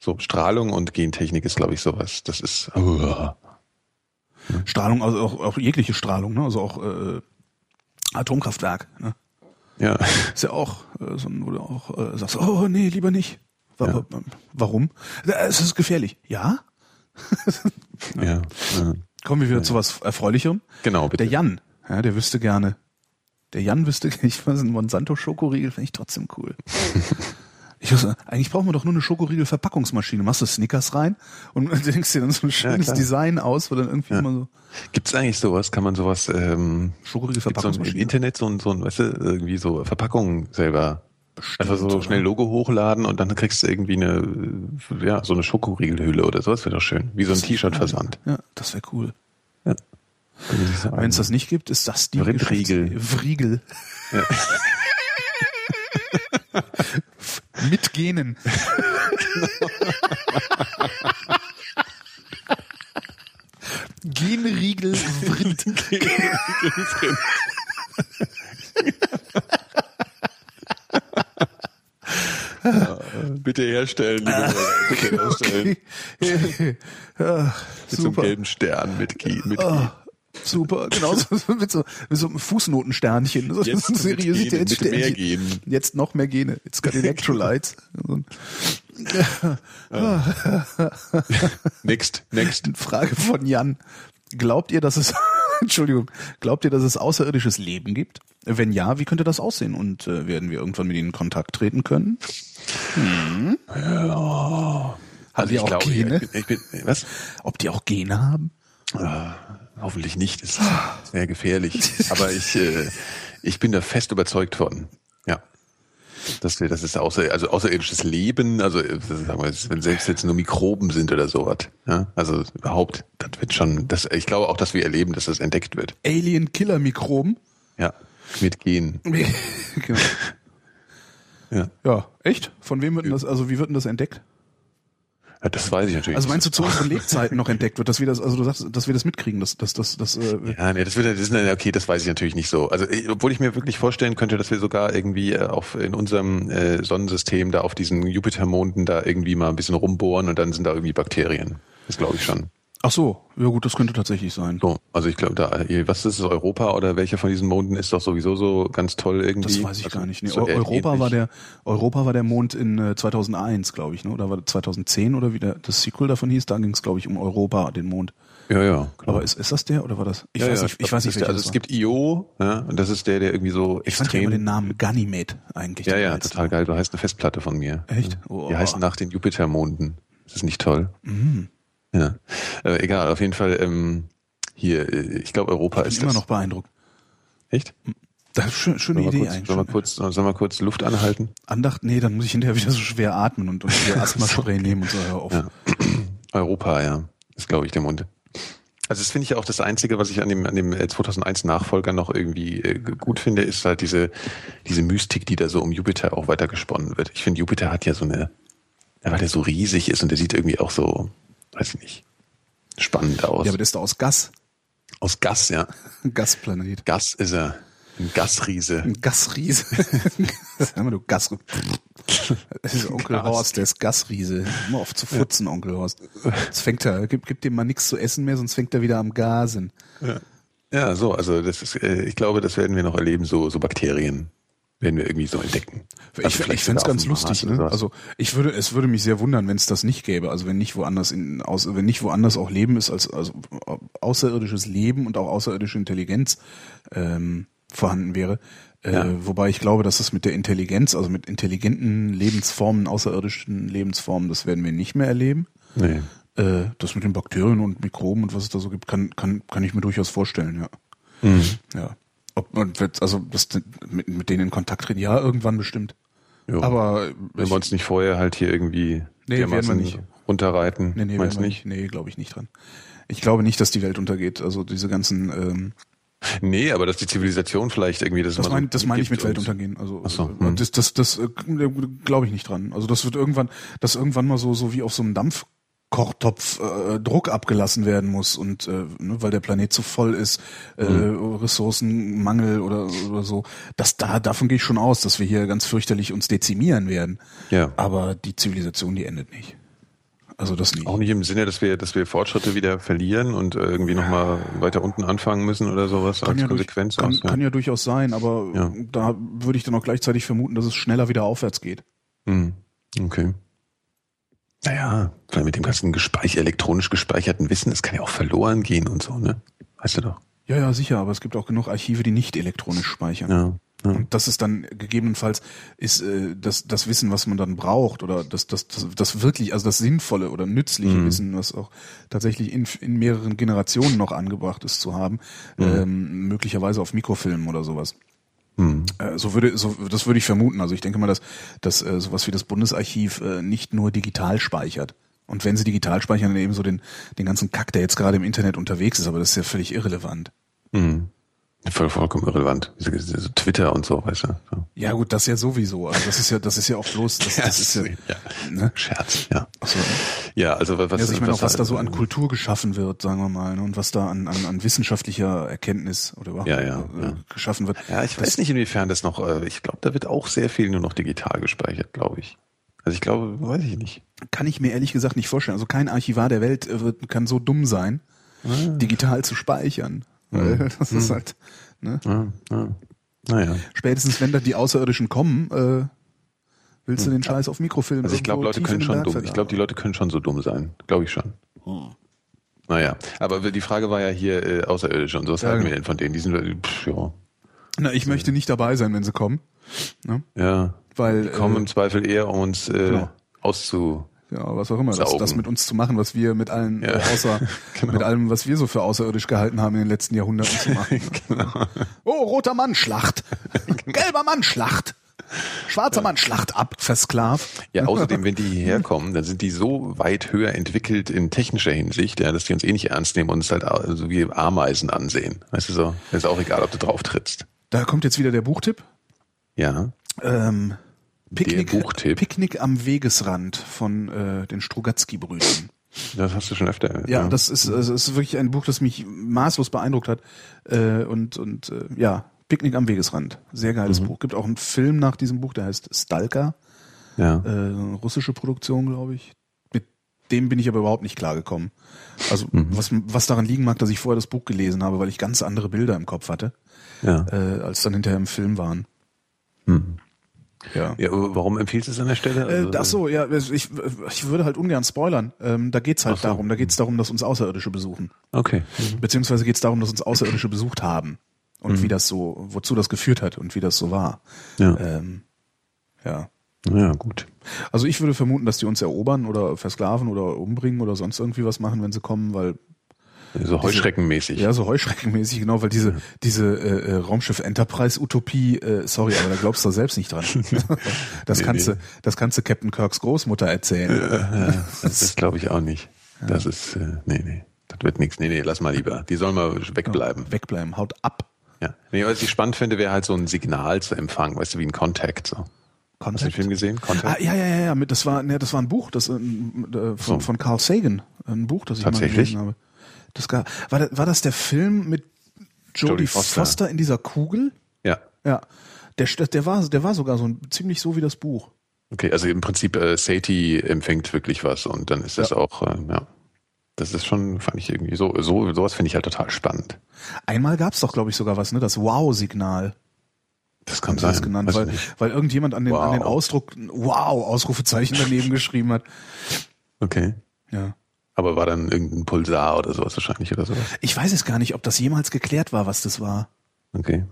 So, Strahlung und Gentechnik ist, glaube ich, sowas. Das ist. Uh, Strahlung, also auch, auch jegliche Strahlung, ne? also auch äh, Atomkraftwerk. Ne? ja. Ist ja auch äh, so, ein- wo du auch äh, sagst, oh nee, lieber nicht. Wa- Ja. wa- Warum? Äh, Es ist gefährlich. Ja? ja. ja. Kommen wir wieder zu was Erfreulicherem. Genau, bitte. Der Jan, ja, der wüsste gerne. Der Jan wüsste, ich weiß, ein Monsanto-Schokoriegel finde ich trotzdem cool. Ich weiß, eigentlich brauchen wir doch nur eine Schokoriegel-Verpackungsmaschine. Machst du Snickers rein und denkst dir dann so ein schönes klar. Design aus, wo dann irgendwie Ja. immer so Gibt es eigentlich sowas? Kann man sowas ähm, gibt's so im Schokoriegel-Verpackungsmaschine. Internet so ein, so ein, weißt du, irgendwie so Verpackungen selber einfach so schnell Logo hochladen und dann kriegst du irgendwie eine, ja, so eine Schokoriegelhülle oder sowas wäre doch schön. Wie so ein T-Shirt-Versand. Ja, das wäre cool. Ja. Wenn es das nicht gibt, ist das die. Geschäfts- Vriegel. Mit Genen. Genriegel Vrind. Bitte herstellen, liebe Leute. Bitte herstellen. Okay. Ja, Mit so einem gelben Stern mit G. Mit G. Ah, super, genau so mit so, mit so einem Fußnotensternchen. So Jetzt mit Genen, mit mehr Seriositätssternchen. Genen. Jetzt noch mehr Gene. It's got electrolytes. So Next, next. Frage von Jan. Glaubt ihr, dass es, Entschuldigung, glaubt ihr, dass es außerirdisches Leben gibt? Wenn ja, wie könnte das aussehen? Und äh, werden wir irgendwann mit ihnen in Kontakt treten können? Also die ich auch glaube, Gene? ich bin, ich bin, was? Ob die auch Gene haben? Ah, hoffentlich nicht. Das ist sehr gefährlich. Aber ich, äh, ich bin da fest überzeugt von. Ja. Dass wir, das ist außer, also außerirdisches Leben, also äh, sagen wir, wenn selbst jetzt nur Mikroben sind oder sowas. Ja? Also überhaupt, das wird schon, das, ich glaube auch, dass wir erleben, dass das entdeckt wird. Alien-Killer-Mikroben? Ja. Mit Genen. genau. Ja. Ja, echt? Von wem wird denn das, also wie wird denn das entdeckt? Ja. Das weiß ich natürlich. Also meinst du zu unseren Lebzeiten noch entdeckt wird, dass wir das, also du sagst, dass wir das mitkriegen, dass, dass, dass, dass äh, Ja, nee, das wird, das ist, okay, das weiß ich natürlich nicht so. Also, obwohl ich mir wirklich vorstellen könnte, dass wir sogar irgendwie äh, auf, in unserem äh, Sonnensystem da auf diesen Jupitermonden da irgendwie mal ein bisschen rumbohren und dann sind da irgendwie Bakterien. Das glaube ich schon. Ach so, ja gut, das könnte tatsächlich sein. So, also ich glaube, da, was ist es, Europa oder welcher von diesen Monden ist doch sowieso so ganz toll irgendwie? Das weiß ich also, gar nicht. Nee, so Eu- Europa ähnlich. war der Europa war der Mond in äh, 2001, glaube ich, ne? Oder war das 2010 oder wie der, das Sequel davon hieß? Da ging es, glaube ich, um Europa, den Mond. Ja, ja. Genau. Aber ist, ist das der oder war das? Ich ja, weiß ja, nicht, ich glaub, weiß nicht, der, Also es war. gibt Io, ja, und das ist der, der irgendwie so Ich fand ja immer extrem. den Namen Ganymed eigentlich. ja, ja, total geil. Du heißt eine Festplatte von mir. Echt? Die Oh. heißt nach den Jupitermonden. Das ist nicht toll. Mhm. Ja. Äh, egal, auf jeden Fall, ähm, hier, äh, ich glaube, Europa Ich ist bin immer das. noch beeindruckt. Echt? Das ist schön, schöne Idee kurz, eigentlich. sollen wir kurz, sollen wir kurz Luft anhalten? Andacht, nee, dann muss ich hinterher wieder so schwer atmen und, und Asthma-Spray nehmen und so, hör auf. Ja. Europa, ja. Ist, glaube ich, der Mond. Also das finde ich auch das Einzige, was ich an dem, an dem äh, 2001 Nachfolger noch irgendwie äh, gut finde, ist halt diese, diese Mystik, die da so um Jupiter auch weiter gesponnen wird. Ich finde, Jupiter hat ja so eine, weil der so riesig ist und der sieht irgendwie auch so, weiß ich nicht, spannend aus. Ja, aber das ist doch aus Gas. Aus Gas, ja. Ein Gasplanet. Gas ist er. Ein Gasriese. Ein Gasriese. Sag mal, du Gas. Das ist Onkel Gas. Horst, der ist Gasriese. Immer auf zu futzen, Onkel Horst. Jetzt fängt er, gibt, gibt dem mal nichts zu essen mehr, sonst fängt er wieder am Gasen. Ja, so, also das ist, äh, ich glaube, das werden wir noch erleben, so, so Bakterien werden wir irgendwie so entdecken. Ich, Also ich vielleicht fände es ganz lustig. Ne? Also ich würde, es würde mich sehr wundern, wenn es das nicht gäbe. Also wenn nicht woanders in, aus, wenn nicht woanders auch Leben ist als also außerirdisches Leben und auch außerirdische Intelligenz ähm, vorhanden wäre. Äh, Ja. Wobei ich glaube, dass das mit der Intelligenz, also mit intelligenten Lebensformen, außerirdischen Lebensformen, das werden wir nicht mehr erleben. nee. Äh, das mit den Bakterien und Mikroben und was es da so gibt, kann, kann, kann ich mir durchaus vorstellen, ja. Mhm. Ja. Ob man wird, also das mit, mit denen in Kontakt treten, ja, irgendwann bestimmt. Jo. Aber Wenn wir uns nicht vorher halt hier irgendwie Nee, dermaßen wir nicht. runterreiten, nee, nee, meinst nicht? Nee, glaube ich nicht dran. Ich glaube nicht, dass die Welt untergeht. Also diese ganzen, ähm, Nee, aber dass die Zivilisation vielleicht irgendwie das das so das meine ich mit gibt und- Weltuntergehen. Also so, äh, hm. das, das, das äh, glaube ich nicht dran. Also das wird irgendwann, dass irgendwann mal so, so wie auf so einem Dampfkochtopf äh, Druck abgelassen werden muss und äh, ne, weil der Planet zu voll ist, äh, Hm. Ressourcenmangel oder, oder so. Das da davon gehe ich schon aus, dass wir hier ganz fürchterlich uns dezimieren werden. Ja. Aber die Zivilisation, die endet nicht. Also das nicht. Auch nicht im Sinne, dass wir, dass wir Fortschritte wieder verlieren und äh, irgendwie nochmal weiter unten anfangen müssen oder sowas kann als ja, durch, Konsequenz. kann, aus, ja. kann ja durchaus sein, aber Ja. da würde ich dann auch gleichzeitig vermuten, dass es schneller wieder aufwärts geht. Hm, Okay. Naja, weil mit dem ganzen Gespeich elektronisch gespeicherten Wissen, das kann ja auch verloren gehen und so, ne? Weißt du doch. Ja, ja, sicher, aber es gibt auch genug Archive, die nicht elektronisch speichern. Ja. Und das ist dann gegebenenfalls ist äh, das, das Wissen, was man dann braucht oder das, das, das, das wirklich, also das sinnvolle oder nützliche Mhm. Wissen, was auch tatsächlich in, in mehreren Generationen noch angebracht ist zu haben, Mhm. ähm, möglicherweise auf Mikrofilmen oder sowas. Mhm. Äh, so würde, so, das würde ich vermuten. Also ich denke mal, dass, dass äh, sowas wie das Bundesarchiv äh, nicht nur digital speichert. Und wenn sie digital speichern, dann eben so den, den ganzen Kack, der jetzt gerade im Internet unterwegs ist, aber das ist ja völlig irrelevant. Mhm. Voll, vollkommen irrelevant. Diese Twitter und so, weißt du. So. Ja gut, das ja sowieso. Also das ist ja, das ist ja auch bloß, das, das ist ja, ja. ne? Scherz, ja. Achso. Ja, also was, Also ich meine auch, was da so an also- Kultur geschaffen wird, sagen wir mal, ne? und was da an, an, an wissenschaftlicher Erkenntnis oder überhaupt Ja, ja, äh, ja. geschaffen wird. Ja, ich weiß nicht, inwiefern das noch, äh, ich glaube, da wird auch sehr viel nur noch digital gespeichert, glaube ich. Also ich glaube, weiß ich nicht. Kann ich mir ehrlich gesagt nicht vorstellen. Also kein Archivar der Welt äh, wird, kann so dumm sein, Ah. digital zu speichern. Weil das ist halt, ne? Ja, ja. Naja. Spätestens wenn da die Außerirdischen kommen, äh, willst du den Scheiß auf Mikrofilm Also ich glaube, Leute können schon dumm. Ich glaube, die Leute können schon so dumm sein. Glaube ich schon. Naja, aber die Frage war ja hier äh, Außerirdische und so. Was Ja, halten genau. wir denn von denen? Die sind, äh, pff, ja, Na, ich möchte nicht dabei sein, wenn sie kommen. Ne? ja. Weil, Die kommen äh, im Zweifel eher, um uns äh, genau. auszu... Ja, was auch immer, das, das mit uns zu machen, was wir mit allen, Ja, äh, außer, genau. mit allem, was wir so für außerirdisch gehalten haben in den letzten Jahrhunderten zu machen. genau. Oh, roter Mann, Schlacht. Gelber Mann, Schlacht. Schwarzer Mann, Schlacht ab, versklavt. Ja, außerdem, wenn die hierher kommen, dann sind die so weit höher entwickelt in technischer Hinsicht, ja, dass die uns eh nicht ernst nehmen und uns halt so wie Ameisen ansehen. Weißt du so? Ist auch egal, ob du drauf trittst. Da kommt jetzt wieder der Buchtipp. Ja. Ähm, Picknick, Der Buchtipp? Picknick am Wegesrand von äh, den Strugatsky-Brüdern. Das hast du schon öfter. Ja, das ist, also es ist wirklich ein Buch, das mich maßlos beeindruckt hat. Äh, und und äh, ja, Picknick am Wegesrand. Sehr geiles Mhm. Buch. Gibt auch einen Film nach diesem Buch, der heißt Stalker. Ja. Äh, russische Produktion, glaube ich. Mit dem bin ich aber überhaupt nicht klargekommen. Also Mhm. was, was daran liegen mag, dass ich vorher das Buch gelesen habe, weil ich ganz andere Bilder im Kopf hatte, ja. äh, als dann hinterher im Film waren. Mhm. Ja. ja. Warum empfiehlst du es an der Stelle? Äh, Also, ach so, ja, ich, ich würde halt ungern spoilern. Ähm, da geht's halt so. darum, da geht's darum, dass uns Außerirdische besuchen. Okay. Beziehungsweise geht's darum, dass uns Außerirdische besucht haben. Und wie das so, wozu das geführt hat und wie das so war. Ja. Ähm, ja. Ja, gut. Also ich würde vermuten, dass die uns erobern oder versklaven oder umbringen oder sonst irgendwie was machen, wenn sie kommen, weil So heuschreckenmäßig. ja so heuschreckenmäßig genau, weil diese diese äh, äh, Raumschiff Enterprise Utopie, äh, sorry, aber da glaubst du selbst nicht dran. das Nee, kannst nee. du, das kannst du Captain Kirks Großmutter erzählen. Ja, das das glaube ich auch nicht. Das ist, äh, nee, nee. Das wird nichts. Nee, nee, lass mal lieber. Die sollen mal wegbleiben. Wegbleiben, haut ab. Ja. Nee, was ich spannend finde, wäre halt so ein Signal zu empfangen, weißt du, wie ein Contact. So. Hast du den Contact. Film gesehen? Contact? Ah, ja, ja, ja, ja, das war, ne, das war ein Buch, das äh, äh, von, von Carl Sagan, ein Buch, das ich mal gelesen habe. Das gar, war, das, war das der Film mit Jodie Foster. Foster. in dieser Kugel? Ja. Ja, der, der war, der war sogar so ein, ziemlich so wie das Buch. Okay, also im Prinzip äh, Sati empfängt wirklich was und dann ist das Ja. auch, äh, ja. Das ist schon, fand ich irgendwie so, so sowas finde ich halt total spannend. Einmal gab's doch, glaube ich, sogar was, ne, das Wow-Signal. Das kann sein. das genannt, weil, nicht. weil irgendjemand an den, an den Wow. Ausdruck Wow, Ausrufezeichen daneben geschrieben hat. Okay. Ja. Aber war dann irgendein Pulsar oder sowas wahrscheinlich oder sowas? Ich weiß es gar nicht, ob das jemals geklärt war, was das war. Okay.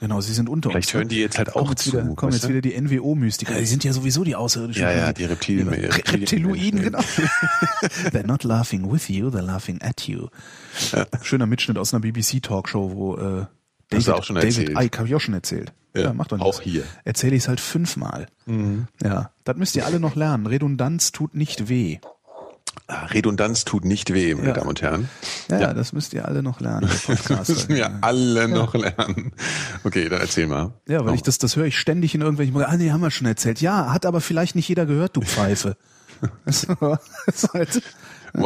Genau, sie sind unter Vielleicht uns. ne? hören die jetzt halt kommen auch jetzt zu. wieder, kommen jetzt du? wieder die NWO-Mystiker. Die sind ja sowieso die Außerirdischen. Ja, ja, die Reptilien. Re Reptiloiden, genau. they're not laughing with you, they're laughing at you. Schöner Mitschnitt aus einer BBC-Talkshow, wo äh, Hast du David, auch schon David erzählt. Icke, habe ich auch schon erzählt. Ja, Ja, macht doch nichts. auch hier. Mhm. Erzähle ich es halt fünfmal. Ja, das müsst ihr alle noch lernen. Redundanz tut nicht weh. Ah, Redundanz tut nicht weh, meine Ja. Damen und Herren. Ja, Ja. das müsst ihr alle noch lernen. Das müssen wir alle noch lernen. Okay, dann erzähl mal. Ja, weil ich das, das höre ich ständig in irgendwelchen, ah nee, haben wir schon erzählt. Ja, hat aber vielleicht nicht jeder gehört, du Pfeife. Das ist halt,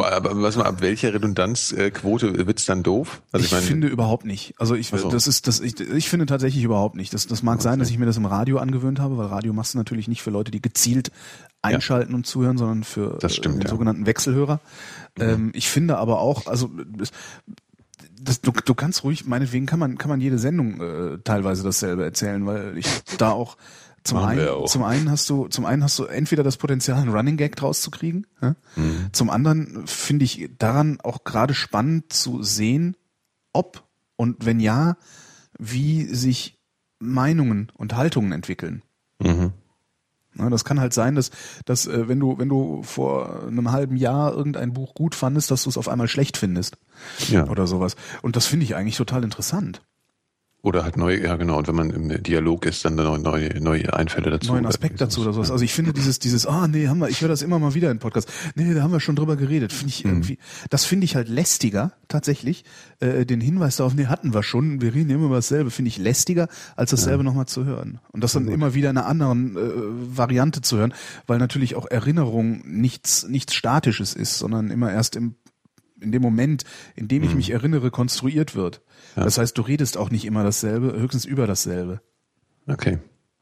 Aber was mal, ab welcher Redundanzquote wird's dann doof? Also ich, ich, meine, finde überhaupt nicht. Also ich, so. das ist, das, ich, ich finde tatsächlich überhaupt nicht. Das, das mag sein, dass ich mir das im Radio angewöhnt habe, weil Radio machst du natürlich nicht für Leute, die gezielt einschalten und zuhören, sondern für stimmt, äh, den ja. sogenannten Wechselhörer. Ähm, ich finde aber auch, also es- das, du, du kannst ruhig, meinetwegen kann man, kann man jede Sendung äh, teilweise dasselbe erzählen, weil ich da auch zum Machen einen, zum einen hast du, zum einen hast du entweder das Potenzial, einen Running Gag draus zu kriegen. Ja? Mhm. Zum anderen finde ich daran auch gerade spannend zu sehen, ob Und wenn ja, wie sich Meinungen und Haltungen entwickeln. Mhm. Na, das kann halt sein, dass, dass äh, wenn du wenn du vor einem halben Jahr irgendein Buch gut fandest, dass du es auf einmal schlecht findest Ja. oder sowas. Und das finde ich eigentlich total interessant. Oder halt neue, ja genau, und wenn man im Dialog ist, dann neue, neue, neue Einfälle dazu. neuen Aspekt dazu oder sowas. Also ich finde dieses, dieses, ah nee, haben wir, ich höre das immer mal wieder in Podcast. Nee, da haben wir schon drüber geredet. Finde ich irgendwie, das finde ich halt lästiger, tatsächlich. Äh, den Hinweis darauf, nee, hatten wir schon, wir reden immer über dasselbe, finde ich lästiger, als dasselbe nochmal zu hören. Und das dann immer wieder in einer anderen äh, Variante zu hören, weil natürlich auch Erinnerung nichts, nichts Statisches ist, sondern immer erst im in dem Moment, in dem ich mich erinnere, konstruiert wird. Das heißt, du redest auch nicht immer dasselbe, höchstens über dasselbe. Okay.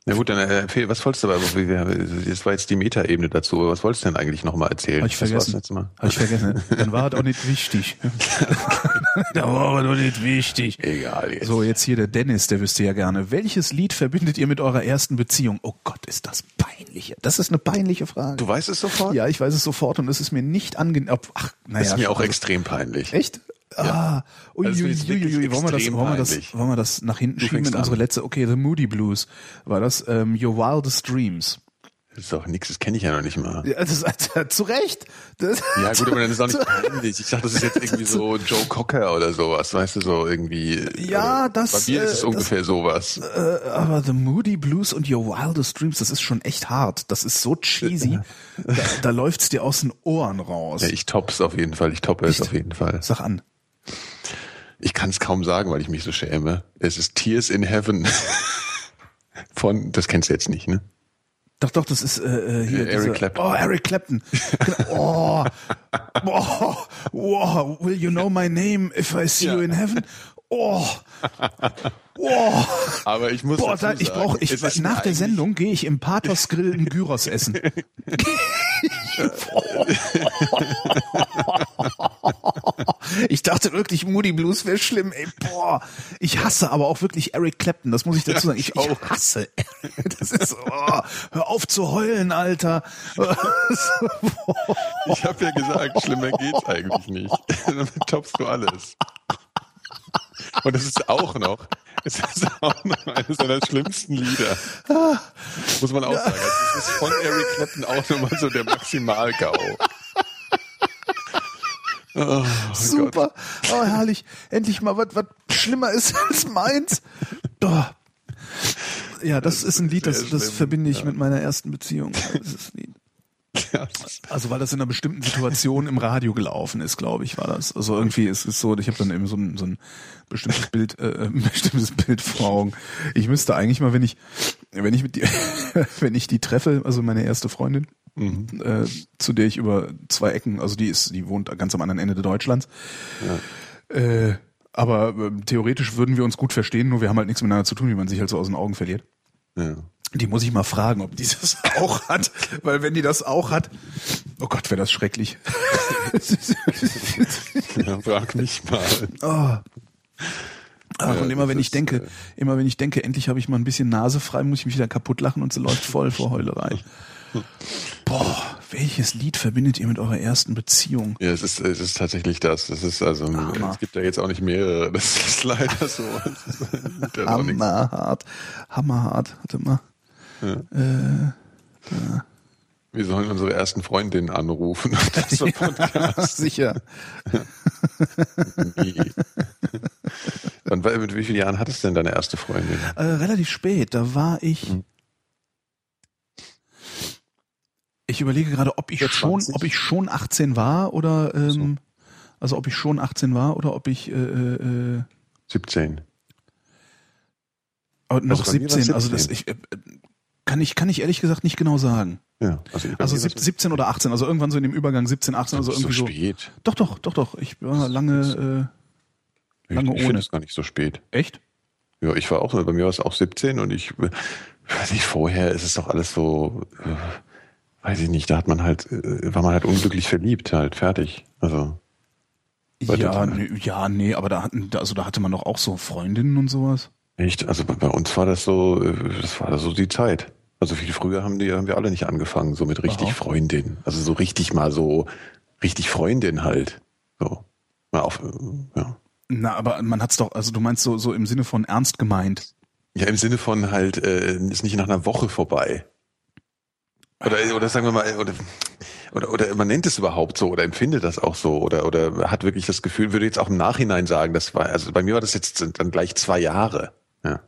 Na gut, dann äh, erzähl, was wolltest du aber, das war jetzt die Metaebene dazu, was wolltest du denn eigentlich nochmal erzählen? Hab ich vergessen. jetzt mal. Hab ich vergessen. Dann war es auch nicht wichtig. da war aber doch nicht wichtig. Egal jetzt. So, jetzt hier der Dennis, der wüsste ja gerne. Welches Lied verbindet ihr mit eurer ersten Beziehung? Oh Gott, ist das peinlich. Das ist eine peinliche Frage. Du weißt es sofort? ja, ich weiß es sofort und es ist mir nicht angenehm. Ach, naja. Das ist mir auch also- extrem peinlich. Echt? Ah, ui, Also ui, es ist ui, ui, wirklich ui. Wollen, wir das, wollen, wir das, wollen wir das nach hinten Du schieben unsere letzte? Okay, The Moody Blues war das. Ähm, Your Wildest Dreams. Das ist doch nix, das kenne ich ja noch nicht mal. Ja, das ist, zu Recht. Das, Ja gut, aber dann ist auch nicht peinlich. Ich dachte, das ist jetzt irgendwie so Joe Cocker oder sowas, weißt du, so irgendwie. Ja, oder das, Bei mir äh, ist es das- ungefähr sowas. Äh, aber The Moody Blues und Your Wildest Dreams, das ist schon echt hart. Das ist so cheesy. Da, da läuft's dir aus den Ohren raus. Ja, ich topp's auf jeden Fall, ich toppe es auf jeden Fall. Sag an. Ich kann es kaum sagen, weil ich mich so schäme. Es ist Tears in Heaven. Von, das kennst du jetzt nicht, ne? Doch, doch, das ist äh, äh, hier. Eric diese, Clapton. Oh, Eric Clapton. Genau. Oh, oh, oh, will you know my name if I see Ja. you in heaven? Oh, oh. Aber ich muss Boah, da, ich brauche, ich, nach der Sendung gehe ich im Pathos Grill einen Gyros essen. Ich dachte wirklich, Moody Blues wäre schlimm. Ey, boah, ich hasse aber auch wirklich Eric Clapton. Das muss ich dazu sagen. Ich, ich hasse. Das ist, oh, hör auf zu heulen, Alter. Ich habe ja gesagt, schlimmer geht's eigentlich nicht. Damit toppst du alles. Und es ist auch noch, es ist auch noch eines seiner schlimmsten Lieder. Muss man auch sagen. Es ist von Eric Clapton auch nochmal so der Maximal-GAU. Oh, Super. Oh, herrlich. Endlich mal was, was schlimmer ist als meins. Oh. Ja, das, ist ein Lied, das, das schlimm, verbinde ich ja. mit meiner ersten Beziehung. Das. Ja, Also weil das in einer bestimmten Situation im Radio gelaufen ist, glaube ich, war das. Also irgendwie ist es so, ich habe dann eben so ein, so ein bestimmtes Bild, äh, ein bestimmtes Bild vor Augen. Ich müsste eigentlich mal, wenn ich, wenn ich mit die, wenn ich die treffe, also meine erste Freundin, äh, zu der ich über zwei Ecken, also die ist, die wohnt ganz am anderen Ende Deutschlands. Äh, aber ähm, theoretisch würden wir uns gut verstehen, nur wir haben halt nichts miteinander zu tun, wie man sich halt so aus den Augen verliert. ja. Die muss ich mal fragen, ob die das auch hat, weil wenn die das auch hat, oh Gott, wäre das schrecklich. ja, frag mich mal. Ah, Ja, und immer wenn ich ist, denke, äh, immer wenn ich denke, endlich habe ich mal ein bisschen Nase frei, muss ich mich wieder kaputt lachen und sie läuft voll vor Heulerei. Boah, welches Lied verbindet ihr mit eurer ersten Beziehung? Ja, es ist, es ist tatsächlich das. Das ist also, Hammer. es gibt ja jetzt auch nicht mehrere. Das ist leider so. Ist. Hammerhart, hammerhart. Warte mal. Wir sollen unsere ersten Freundinnen anrufen. Das Podcast. Sicher. Wann, war- mit wie vielen Jahren hattest du denn deine erste Freundin? Äh, relativ spät, da war ich. Hm. Ich überlege gerade, ob ich schon, 20? ob ich schon 18 war oder ähm, also ob ich schon 18 war oder ob ich äh, äh, 17. aber noch Also bei mir war's 17. Also das 17. ich äh, kann ich kann ich ehrlich gesagt nicht genau sagen. Ja. Also, Also mir sieb- war's 17 oder 18, also irgendwann so in dem Übergang 17, 18, also so irgendwie so. spät. Doch, doch, doch, doch. Ich war lange Ich, Lange ich finde ohne. es gar nicht so spät. äh, echt? Ja, ich war auch, bei mir war es auch 17 und ich, äh, weiß nicht, vorher ist es doch alles so, äh, weiß ich nicht, da hat man halt, äh, war man halt unglücklich verliebt, halt, fertig. Also, Ja, nee, ja, nee, aber da hatten, also da hatte man doch auch so Freundinnen und sowas. echt, also bei, bei uns war das so, äh, das war so die Zeit. Also viel früher haben die, haben wir alle nicht angefangen, so mit richtig Aha. Freundin. Also so richtig mal so, richtig Freundin halt. So. Mal auf, äh, ja. Na, aber man hat's doch, also du meinst so, so im Sinne von ernst gemeint. Ja, im Sinne von halt, äh, ist nicht nach einer Woche vorbei. Oder, oder sagen wir mal, oder, oder, oder man nennt es überhaupt so oder empfindet das auch so oder, oder hat wirklich das Gefühl, würde jetzt auch im Nachhinein sagen, das war, also bei mir war das jetzt dann gleich zwei Jahre. Ja.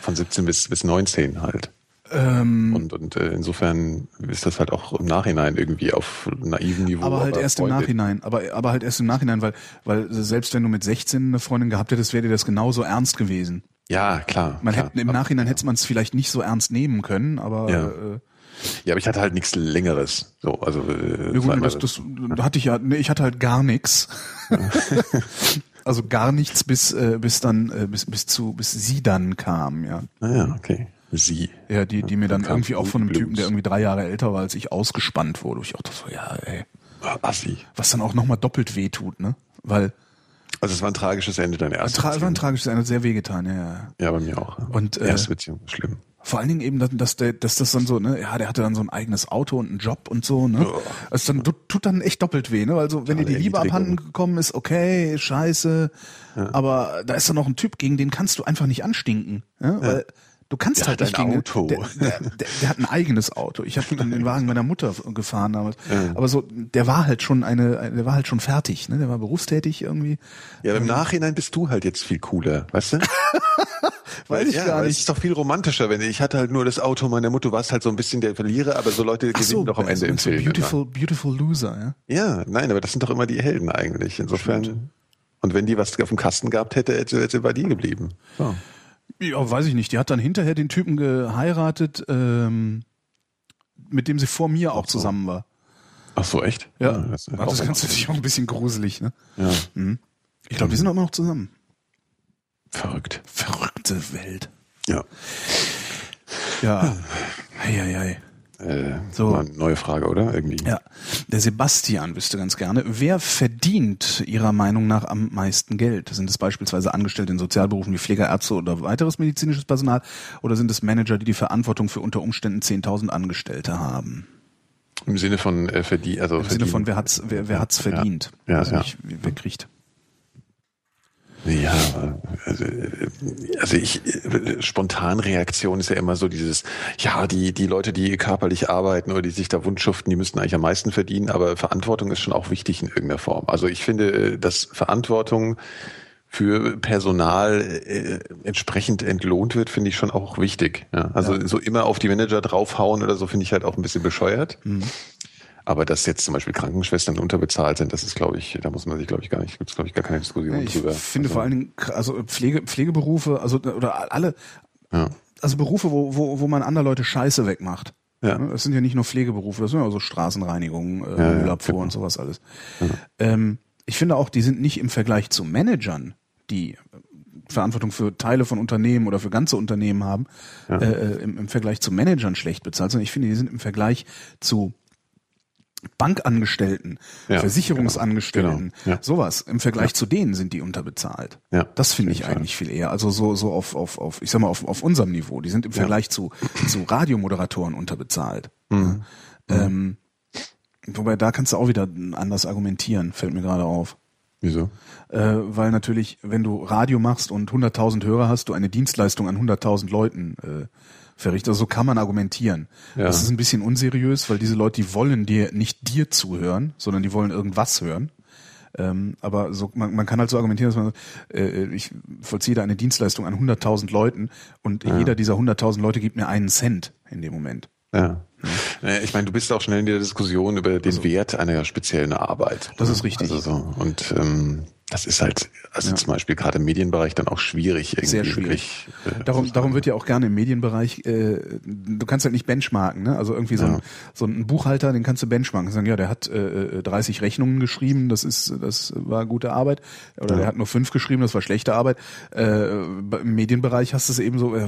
Von 17 bis, bis 19 halt. Ähm, Und, und äh, insofern ist das halt auch im Nachhinein irgendwie auf naiven Niveau. aber halt erst im Freunde- Nachhinein. Aber, aber halt erst im Nachhinein, weil, weil selbst wenn du mit 16 eine Freundin gehabt hättest, wäre dir das genauso ernst gewesen. Ja, klar. Man klar. hätte, Im Nachhinein hätte man es vielleicht nicht so ernst nehmen können, aber Ja. äh, Ja, aber ich hatte halt nichts Längeres. So, also äh, Ja gut, das, das, da hatte ich ja, nee, ich hatte halt gar nichts. also gar nichts bis äh, bis dann äh, bis bis zu bis sie dann kam, ja. Ah, ja, okay. Sie. Ja, die die mir dann kam irgendwie auch von einem Blues. Typen, der irgendwie drei Jahre älter war als ich, ausgespannt wurde. Ich dachte so, ja, ey, Ah, Assi. was dann auch nochmal doppelt weh tut, ne? Weil Also es war ein tragisches Ende deiner ersten tra war ein Beziehung. tragisches Ende, sehr wehgetan, ja, ja. Ja, bei mir auch. Und, äh, erste Beziehung, schlimm. Vor allen Dingen eben, dass, der, dass das dann so, ne, ja, der hatte dann so ein eigenes Auto und einen Job und so, ne? Also dann tut, tut dann echt doppelt weh, ne? Weil so, wenn dir die Liebe abhanden gekommen ist, okay, scheiße, aber da ist dann noch ein Typ, gegen den kannst du einfach nicht anstinken, ne? Weil du kannst Der halt nicht ein gegen Auto. Der, der, der, hat ein eigenes Auto. Ich habe den Wagen meiner Mutter gefahren damals. Aber so, der war halt schon eine, der war halt schon fertig, ne? Der war berufstätig irgendwie. Ja, im Nachhinein bist du halt jetzt viel cooler, weißt du? Weiß ich ja, gar weil Es nicht. ist doch viel romantischer, wenn ich hatte halt nur das Auto meiner Mutter, du warst halt so ein bisschen der Verlierer, aber so Leute gewinnen so, doch am Ende im so Film. beautiful, beautiful loser, ja. immer. Ja, nein, aber das sind doch immer die Helden eigentlich. Insofern. Und wenn die was auf dem Kasten gehabt hätte, hätte hätte sie bei dir geblieben. So. Ja, weiß ich nicht. Die hat dann hinterher den Typen geheiratet, ähm, mit dem sie vor mir auch zusammen war. Ach so, echt? Ja, das, ist Ach, das auch kannst du sich auch ein bisschen gruselig, ne? ja, Ich glaube, die sind auch immer noch zusammen. verrückt. Verrückte Welt. Ja. Ja. Heieiei. Äh, So. neue Frage, oder? Irgendwie. Ja. Der Sebastian wüsste ganz gerne, wer verdient Ihrer Meinung nach am meisten Geld? Sind es beispielsweise Angestellte in Sozialberufen wie Pfleger, Ärzte oder weiteres medizinisches Personal? Oder sind es Manager, die die Verantwortung für unter Umständen 10.000 Angestellte haben? Im Sinne von äh, verdient, also Im Sinne von, wer hat's, wer, wer hat's verdient? Ja, also ja. nicht, wer kriegt. Ja, also, äh, also ich, äh, Spontanreaktion ist ja immer so dieses, ja, die, die Leute, die körperlich arbeiten oder die sich da wundschuften, die müssten eigentlich am meisten verdienen, aber Verantwortung ist schon auch wichtig in irgendeiner Form. Also ich finde, äh, dass Verantwortung für Personal äh, entsprechend entlohnt wird, finde ich schon auch wichtig. Ja, also so immer auf die Manager draufhauen oder so, finde ich halt auch ein bisschen bescheuert. Aber dass jetzt zum Beispiel Krankenschwestern unterbezahlt sind, das ist, glaube ich, da muss man sich, glaube ich, gar nicht, gibt es, glaube ich, gar keine Diskussion Ich drüber. finde also, vor allen Dingen, also Pflege, Pflegeberufe, also oder alle, ja. also Berufe, wo, wo, wo man andere Leute Scheiße wegmacht. Ja. Das sind ja nicht nur Pflegeberufe, das sind ja auch so Straßenreinigung, äh, Ja, ja, Müllabfuhr genau. und sowas alles. Ähm, ich finde auch, die sind nicht im Vergleich zu Managern, die Verantwortung für Teile von Unternehmen oder für ganze Unternehmen haben, äh, äh, im, im Vergleich zu Managern schlecht bezahlt, sondern ich finde, die sind im Vergleich zu Bankangestellten, Ja, Versicherungsangestellten, genau, ja. sowas. Im Vergleich zu denen sind die unterbezahlt. Ja, das finde ich eigentlich viel eher. Also so, so auf, auf, auf, ich sag mal, auf, auf unserem Niveau. Die sind im Vergleich zu, zu Radiomoderatoren unterbezahlt. Mhm. Ähm, wobei da kannst du auch wieder anders argumentieren, fällt mir gerade auf. Wieso? Äh, weil natürlich, wenn du Radio machst und 100.000 Hörer hast, du eine Dienstleistung an 100.000 Leuten äh, verrichtest. Also so kann man argumentieren. Ja. Das ist ein bisschen unseriös, weil diese Leute, die wollen dir nicht dir zuhören, sondern die wollen irgendwas hören. Ähm, aber so, man, man kann halt so argumentieren, dass man, äh, ich vollziehe da eine Dienstleistung an 100.000 Leuten und jeder dieser 100.000 Leute gibt mir einen Cent in dem Moment. Ja. Naja, Ich meine, du bist auch schnell in der Diskussion über den Wert einer speziellen Arbeit. Also Das ist richtig. Also so. Und ähm, das ist halt, also zum Beispiel gerade im Medienbereich dann auch schwierig, irgendwie Sehr schwierig. wirklich. Äh, Darum, darum wird ja auch gerne im Medienbereich, äh, du kannst halt nicht benchmarken, ne? Also irgendwie so, ein, so ein Buchhalter, den kannst du benchmarken. Sagen, ja, der hat äh, 30 Rechnungen geschrieben, das ist, das war gute Arbeit. Oder der hat nur fünf geschrieben, das war schlechte Arbeit. Äh, Im Medienbereich hast du es eben so, äh,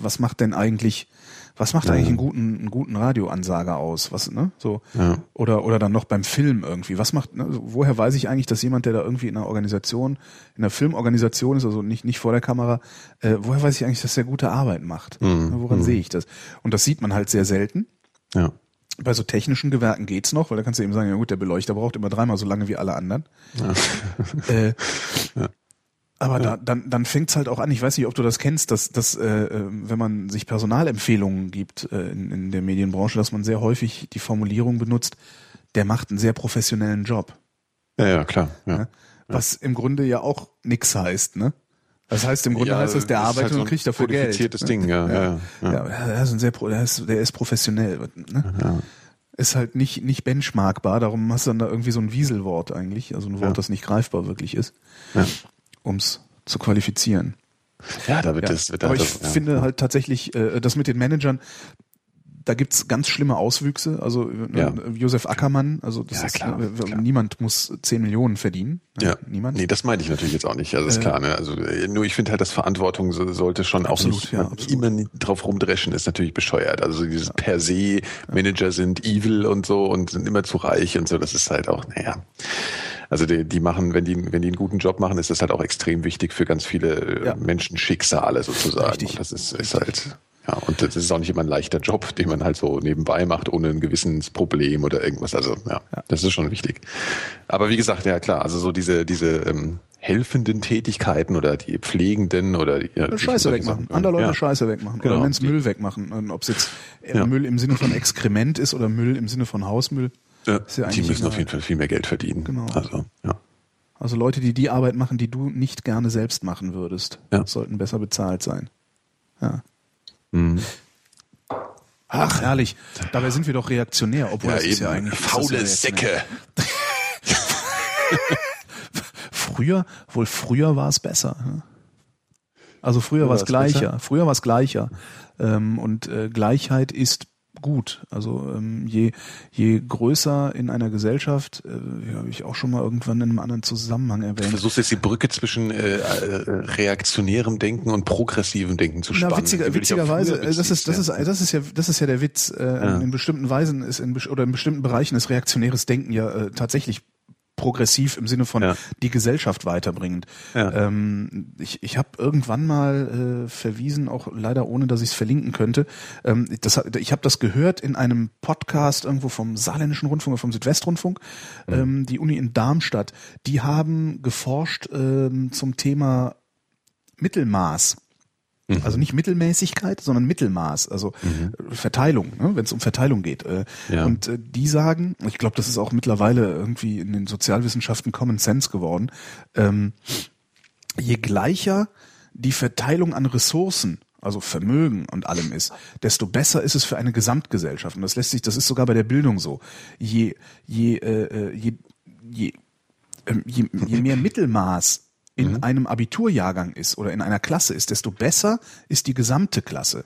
was macht denn eigentlich, was macht eigentlich einen guten, einen guten Radioansager aus? Was, ne? So. Ja. Oder, oder dann noch beim Film irgendwie. Was macht, ne? woher weiß ich eigentlich, dass jemand, der da irgendwie in einer Organisation, in einer Filmorganisation ist, also nicht, nicht vor der Kamera, äh, woher weiß ich eigentlich, dass der gute Arbeit macht? Mhm. Ne, Woran sehe ich das? Und das sieht man halt sehr selten. ja. Bei so technischen Gewerken geht's noch, weil da kannst du eben sagen, ja gut, der Beleuchter braucht immer dreimal so lange wie alle anderen. Äh, Aber da, dann, dann fängt's halt auch an, ich weiß nicht, ob du das kennst, dass, dass äh, äh, wenn man sich Personalempfehlungen gibt äh, in, in der Medienbranche, dass man sehr häufig die Formulierung benutzt, der macht einen sehr professionellen Job. Ja, ja, klar. Ja. Ne? Was im Grunde ja auch nix heißt, ne? Das heißt, im Grunde Ja, heißt das, der arbeitet halt so und kriegt dafür Geld. ne? Ding, ja, ja, ja. Ja, er ist ein sehr, der ist, der ist professionell. Ne? Ja. Ist halt nicht, nicht benchmarkbar, darum hast du dann da irgendwie so ein Wieselwort eigentlich, also ein Wort, Ja. das nicht greifbar wirklich ist, Ja. ums zu qualifizieren. Ja, da wird Ja. das, wird Aber halt ich das, ja. finde halt tatsächlich, äh, das mit den Managern, da gibt's ganz schlimme Auswüchse. Also äh, Ja. Josef Ackermann, also das Ja, ist, klar, äh, klar. niemand muss 10 Millionen verdienen. Ne? Ja, Niemand. Nee, das meinte ich natürlich jetzt auch nicht. Also ist Äh, klar, ne? Also äh, nur ich finde halt, dass Verantwortung so, sollte schon Absolut, auch nicht ja, immer nie drauf rumdreschen, ist natürlich bescheuert. Also dieses per se Manager sind evil und so und sind immer zu reich und so, das ist halt auch, naja. Also die, die machen, wenn die, wenn die einen guten Job machen, ist das halt auch extrem wichtig für ganz viele äh, Ja. Menschenschicksale sozusagen. Richtig. Und das ist, ist halt, ja, und das ist auch nicht immer ein leichter Job, den man halt so nebenbei macht, ohne ein Gewissensproblem oder irgendwas. Also ja, das ist schon wichtig. Aber wie gesagt, ja klar, also so diese, diese ähm, helfenden Tätigkeiten oder die pflegenden oder die, ja, Scheiße wegmachen, andere Leute ja. Scheiße wegmachen. Genau. Oder Müll wegmachen. Und Ob es jetzt äh, Ja. Müll im Sinne von Exkrement ist oder Müll im Sinne von Hausmüll. Ja, Ist ja die eigentlich müssen auf jeden Fall viel mehr Geld verdienen. Genau. Also, ja. Also Leute, die die Arbeit machen, die du nicht gerne selbst machen würdest, Ja. sollten besser bezahlt sein. Ja. Mhm. Ach, herrlich. Dabei sind wir doch reaktionär, obwohl Ja, das ist eben. ja eigentlich ist Faule. Säcke. Früher, wohl früher war es besser. ne? Also früher war es gleicher. besser? Früher war es gleicher. Ähm, und äh, Gleichheit ist gut. Also ähm, je, je größer in einer Gesellschaft, äh, habe ich auch schon mal irgendwann in einem anderen Zusammenhang Du erwähnt. versuchst jetzt die Brücke zwischen äh, äh, reaktionärem Denken und progressivem Denken zu spannen. Na, witziger, witzigerweise, äh, das ist, das ist, das ist ja, das ist ja der Witz. Äh, Ja. In bestimmten Weisen ist in, oder in bestimmten Bereichen ist reaktionäres Denken ja äh, tatsächlich progressiv im Sinne von Ja. die Gesellschaft weiterbringend. Ja. Ähm, ich ich habe irgendwann mal äh, verwiesen, auch leider ohne, dass ich es verlinken könnte. Ähm, das, ich habe das gehört in einem Podcast irgendwo vom Saarländischen Rundfunk oder vom Südwestrundfunk. Mhm. Ähm, die Uni in Darmstadt, die haben geforscht ähm, zum Thema Mittelmaß. Mhm. Also nicht Mittelmäßigkeit, sondern Mittelmaß, also äh, Verteilung, ne, wenn es um Verteilung geht. Äh, Ja. Und äh, die sagen, ich glaube, das ist auch mittlerweile irgendwie in den Sozialwissenschaften Common Sense geworden, ähm, je gleicher die Verteilung an Ressourcen, also Vermögen und allem ist, desto besser ist es für eine Gesamtgesellschaft. Und das lässt sich, das ist sogar bei der Bildung so. Je, je, äh, äh, je, je, ähm, je, je mehr Mittelmaß in einem Abiturjahrgang ist oder in einer Klasse ist, desto besser ist die gesamte Klasse.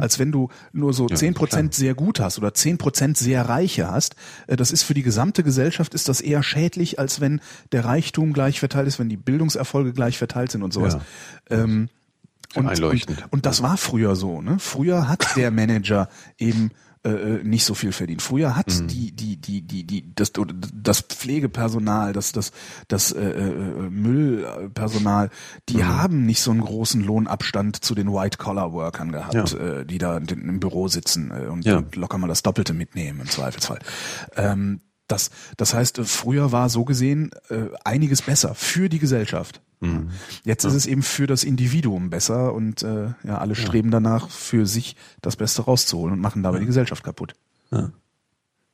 Als wenn du nur so zehn Prozent sehr gut hast oder zehn Prozent sehr reiche hast. Äh, Das ist für die gesamte Gesellschaft ist das eher schädlich, als wenn der Reichtum gleich verteilt ist, wenn die Bildungserfolge gleich verteilt sind und sowas. Ähm, und, und, und das war früher so. Ne? Früher hat der Manager eben äh, äh, nicht so viel verdient. Früher hat Mhm. die die die die die das das Pflegepersonal, das das das äh, äh, Müllpersonal, die Mhm. haben nicht so einen großen Lohnabstand zu den White Collar Workern gehabt, Ja. äh, die da im Büro sitzen äh, und, Ja. und locker mal das Doppelte mitnehmen im Zweifelsfall. Ähm, das, das heißt, äh, früher war so gesehen äh, einiges besser für die Gesellschaft. Mhm. Jetzt ist es eben für das Individuum besser und äh, ja, alle streben danach, für sich das Beste rauszuholen und machen dabei die Gesellschaft kaputt.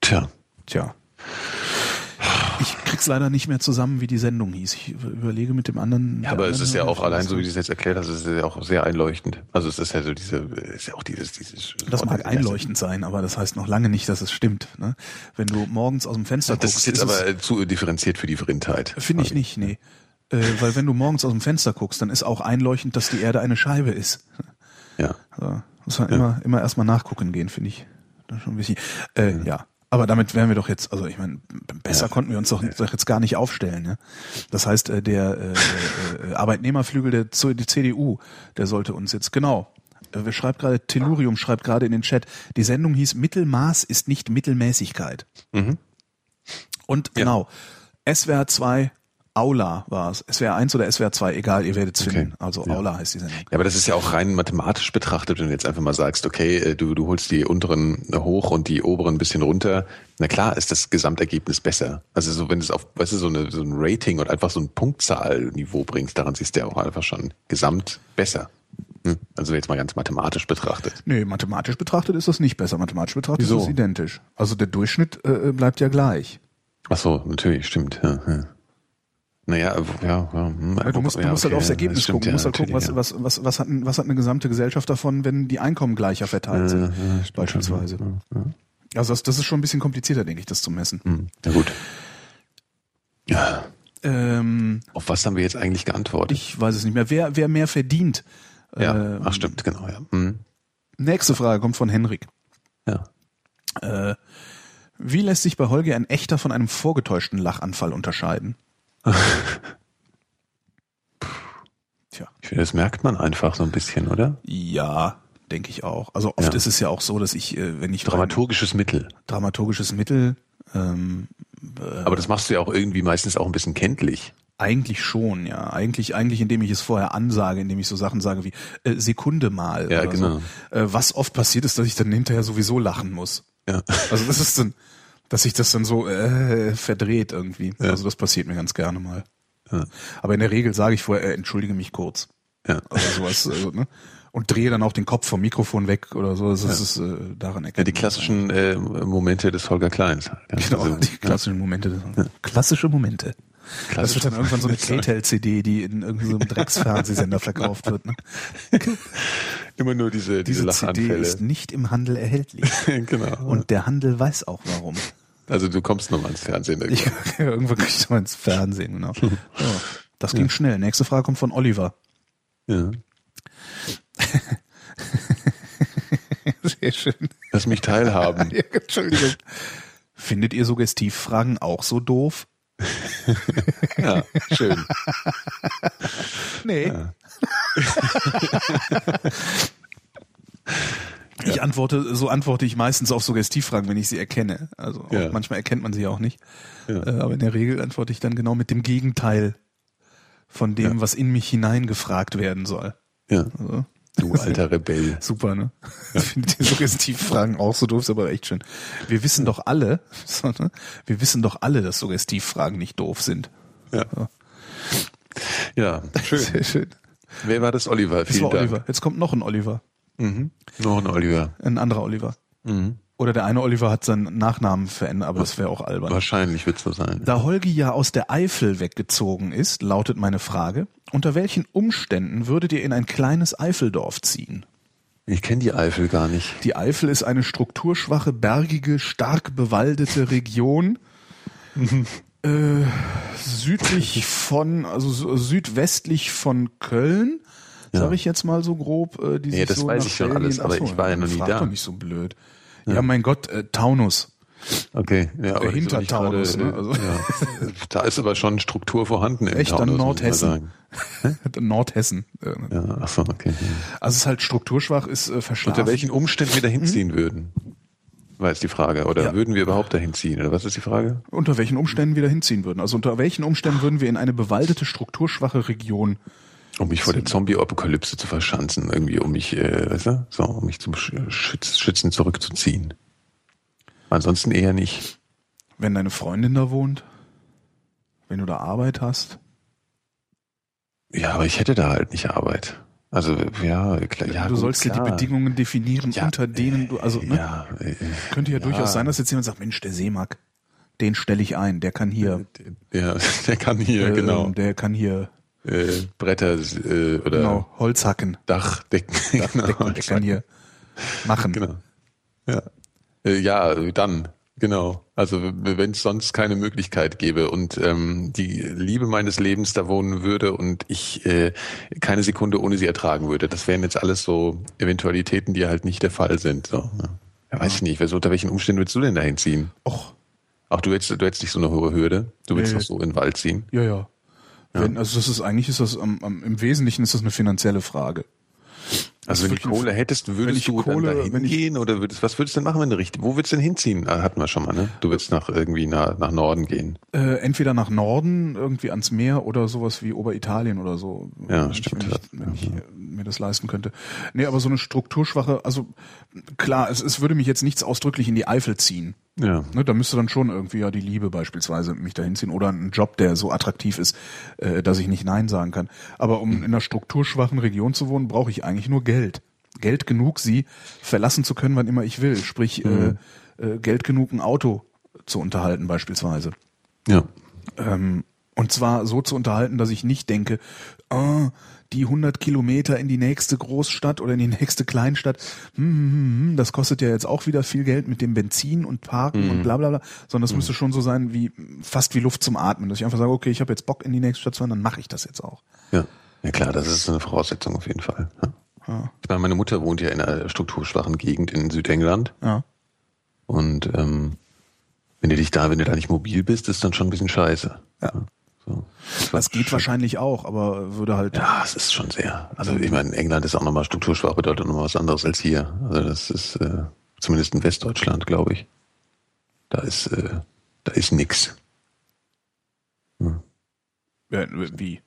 Tja. Tja. Krieg's leider nicht mehr zusammen, wie die Sendung hieß. Ich über- überlege mit dem anderen. Ja, aber es ist ja auch allein so, wie du das es jetzt erklärt hast, es ist ja auch sehr einleuchtend. Also es ist ja so diese, ist ja auch dieses, dieses. Das mag einleuchtend sein, aber das heißt noch lange nicht, dass es stimmt. Ne? Wenn du morgens aus dem Fenster Das guckst, ist jetzt es- aber zu differenziert für die Vrindheit. Finde ich nicht, nee. Äh, weil wenn du morgens aus dem Fenster guckst, dann ist auch einleuchtend, dass die Erde eine Scheibe ist. Ja. Also, muss man immer, immer erstmal nachgucken gehen, finde ich. Das ist schon wichtig. Äh, ja. Aber damit wären wir doch jetzt, also ich meine, besser Ja. konnten wir uns doch, doch jetzt gar nicht aufstellen. Ne? Das heißt, äh, der äh, äh, Arbeitnehmerflügel der CDU, der sollte uns jetzt, genau, äh, wer schreibt gerade, Tellurium schreibt gerade in den Chat, die Sendung hieß Mittelmaß ist nicht Mittelmäßigkeit. Mhm. Und genau, SWR 2 Aula war es. SWR 1 oder SWR 2, egal, ihr werdet es Okay. finden. Also Ja. Aula heißt die Sendung. Ja, aber das ist ja auch rein mathematisch betrachtet, wenn du jetzt einfach mal sagst, okay, äh, du, du holst die unteren hoch und die oberen ein bisschen runter. Na klar ist das Gesamtergebnis besser. Also so, wenn du es auf, weißt du, so, eine, so ein Rating und einfach so ein Punktzahlniveau bringst, daran siehst du ja auch einfach schon gesamt besser. Hm? Also jetzt mal ganz mathematisch betrachtet. Nee, mathematisch betrachtet ist das nicht besser. Mathematisch betrachtet Wieso? ist das identisch. Also der Durchschnitt äh, bleibt ja gleich. Ach so, natürlich, stimmt. Ja, ja. Naja, ja, ja. hm, du musst, du ja, musst halt okay, aufs ja, Ergebnis stimmt, gucken. Du musst halt gucken, was, was, was, was, hat, was hat eine gesamte Gesellschaft davon, wenn die Einkommen gleicher verteilt sind, stimmt beispielsweise. Also das, das ist schon ein bisschen komplizierter, denke ich, das zu messen. Hm, Na gut. Ja, Ähm, auf was haben wir jetzt eigentlich geantwortet? ich weiß es nicht mehr. Wer, wer mehr verdient? ja, Ähm, ach stimmt, genau, ja. Hm. Nächste Frage kommt von Henrik. Ja. Äh, wie lässt sich bei Holger ein echter von einem vorgetäuschten Lachanfall unterscheiden? Tja. Ich finde, das merkt man einfach so ein bisschen, oder? Ja, denke ich auch. Also oft Ja. ist es ja auch so, dass ich, äh, wenn ich Dramaturgisches Mittel. dramaturgisches Mittel, ähm, Aber das machst du ja auch irgendwie meistens auch ein bisschen kenntlich. eigentlich schon, ja. Eigentlich, eigentlich, indem ich es vorher ansage, indem ich so Sachen sage wie äh, Sekunde mal. Ja, genau. So. Äh, was oft passiert ist, dass ich dann hinterher sowieso lachen muss. Ja. Also das ist dann, dass sich das dann so äh, verdreht irgendwie. Ja. Also das passiert mir ganz gerne mal. Ja. Aber in der Regel sage ich vorher, äh, entschuldige mich kurz. Ja. Also sowas, also, ne? Und drehe dann auch den Kopf vom Mikrofon weg oder so. Das ist äh, daran erkennt Ja, die klassischen äh, Momente des Holger Kleins. Ja, Genau, also, die klassischen Momente. Klassische Momente. Das klassisch- wird dann irgendwann so eine K-Tel-CD, die in irgendwie so Drecksfernsehsender verkauft wird. Ne? Immer nur diese, diese, Diese CD Lachanfälle. ist nicht im Handel erhältlich. genau. Und der Handel weiß auch warum. Also du kommst nochmal ins Fernsehen. Ich, irgendwo krieg ich mal ins Fernsehen, genau. So, das ging schnell. Nächste Frage kommt von Oliver. ja. Sehr schön. Lass mich teilhaben. Ja, Entschuldigung. Findet ihr Suggestivfragen auch so doof? ja, schön. Nee. Ich antworte, so antworte ich meistens auf Suggestivfragen, wenn ich sie erkenne. Also Ja. manchmal erkennt man sie ja auch nicht. Ja. Äh, aber in der Regel antworte ich dann genau mit dem Gegenteil von dem, Ja. was in mich hineingefragt werden soll. Ja. Also, Du alter Rebell. super, ne? Ich finde die Suggestivfragen auch so doof, ist aber echt schön. Wir wissen doch alle, so, ne? wir wissen doch alle, dass Suggestivfragen nicht doof sind. Ja. Ja, schön. Sehr schön. Wer war das? Oliver. Das Vielen war Dank. Oliver. Jetzt kommt noch ein Oliver. Mhm. Noch ein Oliver. Ein anderer Oliver. Mhm. Oder der eine Oliver hat seinen Nachnamen verändert, aber das wäre auch albern. Wahrscheinlich wird es so sein. Da Holgi ja aus der Eifel weggezogen ist, lautet meine Frage, unter welchen Umständen würdet ihr in ein kleines Eifeldorf ziehen? Ich kenne die Eifel gar nicht. Die Eifel ist eine strukturschwache, bergige, stark bewaldete Region, äh, südlich von, also so- südwestlich von Köln, Ja. sage ich jetzt mal so grob. Äh, die Ja, sich das so weiß ich schon alles, aber Ach so, ich war ja noch nie da. Doch nicht so blöd. Ja, mein Gott, äh, Taunus. Okay, ja, aber hinter gerade, Taunus, ne? Also- ja. Da ist aber schon Struktur vorhanden im Echt, an Taunus, mal Nordhessen. Nordhessen. Äh, Ja, ach so, okay. Also es ist halt strukturschwach, ist äh, verschlafen. Unter welchen Umständen wir dahin ziehen würden? War jetzt die Frage. Oder. Ja. würden wir überhaupt dahin ziehen? Oder was ist die Frage? unter welchen Umständen wir da hinziehen würden. Also unter welchen Umständen würden wir in eine bewaldete, strukturschwache Region Um mich vor der Zombie-Apokalypse zu verschanzen, irgendwie, um mich, äh, weißt du, so, um mich zum Sch- Schütz, Schützen zurückzuziehen. Ansonsten eher nicht. Wenn deine Freundin da wohnt, wenn du da Arbeit hast, Ja, aber ich hätte da halt nicht Arbeit. Also, ja, klar, ja, du gut, sollst dir klar. die Bedingungen definieren, Ja, unter denen du, also ne, Ja, äh, könnte ja, ja. durchaus sein, dass jetzt jemand sagt, Mensch, der Seemark, den stelle ich ein, der kann hier, ja, der kann hier, äh, genau, der kann hier, äh, Bretter äh, oder genau, Holz hacken, Dachdecken. Decken, der kann hier machen. Genau. Ja. Äh, ja, dann, genau. Also wenn es sonst keine Möglichkeit gäbe und ähm, die Liebe meines Lebens da wohnen würde und ich äh, keine Sekunde ohne sie ertragen würde, das wären jetzt alles so Eventualitäten, die halt nicht der Fall sind. So, ja. Weiß ich nicht, also unter welchen Umständen würdest du denn dahin ziehen? Och, Auch du hättest, du hättest nicht so eine hohe Hürde. Du willst Nee. doch so in den Wald ziehen. ja, ja. Wenn, also das ist eigentlich ist das am, am, im Wesentlichen ist das eine finanzielle Frage. Also wenn du Kohle hättest, würdest ich du Kohle- dann dahin gehen oder würdest, was würdest du denn machen, wenn du richtig, wo würdest du denn hinziehen? Ah, hatten wir schon mal, ne? Du würdest nach irgendwie nach, nach Norden gehen. Äh, entweder nach Norden, irgendwie ans Meer oder sowas wie Oberitalien oder so. Ja, wenn stimmt. Ich, wenn ich, wenn ich äh, mir das leisten könnte. Nee, aber so eine strukturschwache, also klar, es, es würde mich jetzt nichts ausdrücklich in die Eifel ziehen. Ja. Ne, da müsste dann schon irgendwie ja die Liebe beispielsweise mich dahin ziehen oder ein Job, der so attraktiv ist, äh, dass ich nicht Nein sagen kann. Aber um in einer strukturschwachen Region zu wohnen, brauche ich eigentlich nur Geld. Geld genug, sie verlassen zu können, wann immer ich will. Sprich, äh, äh, Geld genug, ein Auto zu unterhalten beispielsweise. Ja. Ähm, und zwar so zu unterhalten, dass ich nicht denke, ah, die 100 Kilometer in die nächste Großstadt oder in die nächste Kleinstadt, hm, hm, hm, hm, das kostet ja jetzt auch wieder viel Geld mit dem Benzin und Parken und bla bla bla, sondern das müsste schon so sein wie fast wie Luft zum Atmen, dass ich einfach sage, okay, ich habe jetzt Bock in die nächste Stadt zu fahren, dann mache ich das jetzt auch. Ja. Ja klar, das ist eine Voraussetzung auf jeden Fall. Ja. Ja. Ich meine, meine Mutter wohnt ja in einer strukturschwachen Gegend in Südengland Ja. und ähm, wenn du dich da, wenn du da nicht mobil bist, ist dann schon ein bisschen scheiße. Ja. So. Das geht wahrscheinlich auch, aber würde halt Ja, es ist schon sehr. Also ich meine, England ist auch nochmal strukturschwach, bedeutet nochmal was anderes als hier. Also das ist äh, zumindest in Westdeutschland, glaube ich. Da ist, äh, da ist nix. ja, wie.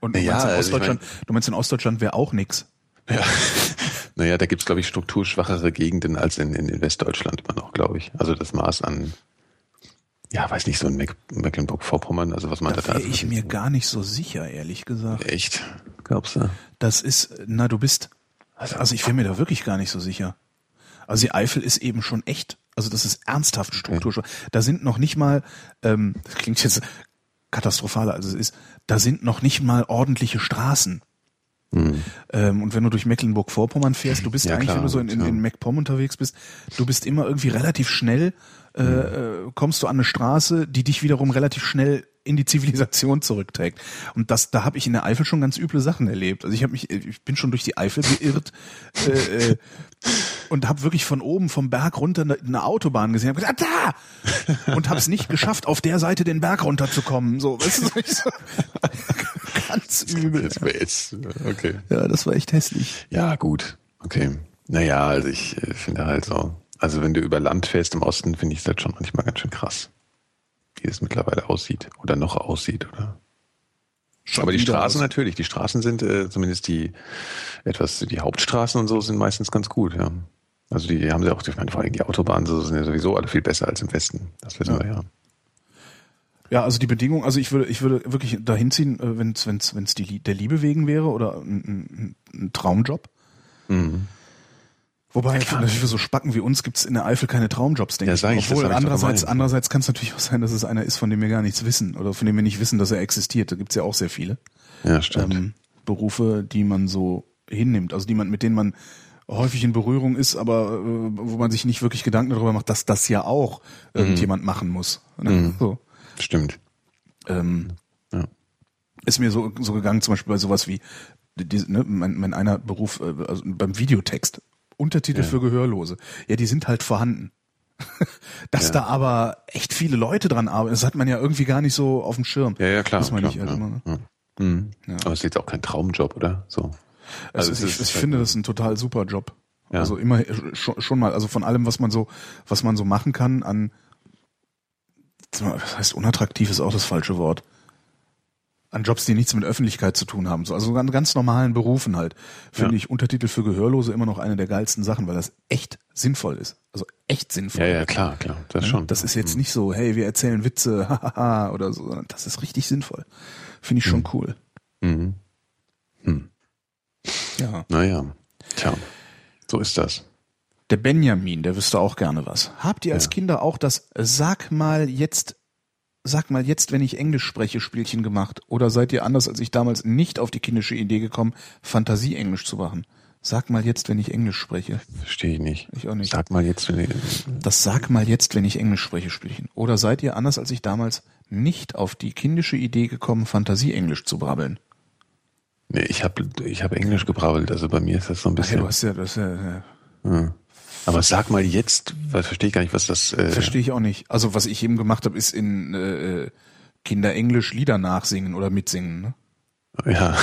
Und du Ja, meinst in also ich Ostdeutschland, du meinst in Ostdeutschland wäre auch nix. Ja. naja, da gibt's glaube ich, strukturschwachere Gegenden als in, in, in Westdeutschland immer noch, glaube ich. Also das Maß an, ja, weiß nicht, so in Meck Mecklenburg-Vorpommern, also was man Da da wäre ich mir gar nicht so sicher, ehrlich gesagt. Echt? Glaubst du? Das ist, na, du bist, also ich wäre mir da wirklich gar nicht so sicher. Also die Eifel ist eben schon echt, also das ist ernsthaft Strukturschwach. Da sind noch nicht mal, ähm, das klingt jetzt katastrophaler als es ist, da sind noch nicht mal ordentliche Straßen. Ähm, und wenn du durch Mecklenburg-Vorpommern fährst, du bist Ja, eigentlich, klar, wenn du so in, in, ja. in MacPom unterwegs bist, du bist immer irgendwie relativ schnell, äh, äh, kommst du an eine Straße, die dich wiederum relativ schnell in die Zivilisation zurückträgt. Und das, da habe ich in der Eifel schon ganz üble Sachen erlebt. Also ich habe mich, ich bin schon durch die Eifel geirrt äh, äh, und habe wirklich von oben vom Berg runter eine, Autobahn gesehen. Hab gesagt, da! Und habe es nicht geschafft, auf der Seite den Berg runterzukommen. So, weißt du, so, ganz übel. Das jetzt, okay. Ja, das war echt hässlich. Ja, gut. Okay. Naja, also ich äh, finde halt so, also wenn du über Land fährst im Osten, finde ich das schon manchmal ganz schön krass. Wie es mittlerweile aussieht oder noch aussieht, oder? Schon Aber die Straßen aus- natürlich, die Straßen sind, äh, zumindest die etwas, die Hauptstraßen und so sind meistens ganz gut, ja. Also die haben sie auch, ich meine, vor allem die Autobahnen so sind ja sowieso alle viel besser als im Westen. Das wissen Ja. wir ja. Ja, also die Bedingung, also ich würde, ich würde wirklich dahin ziehen, wenn es wenn's, wenn's die, der Liebe wegen wäre oder ein, ein, ein Traumjob. Mhm. Wobei für, natürlich für so Spacken wie uns gibt's in der Eifel keine Traumjobs, denke Ja, ich. ich, Obwohl andererseits, andererseits kann es natürlich auch sein, dass es einer ist, von dem wir gar nichts wissen oder von dem wir nicht wissen, dass er existiert. Da gibt's ja auch sehr viele Ja, stimmt. ähm, Berufe, die man so hinnimmt, also die man, mit denen man häufig in Berührung ist, aber äh, wo man sich nicht wirklich Gedanken darüber macht, dass das ja auch irgendjemand machen muss. Ne? Mhm. So. Stimmt. Ähm, Ja. ist mir so, so gegangen, zum Beispiel bei sowas wie die, ne, mein, mein einer Beruf, äh, also beim Videotext, Untertitel Ja. für Gehörlose. Ja, die sind halt vorhanden. Dass Ja. da aber echt viele Leute dran arbeiten, das hat man ja irgendwie gar nicht so auf dem Schirm. Ja, ja, klar. Das immer. Ne? Mhm. Aber es ist jetzt auch kein Traumjob, oder? So. Also, es ich, ist ich halt- finde das ist ein total super Job. Ja. Also immer schon, schon mal, also von allem, was man so, was man so machen kann an, was heißt unattraktiv ist auch das falsche Wort. An Jobs, die nichts mit Öffentlichkeit zu tun haben. So, also an ganz normalen Berufen halt. Finde Ja. ich Untertitel für Gehörlose immer noch eine der geilsten Sachen, weil das echt sinnvoll ist. Also echt sinnvoll. Ja, ja, klar, klar. Das schon. Das ist jetzt nicht so, hey, wir erzählen Witze, hahaha, oder so, sondern das ist richtig sinnvoll. Finde ich schon cool. Mhm. Ja. Naja. Tja. So ist das. Der Benjamin, der wüsste auch gerne was. Habt ihr als Ja. Kinder auch das Sag mal jetzt, sag mal jetzt, wenn ich Englisch spreche, Spielchen gemacht? Oder seid ihr anders als ich damals nicht auf die kindische Idee gekommen, Fantasie-Englisch zu machen? Sag mal jetzt, wenn ich Englisch spreche. Verstehe ich nicht. Ich auch nicht. Sag mal jetzt, wenn ich, Das Sag mal jetzt, wenn ich Englisch spreche, Spielchen. Oder seid ihr anders als ich damals nicht auf die kindische Idee gekommen, Fantasie-Englisch zu brabbeln? nee, ich habe ich hab Englisch gebrabbelt, also bei mir ist das so ein Ach ja, bisschen. du hast ja, das ja, ja. ja. Aber sag mal jetzt, weil verstehe ich gar nicht, was das. Äh, Verstehe ich auch nicht. Also was ich eben gemacht habe, ist in äh, äh, Kinder Englisch Lieder nachsingen oder mitsingen. Ne? Ja.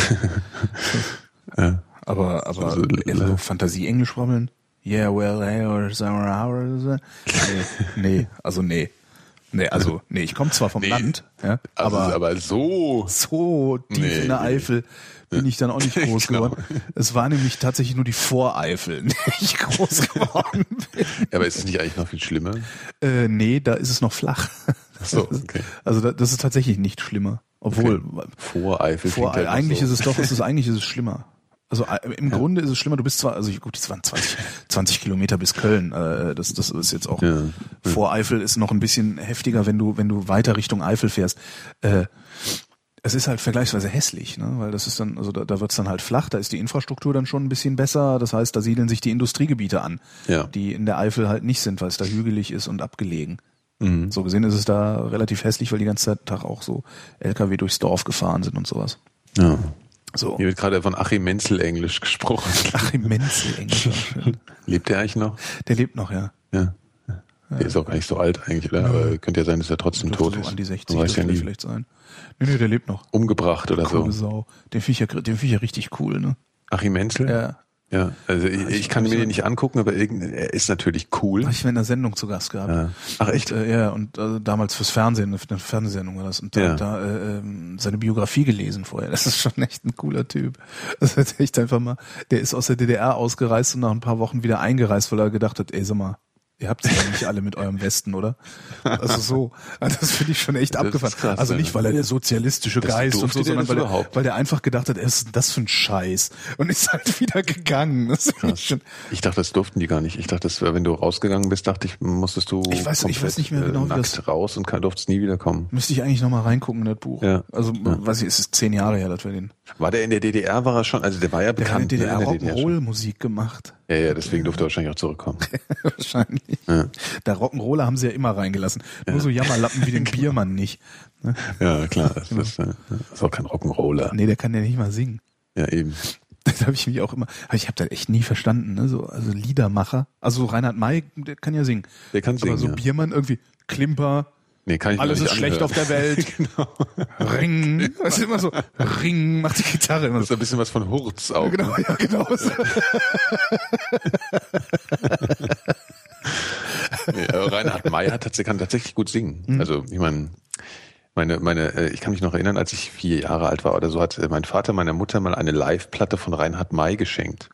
ja. Aber, aber So, so, so- so Fantasie-Englisch brabbeln? Yeah, well, hey, or summer hours. Nee, nee, also nee. Nee, also, nee, ich komme zwar vom Nee. Land, ja, Also, aber, aber so. so tief Nee, in der. Eifel bin ich dann auch nicht groß Genau. geworden. Es war nämlich tatsächlich nur die Voreifel, in der ich groß geworden bin. Aber ist es nicht eigentlich noch viel schlimmer? Äh, nee, da ist es noch flach. Ach so, okay. Also da, das ist tatsächlich nicht schlimmer. Obwohl, Voreifel vor, klingt halt eigentlich so. ist es doch, es ist eigentlich ist es schlimmer. Also äh, im Grunde ist es schlimmer. Du bist zwar, also gut, es waren 20, 20 Kilometer bis Köln. Äh, das, das ist jetzt auch. Ja. Vor Eifel ist noch ein bisschen heftiger, wenn du, wenn du weiter Richtung Eifel fährst. Äh, es ist halt vergleichsweise hässlich, ne? weil das ist dann, also da, da wird's dann halt flach, da ist die Infrastruktur dann schon ein bisschen besser. Das heißt, da siedeln sich die Industriegebiete an, Ja. die in der Eifel halt nicht sind, weil es da hügelig ist und abgelegen. Mhm. So gesehen ist es da relativ hässlich, weil die ganze Zeit Tag auch so LKW durchs Dorf gefahren sind und sowas. Ja. So. Hier wird gerade von Achim Menzel Englisch gesprochen. Achim Menzel, Englisch. Lebt der eigentlich noch? Der lebt noch, ja. Ja. Der ist auch gar nicht so alt eigentlich, oder? Aber könnte ja sein, dass er trotzdem tot so ist. an die 60 Man weiß ja nie. vielleicht sein. Nee, nee, der lebt noch. Umgebracht oder Coole so. Sau. Den ja, den ja richtig cool, ne? Achim Menzel? Ja. Ja, also ich, ich kann mir den nicht angucken, aber irgend, er ist natürlich cool. Habe ich in einer Sendung zu Gast gehabt. Ja. Ach echt? Und, äh, ja, und äh, damals fürs Fernsehen, eine, eine Fernsehsendung war das. Und da, Ja. da äh, ähm, seine Biografie gelesen vorher. Das ist schon echt ein cooler Typ. Das ist echt einfach mal, der ist aus der DDR ausgereist und nach ein paar Wochen wieder eingereist, weil er gedacht hat, ey, sag mal, ihr habt ja nicht alle mit eurem Westen, oder? Also so, also das finde ich schon echt abgefahren. krass, also ja. nicht, weil er der sozialistische Geist und so, der sondern weil er, weil der einfach gedacht hat, was ist das für ein Scheiß? Und ist halt wieder gegangen. Ich Ich dachte, das durften die gar nicht. Ich dachte, das, wenn du rausgegangen bist, dachte ich, musstest du Ich weiß- ich weiß nicht mehr genau, äh, wie nackt das- raus und durftest nie wiederkommen. müsste ich eigentlich nochmal reingucken in das Buch. Ja. Also, weiß ich, es ist zehn Jahre her, dass wir den War der in der DDR, war er schon, also der war ja Der hat in bekannt. der ne, DDR in der DDR schon. Rock'n'Roll-Musik gemacht. Ja, ja, deswegen durfte er wahrscheinlich auch zurückkommen. Wahrscheinlich. Da Rock'n'Roller haben sie ja immer reingelassen. Nur so Jammerlappen wie den Biermann nicht. Ne? ja, klar, das ist, äh, das ist auch kein Rock'n'Roller. Nee, der kann ja nicht mal singen. Ja, eben. Das habe ich mich auch immer, aber ich habe das echt nie verstanden. Ne? So, also Liedermacher. Also Reinhard May, der kann ja singen. Der kann singen, Aber so ja. Biermann irgendwie, Klimper, Nee, kann ich alles ist schlecht auf anhören. der Welt. genau. Ring. Das ist immer so, Ring, macht die Gitarre immer Das ist so. ein bisschen was von Hurz auch. Genau, ja, genau. Nee, äh, Reinhard May hat kann tatsächlich gut singen. Mhm. Also ich meine, meine, meine, äh, ich kann mich noch erinnern, als ich vier Jahre alt war oder so, hat äh, mein Vater meiner Mutter mal eine Live-Platte von Reinhard May geschenkt.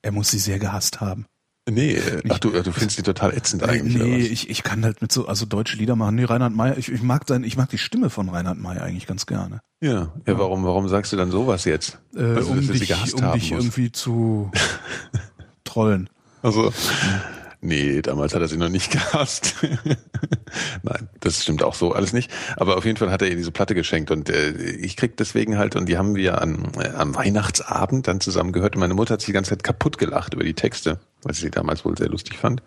Er muss sie sehr gehasst haben. Nee, äh, ach du, du findest die total ätzend eigentlich. Nee, ich, ich kann halt mit so, also deutsche Lieder machen. Nee, Reinhard May, ich, ich mag sein, ich mag die Stimme von Reinhard May eigentlich ganz gerne. Ja, ja, warum, warum sagst du dann sowas jetzt? Äh, Also, um dich, um dich irgendwie zu trollen. Also, nee, damals hat er sie noch nicht gehasst. Nein, das stimmt auch so alles nicht. Aber auf jeden Fall hat er ihr diese Platte geschenkt und äh, ich krieg deswegen halt, und die haben wir an, äh, am Weihnachtsabend dann zusammen gehört und meine Mutter hat sich die ganze Zeit kaputt gelacht über die Texte, weil sie sie damals wohl sehr lustig fand.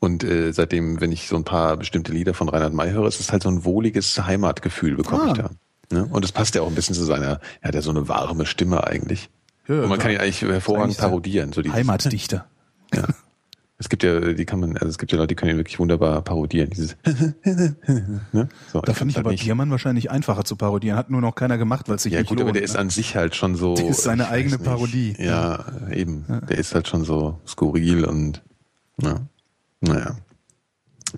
Und äh, seitdem, wenn ich so ein paar bestimmte Lieder von Reinhard May höre, ist es halt so ein wohliges Heimatgefühl, bekomme Ah. ich da. Ne? Und es passt ja auch ein bisschen zu seiner, er hat ja so eine warme Stimme eigentlich. Ja, und man klar. kann ihn eigentlich hervorragend eigentlich parodieren. So Heimatdichter. ja. Es gibt ja, die kann man, also es gibt ja Leute, die können ihn wirklich wunderbar parodieren. Dieses, ne? so, Da finde ich aber nicht. Biermann wahrscheinlich einfacher zu parodieren. Hat nur noch keiner gemacht, weil es sich Ja nicht gut, lohnt. aber der ist ne? an sich halt schon so. Der ist seine eigene. Parodie. Ja, eben. Der ist halt schon so skurril und, ja. naja.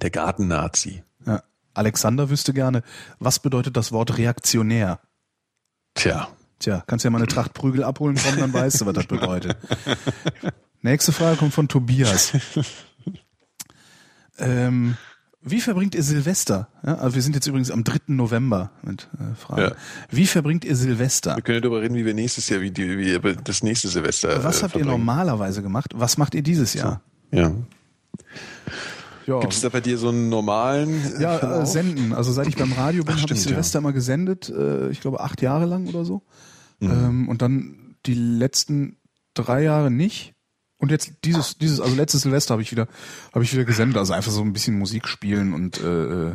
Der Garten-Nazi. ja. Alexander wüsste gerne, was bedeutet das Wort reaktionär? Tja. Tja, kannst ja mal eine Tracht Prügel abholen kommen, dann weißt du, was das bedeutet. Nächste Frage kommt von Tobias. Ähm, wie verbringt ihr Silvester? Ja, also wir sind jetzt übrigens am 3. November mit äh, Fragen. Ja. Wie verbringt ihr Silvester? Wir können ja darüber reden, wie wir nächstes Jahr, wie, die, wie das nächste Silvester. Was äh, habt ihr verbringen. normalerweise gemacht? Was macht ihr dieses Jahr? Ja. Ja, Gibt es da bei dir so einen normalen äh, ja äh, senden. Also seit ich beim Radio bin, habe ich Silvester immer gesendet. Äh, ich glaube acht Jahre lang oder so. Ähm, und dann die letzten drei Jahre nicht. Und jetzt dieses, dieses, also letztes Silvester habe ich wieder, habe ich wieder gesendet. Also einfach so ein bisschen Musik spielen und äh,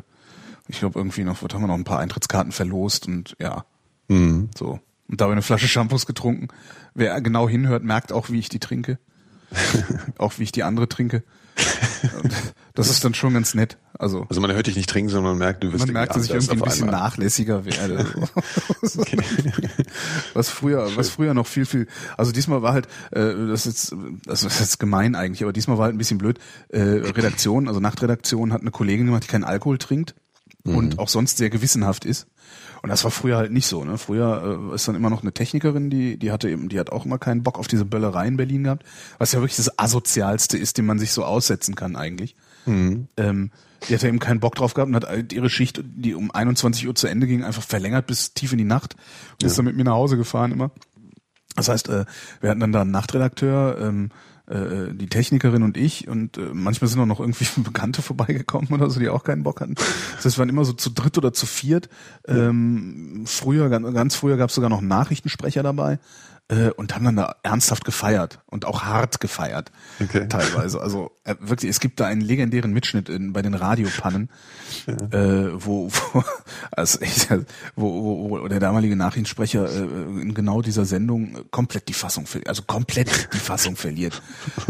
ich glaube irgendwie noch, was haben wir noch ein paar Eintrittskarten verlost und ja, Mhm. so. Und dabei eine Flasche Shampoos getrunken. Wer genau hinhört, merkt auch, wie ich die trinke. auch wie ich die andere trinke. das ist dann schon ganz nett. Also, also man hört dich nicht trinken, sondern man merkt, du wirst man merkt, dass ich irgendwie ein bisschen einmal. nachlässiger werde. okay. was früher, was früher noch viel, viel, also diesmal war halt, äh, das ist jetzt, also das ist gemein eigentlich, aber diesmal war halt ein bisschen blöd. Äh, Redaktion, also Nachtredaktion hat eine Kollegin gemacht, die keinen Alkohol trinkt mhm. und auch sonst sehr gewissenhaft ist. Und das war früher halt nicht so. Ne? Früher äh, ist dann immer noch eine Technikerin, die die hatte eben, die hat auch immer keinen Bock auf diese Böllerei in Berlin gehabt, was ja wirklich das asozialste ist, dem man sich so aussetzen kann eigentlich. Mhm. Ähm, die hatte eben keinen Bock drauf gehabt und hat halt ihre Schicht, die um 21 Uhr zu Ende ging, einfach verlängert bis tief in die Nacht und ja. ist dann mit mir nach Hause gefahren immer. Das heißt, äh, wir hatten dann da einen Nachtredakteur, ähm, äh, die Technikerin und ich und äh, manchmal sind auch noch irgendwie Bekannte vorbeigekommen oder so, die auch keinen Bock hatten. Das heißt, wir waren immer so zu dritt oder zu viert. Ähm, früher, ganz, ganz früher gab es sogar noch einen Nachrichtensprecher dabei äh, und haben dann da ernsthaft gefeiert und auch hart gefeiert okay. teilweise. Also äh, wirklich, es gibt da einen legendären Mitschnitt in, bei den Radiopannen, ja. äh, wo, wo, also echt, wo, wo, wo der damalige Nachrichtensprecher äh, in genau dieser Sendung komplett die Fassung verliert, also komplett die Fassung verliert.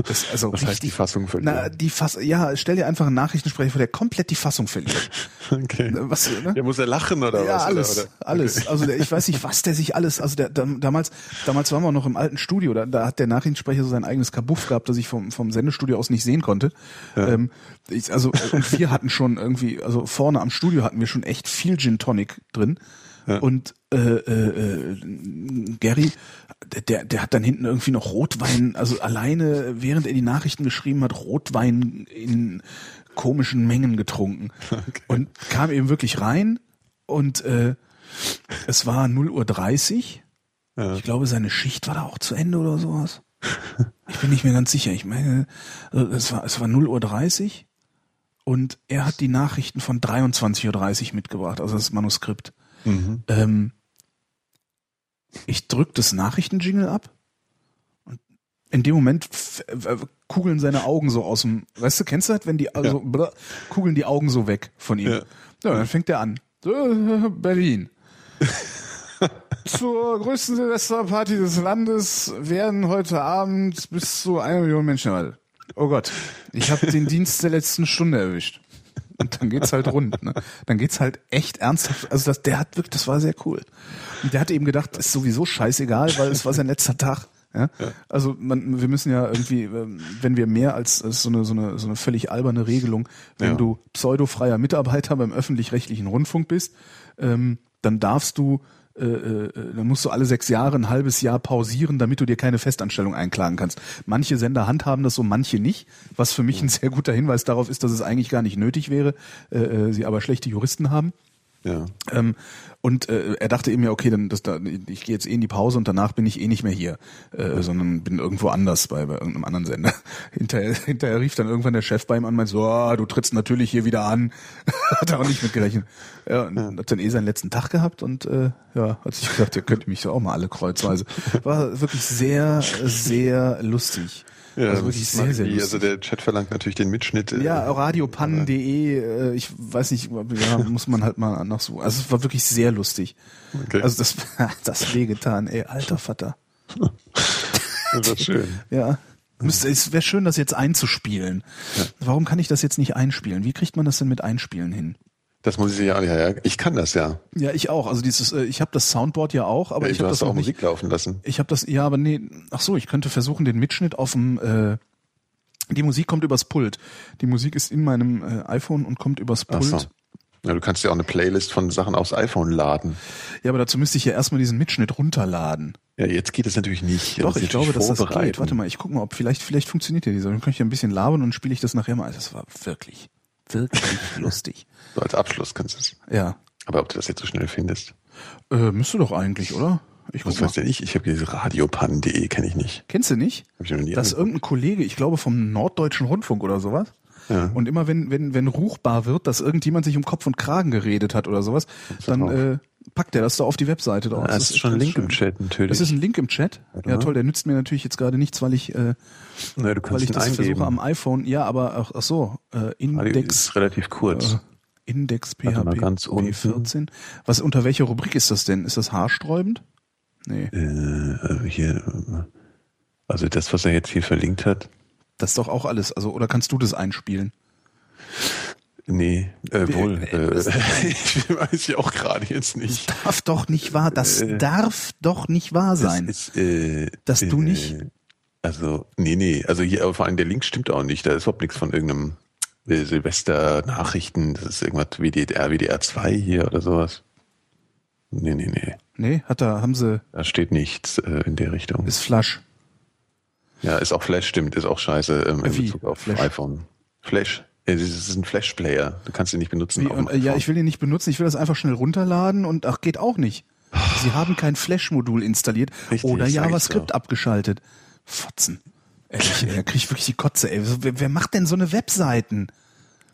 Das, also Was richtig, heißt die Fassung verliert? Na, die Fass, ja, stell dir einfach einen Nachrichtensprecher vor, der komplett die Fassung verliert. Okay. Was, ne? Der muss er lachen oder ja, was? alles, oder? alles. Okay. Also der, ich weiß nicht, was der sich alles, also der, damals, damals waren wir noch im alten Studio, da, da hat der Nachrichtensprecher so sein eigenes Kabuff gehabt, das ich vom, vom Sendestudio aus nicht sehen konnte. Ja. Ähm, ich, also und wir hatten schon irgendwie, also vorne am Studio hatten wir schon echt viel Gin Tonic drin. Ja. Und äh, äh, Gary, der, der hat dann hinten irgendwie noch Rotwein, also alleine, während er die Nachrichten geschrieben hat, Rotwein in komischen Mengen getrunken. Okay. Und kam eben wirklich rein und äh, es war 0 Uhr 30 ja. Ich glaube, seine Schicht war da auch zu Ende oder sowas. Ich bin nicht mehr ganz sicher. Ich meine, also es war, es war 0.30 Uhr und er hat die Nachrichten von 23.30 Uhr mitgebracht, also das Manuskript. Mhm. Ähm, ich drück das Nachrichtenjingle ab und in dem Moment kugeln seine Augen so aus dem, weißt du, kennst du das, wenn die, also, ja. kugeln die Augen so weg von ihm. Ja. ja dann fängt er an. Berlin. Zur größten Silvesterparty des Landes werden heute Abend bis zu einer Million Menschen erwartet. Oh Gott, ich habe den Dienst der letzten Stunde erwischt. Und dann geht's halt rund. Ne? Dann geht's halt echt ernsthaft. Also das, der hat wirklich, das war sehr cool. Und der hat eben gedacht, ist sowieso scheißegal, weil es war sein letzter Tag. Ja? ja? Also man, wir müssen ja irgendwie, ähm, wenn wir mehr als, als so, eine, so, eine, so eine völlig alberne Regelung, wenn ja. du pseudofreier Mitarbeiter beim öffentlich-rechtlichen Rundfunk bist, ähm, dann darfst du äh, äh, dann musst du alle sechs Jahre ein halbes Jahr pausieren, damit du dir keine Festanstellung einklagen kannst. Manche Sender handhaben das so, manche nicht, was für mich ein sehr guter Hinweis darauf ist, dass es eigentlich gar nicht nötig wäre, äh, äh sie aber schlechte Juristen haben. Ja. Ähm, und äh, er dachte eben ja, okay, dann das da, ich gehe jetzt eh in die Pause und danach bin ich eh nicht mehr hier, äh, sondern bin irgendwo anders bei, bei irgendeinem anderen Sender. hinterher, hinterher rief dann irgendwann der Chef bei ihm an und meinte so, oh, du trittst natürlich hier wieder an. hat er auch nicht mitgerechnet. Ja, und ja. hat dann eh seinen letzten Tag gehabt und äh, ja, hat sich gedacht, ihr könnt mich ja auch mal alle kreuzweise. War wirklich sehr, sehr lustig. Ja, also wirklich sehr, sehr lustig. Also der Chat verlangt natürlich den Mitschnitt. Äh, ja, radiopannen.de, äh, ich weiß nicht, ja, muss man halt mal nachsuchen. Also es war wirklich sehr lustig. Okay. Also das, das wehgetan, ey, alter Vater. das war schön. ja. Es wäre schön, das jetzt einzuspielen. Ja. Warum kann ich das jetzt nicht einspielen? Wie kriegt man das denn mit Einspielen hin? Das muss ich ja, ja, ja. Ich kann das ja. Ja, ich auch. Also dieses, äh, ich habe das Soundboard ja auch, aber ja, ich habe das auch Musik nicht, laufen lassen. Ich habe das, ja, aber nee. Ach so, ich könnte versuchen, den Mitschnitt auf dem. Äh, die Musik kommt übers Pult. Die Musik ist in meinem äh, iPhone und kommt übers Pult. Ach so. Ja, du kannst ja auch eine Playlist von Sachen aufs iPhone laden. Ja, aber dazu müsste ich ja erstmal diesen Mitschnitt runterladen. Ja, jetzt geht es natürlich nicht. Doch, ich glaube, dass das geht. Warte mal, ich gucke mal, ob vielleicht, vielleicht funktioniert ja dieser. Dann kann ich ja ein bisschen labern und spiele ich das nachher mal. Das war wirklich wirklich lustig. So als Abschluss kannst du es. Ja. Aber ob du das jetzt so schnell findest? Äh, müsste doch eigentlich, oder? Ich Was weißt du nicht? Ich habe diese radiopannen.de kenne ich nicht. Kennst du nicht? Hab ich noch nie das ist irgendein Kollege, ich glaube vom Norddeutschen Rundfunk oder sowas. Ja. Und immer wenn, wenn, wenn ruchbar wird, dass irgendjemand sich um Kopf und Kragen geredet hat oder sowas, dann äh, packt er das da auf die Webseite drauf. Ja, das, das, ist schon ein Link schön. im Chat natürlich. Das ist ein Link im Chat. Warte ja, toll, der nützt mir natürlich jetzt gerade nichts, weil ich, äh, naja, du weil ich das eingeben. versuche am iPhone. Ja, aber ach, ach so, äh, Index. ist relativ kurz. Äh, Index PHP ganz P14. Was, unter welcher Rubrik ist das denn? Ist das haarsträubend? Nee. Äh, hier, also das, was er jetzt hier verlinkt hat. Das ist doch auch alles. Also, oder kannst du das einspielen? Nee, äh, wohl. äh, Äh, das- ich weiß ja auch gerade jetzt nicht. Darf doch nicht wahr, das Äh, darf doch nicht wahr sein. Das ist, äh, Dass du äh, nicht- Also, nee, nee. Also hier, vor allem der Link stimmt auch nicht. Da ist überhaupt nichts von irgendeinem äh, Silvester-Nachrichten. Das ist irgendwas WDR, WDR 2 hier oder sowas. Nee, nee, nee. nee, hat da, haben sie, Da steht nichts äh, in der Richtung. ist Flash. Ja, ist auch Flash, stimmt, ist auch scheiße ähm, in Wie? Bezug auf Flash? iPhone. Flash. Ja, das ist ein Flash-Player. Du kannst ihn nicht benutzen. Wie, und, äh, ja, ich will den nicht benutzen, ich will das einfach schnell runterladen und ach, geht auch nicht. Sie haben kein Flash-Modul installiert Richtig, oder JavaScript abgeschaltet. Fotzen. Ehrlich, ey, da krieg ich wirklich die Kotze, ey. Wer, wer macht denn so eine Webseiten?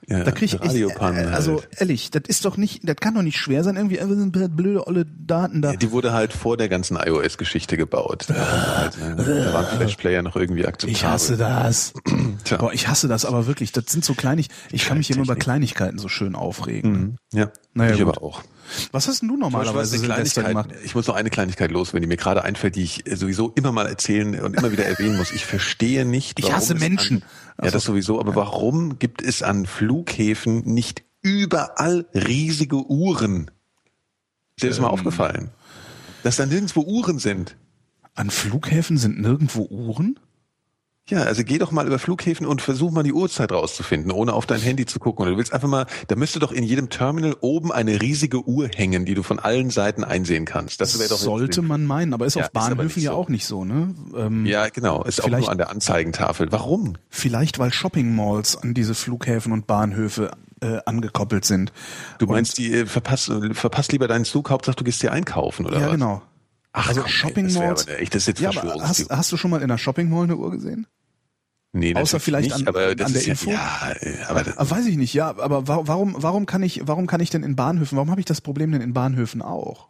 ja, Da krieg ich, ich Radiopan äh, also halt. ehrlich, das ist doch nicht, das kann doch nicht schwer sein, irgendwie äh, sind blöde olle Daten da. Ja, die wurde halt vor der ganzen iOS-Geschichte gebaut. Da, war halt, äh, da waren Flash-Player noch irgendwie akzeptabel. Ich hasse das. Tja. Boah, ich hasse das aber wirklich. Das sind so Kleinig. Ich kann mich immer über. Kleinigkeiten so schön aufregen. Mhm. Ja, Naja, ich gut. aber auch. Was hast denn du normalerweise Silvester gemacht? Ich muss noch eine Kleinigkeit loswerden, die mir gerade einfällt, die ich sowieso immer mal erzählen und immer wieder erwähnen muss. Ich verstehe nicht, Ich warum hasse es Menschen. An, ja, das sowieso, aber warum gibt es an Flughäfen nicht überall riesige Uhren? Ist dir das Ähm. mal aufgefallen? Dass da nirgendwo Uhren sind. An Flughäfen sind nirgendwo Uhren? Ja, also geh doch mal über Flughäfen und versuch mal die Uhrzeit rauszufinden, ohne auf dein Handy zu gucken. Oder du willst einfach mal, da müsste doch in jedem Terminal oben eine riesige Uhr hängen, die du von allen Seiten einsehen kannst. Das wäre doch Sollte man meinen, aber ist Ja, auf Bahnhöfen ja so. auch nicht so, ne? Ähm, Ja, genau. Ist auch nur an der Anzeigentafel. Warum? Vielleicht, weil Shopping Malls an diese Flughäfen und Bahnhöfe äh, angekoppelt sind. Du meinst, die äh, verpasst, verpasst lieber deinen Zug, Hauptsache du gehst hier einkaufen, oder ja, was? genau. Ach, Also Shopping das Malls- aber echt, das ist jetzt Ja, hast, hast du schon mal in einer Shopping Mall eine Uhr gesehen? Nee, außer vielleicht nicht, an- aber das an der ist ja, Info? Ja, äh, aber das, Ah, weiß ich nicht, ja, aber wa- warum, warum kann ich, warum kann ich denn in Bahnhöfen, warum habe ich das Problem denn in Bahnhöfen auch?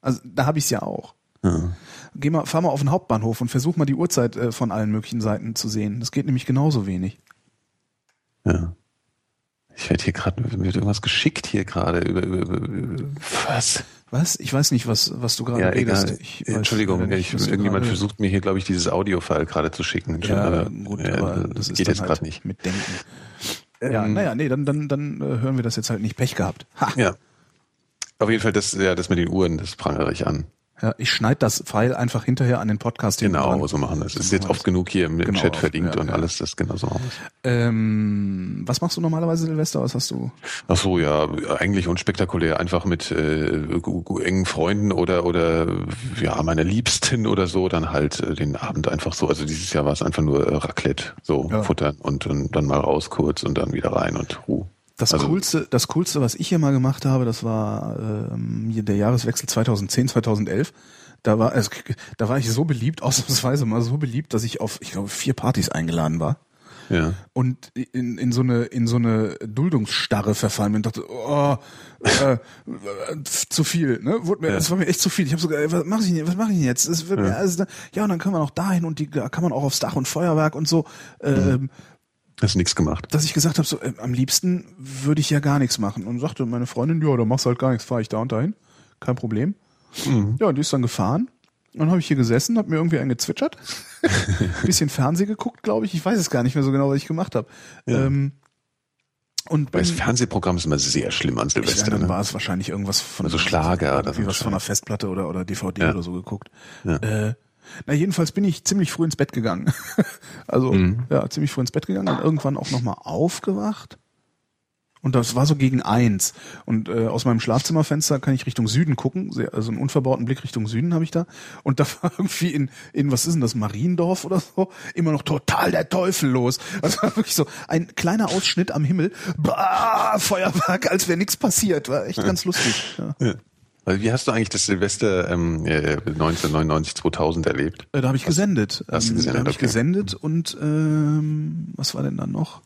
Also da habe ich es ja auch. ja. Geh mal, fahr mal auf den Hauptbahnhof und versuch mal die Uhrzeit äh, von allen möglichen Seiten zu sehen. Das geht nämlich genauso wenig. ja. Ich werde hier gerade, mir wird irgendwas geschickt hier gerade über, über, über, über was? Was? Ich weiß nicht, was, was du gerade Ja, redest. Ich Entschuldigung, nicht, ich, irgendjemand versucht mir hier, glaube ich, dieses Audio-File gerade zu schicken. Ja, gut, äh, aber das ist geht jetzt halt gerade nicht. mit Denken. ja, Ähm, naja, nee, dann, dann, dann äh, hören wir das jetzt halt nicht. Pech gehabt. Ha. Ja. Auf jeden Fall, das, ja, das mit den Uhren, das prangere ich an. Ja, ich schneide das Pfeil einfach hinterher an den Podcast Genau, dran. so machen das. So ist jetzt oft das. genug hier im, Genau, Chat verlinkt ja, und ja. alles, das genau so es. Ähm, was machst du normalerweise, Silvester? Was hast du? Ach so, ja, eigentlich unspektakulär, einfach mit äh, engen Freunden oder oder ja meiner Liebsten oder so, dann halt äh, den Abend einfach so. Also dieses Jahr war es einfach nur äh, Raclette, so Ja. futtern und, und dann mal raus kurz und dann wieder rein und Ruhe. Das Also- coolste, das coolste, was ich hier mal gemacht habe, das war ähm, der Jahreswechsel 2010, 2011. Da war, also, da war ich so beliebt, ausnahmsweise mal so beliebt, dass ich auf, ich glaube, vier Partys eingeladen war Ja. und in, in so eine in so eine Duldungsstarre verfallen bin und dachte, oh, äh, zu viel, ne? Wurde mir, Ja. Das war mir echt zu viel. Ich habe sogar, ey, was mache ich denn, was mache ich denn jetzt? Wird mir, also, ja, und dann können wir noch dahin und die da kann man auch aufs Dach und Feuerwerk und so. Ähm, Hast nichts gemacht. dass ich gesagt habe, so äh, am liebsten würde ich ja gar nichts machen. Und sagte meine Freundin, ja, da machst du halt gar nichts, fahre ich da und dahin. Kein Problem. Ja, und die ist dann gefahren. Dann habe ich hier gesessen, habe mir irgendwie einen gezwitschert, bisschen Fernseh geguckt, glaube ich. Ich weiß es gar nicht mehr so genau, was ich gemacht habe. Ja. Ähm, und Weil bin, das Fernsehprogramm ist immer sehr schlimm an Silvester. dann ne? war es wahrscheinlich irgendwas von Also Schlager oder irgendwie was von einer Festplatte oder oder DVD Ja. oder so geguckt. Ja. Äh, na jedenfalls bin ich ziemlich früh ins Bett gegangen. also Mhm. ja, ziemlich früh ins Bett gegangen und irgendwann auch nochmal aufgewacht. Und das war so gegen eins. Und äh, aus meinem Schlafzimmerfenster kann ich Richtung Süden gucken. Sehr, also einen unverbauten Blick Richtung Süden habe ich da. Und da war irgendwie in, in, was ist denn das, Mariendorf oder so, immer noch total der Teufel los. Also wirklich so ein kleiner Ausschnitt am Himmel. Bah, Feuerwerk, als wäre nichts passiert. War echt ganz lustig. Ja. Ja. Also wie hast du eigentlich das Silvester ähm, äh, 1999, 2000 erlebt? Äh, da habe ich gesendet. hast du Ähm, gesendet, da habe ich okay. gesendet und ähm, was war denn dann noch?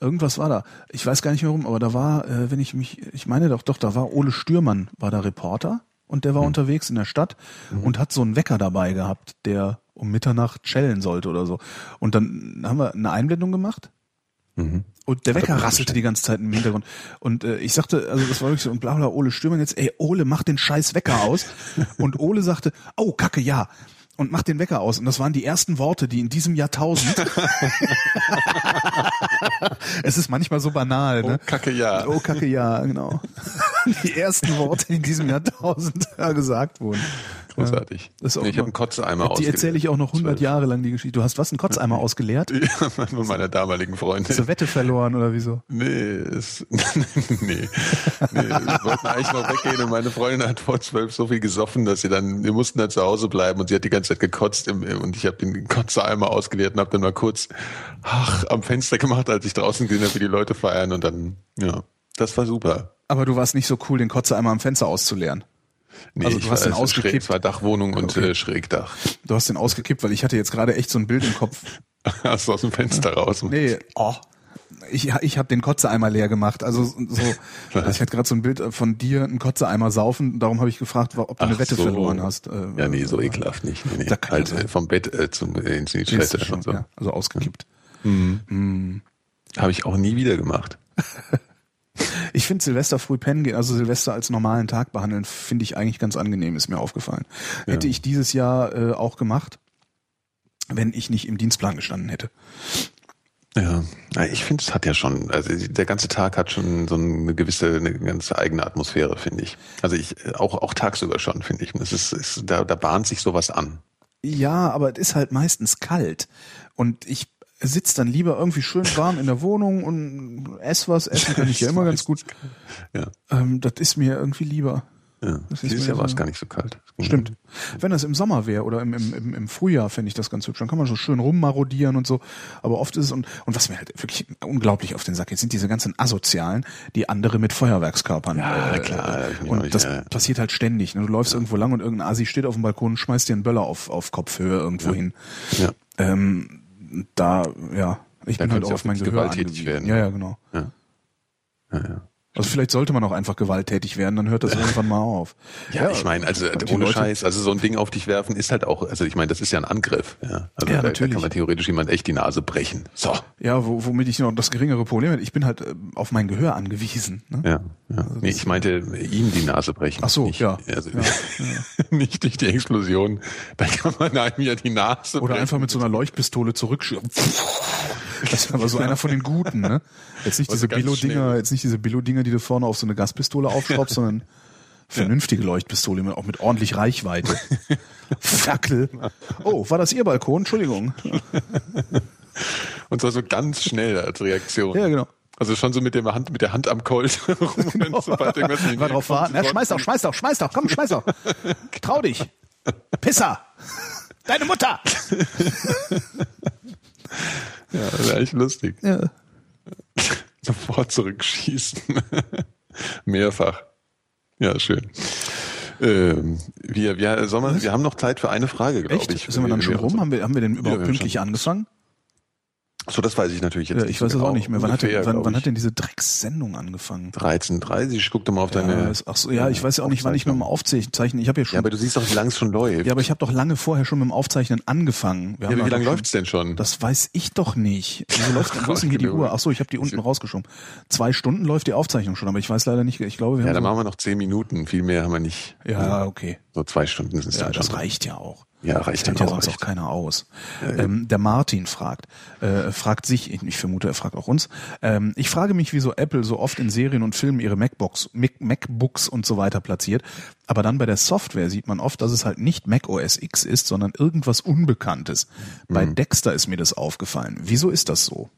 Irgendwas war da. Ich weiß gar nicht mehr warum, aber da war, äh, wenn ich mich, ich meine doch, doch, da war Ole Stürmann, war da Reporter und der war Hm. unterwegs in der Stadt Mhm. und hat so einen Wecker dabei gehabt, der um Mitternacht schellen sollte oder so. Und dann haben wir eine Einblendung gemacht Mhm. Und der Wecker rasselte die ganze Zeit im Hintergrund. Und äh, ich sagte, also das war wirklich so, und bla bla, Ole Stürmann jetzt, ey, Ole, mach den scheiß Wecker aus. und Ole sagte, oh, Kacke, ja. und mach den Wecker aus. Und das waren die ersten Worte, die in diesem Jahrtausend. es ist manchmal so banal, ne? Oh, Kacke, ja. Oh, Kacke, ja, genau. Die ersten Worte die in diesem Jahrtausend ja, gesagt wurden. Großartig. Das ist auch nee, ich habe einen Kotzeimer Die ausgeleert. erzähle ich auch noch 100 Zwölf. Jahre lang, die Geschichte. Du hast was, einen Kotzeimer ausgeleert? Ja, von meiner damaligen Freundin. Zur Wette verloren oder wieso? Nee, es, nee, nee, wir wollten eigentlich noch weggehen und meine Freundin hat vor zwölf so viel gesoffen, dass sie dann, wir mussten dann zu Hause bleiben und sie hat die ganze Zeit gekotzt im, und ich habe den Kotzeeimer ausgeleert und habe dann mal kurz ach, am Fenster gemacht, als ich draußen gesehen habe, wie die Leute feiern und dann, ja, das war super. Aber du warst nicht so cool, den Kotzeimer am Fenster auszuleeren. Nee, Also du hast den also ausgekippt. schräg, es war Dachwohnung und Okay. äh, Schrägdach. Du hast den ausgekippt, weil ich hatte jetzt gerade echt so ein Bild im Kopf. Hast du aus dem Fenster raus? Nee, oh. Ich, ich habe den Kotzeeimer leer gemacht. Also so, also ich hatte gerade so ein Bild von dir, einen Kotzeeimer saufen. Darum habe ich gefragt, ob du eine Ach Wette so. verloren hast. Äh, Ja, nee, so ekelhaft nicht. Nee, nee. Da kann ja äh, vom Bett äh, zum äh, ins Toilette schon, und so. ja, also ausgekippt. Habe ich auch nie wieder gemacht. Ich finde Silvester früh pennen gehen, also Silvester als normalen Tag behandeln, finde ich eigentlich ganz angenehm, ist mir aufgefallen. Hätte ich dieses Jahr äh, auch gemacht, wenn ich nicht im Dienstplan gestanden hätte. Ja, Ja, ich finde, es hat ja schon, also der ganze Tag hat schon so eine gewisse, eine ganz eigene Atmosphäre, finde ich. Also ich, auch, auch tagsüber schon, finde ich. Es ist, es, da, da bahnt sich sowas an. Ja, aber es ist halt meistens kalt. Und ich sitze dann lieber irgendwie schön warm in der Wohnung und ess was. Essen kann ich ja immer ganz gut. Ja, Ähm, das ist mir irgendwie lieber. ja. Das Dieses Jahr war es gar nicht so kalt. Stimmt. Wenn das im Sommer wäre oder im, im, im, Frühjahr, fände ich das ganz hübsch. Dann kann man so schön rummarodieren und so. Aber oft ist es, und, und was mir halt wirklich unglaublich auf den Sack geht, sind diese ganzen Asozialen, die andere mit Feuerwerkskörpern. Ja, äh, klar, auch Und das ja, ja. passiert halt ständig. Ne? Du läufst irgendwo lang und irgendein Asi steht auf dem Balkon und schmeißt dir einen Böller auf, auf Kopfhöhe irgendwo hin. Ja. Ähm, da, ja, ich Da bin halt auf mein Gehör gewalttätig angewiesen. werden. Ja, ja, genau. Ja. Ja, ja. Also vielleicht sollte man auch einfach gewalttätig werden, dann hört das irgendwann mal auf. Ja, ich meine, also ohne Leute- Scheiß, also so ein Ding auf dich werfen ist halt auch, also ich meine, das ist ja ein Angriff. Ja, also Ja, da, da natürlich. kann man theoretisch jemand echt die Nase brechen. So. Ja, wo, womit ich noch das geringere Problem habe, ich bin halt äh, auf mein Gehör angewiesen. Ne? Ja, ja. nee, ich meinte ihm die Nase brechen. Ach so, nicht, ja. Also, Ja, nicht durch die Explosion. Da kann man einem ja die Nase Oder brechen. einfach mit so einer Leuchtpistole zurückschießen. Das ist aber so einer von den guten, ne? Jetzt nicht Also diese Billo-Dinger, jetzt nicht diese Billo-Dinger, die du vorne auf so eine Gaspistole aufschraubst, sondern vernünftige Leuchtpistole, auch mit ordentlich Reichweite. Fackel. Oh, war das Ihr Balkon? Entschuldigung. Und zwar so ganz schnell als Reaktion. Ja, genau. Also schon so mit der Hand, mit der Hand am Colt rum sobald irgendwas die War drauf warten. Ja, schmeiß doch, schmeiß doch, schmeiß doch, komm, schmeiß doch. Trau dich. Pisser. Deine Mutter. Ja, ist eigentlich lustig. Ja. Sofort zurückschießen. Mehrfach. Ja, schön. Ähm, wir, wir, sollen wir, wir haben noch Zeit für eine Frage, glaube Echt? ich. Sind wir dann schon rum? Haben wir, haben wir denn überhaupt wir haben pünktlich angefangen? So, das weiß ich natürlich jetzt Ja, nicht. ich weiß so es auch genau. nicht mehr. Wann hat, denn, wann, wann hat denn diese Dreckssendung angefangen? 13.30 ich guck doch mal auf Ja, deine. ist- ach so, ja, ich weiß ja auch nicht, wann ich mit dem Aufzeichnen. Ich habe ja schon. Ja, aber du siehst doch, wie lange es schon läuft. Ja, aber ich habe doch lange vorher schon mit dem Aufzeichnen angefangen. Wir Ja, haben wie lange läuft's denn schon? Das weiß ich doch nicht. Wieso läuft, denn hier die. Uhr? Ach so, ich habe die unten rausgeschoben. Zwei Stunden läuft die Aufzeichnung schon, aber ich weiß leider nicht. Ich glaube, wir ja, dann haben machen wir noch 10 Minuten. Viel mehr haben wir nicht. so, ja, okay. So zwei Stunden sind es Ja, dann das schon. reicht ja auch. Ja, reicht dann ja auch, reicht. auch keiner aus. ähm, der Martin fragt, äh, fragt sich, ich vermute, er fragt auch uns. Ähm, ich frage mich, wieso Apple so oft in Serien und Filmen ihre MacBooks, Mac, MacBooks und so weiter platziert, aber dann bei der Software sieht man oft, dass es halt nicht Mac OS X ist, sondern irgendwas Unbekanntes. Bei Mhm. Dexter ist mir das aufgefallen. Wieso ist das so?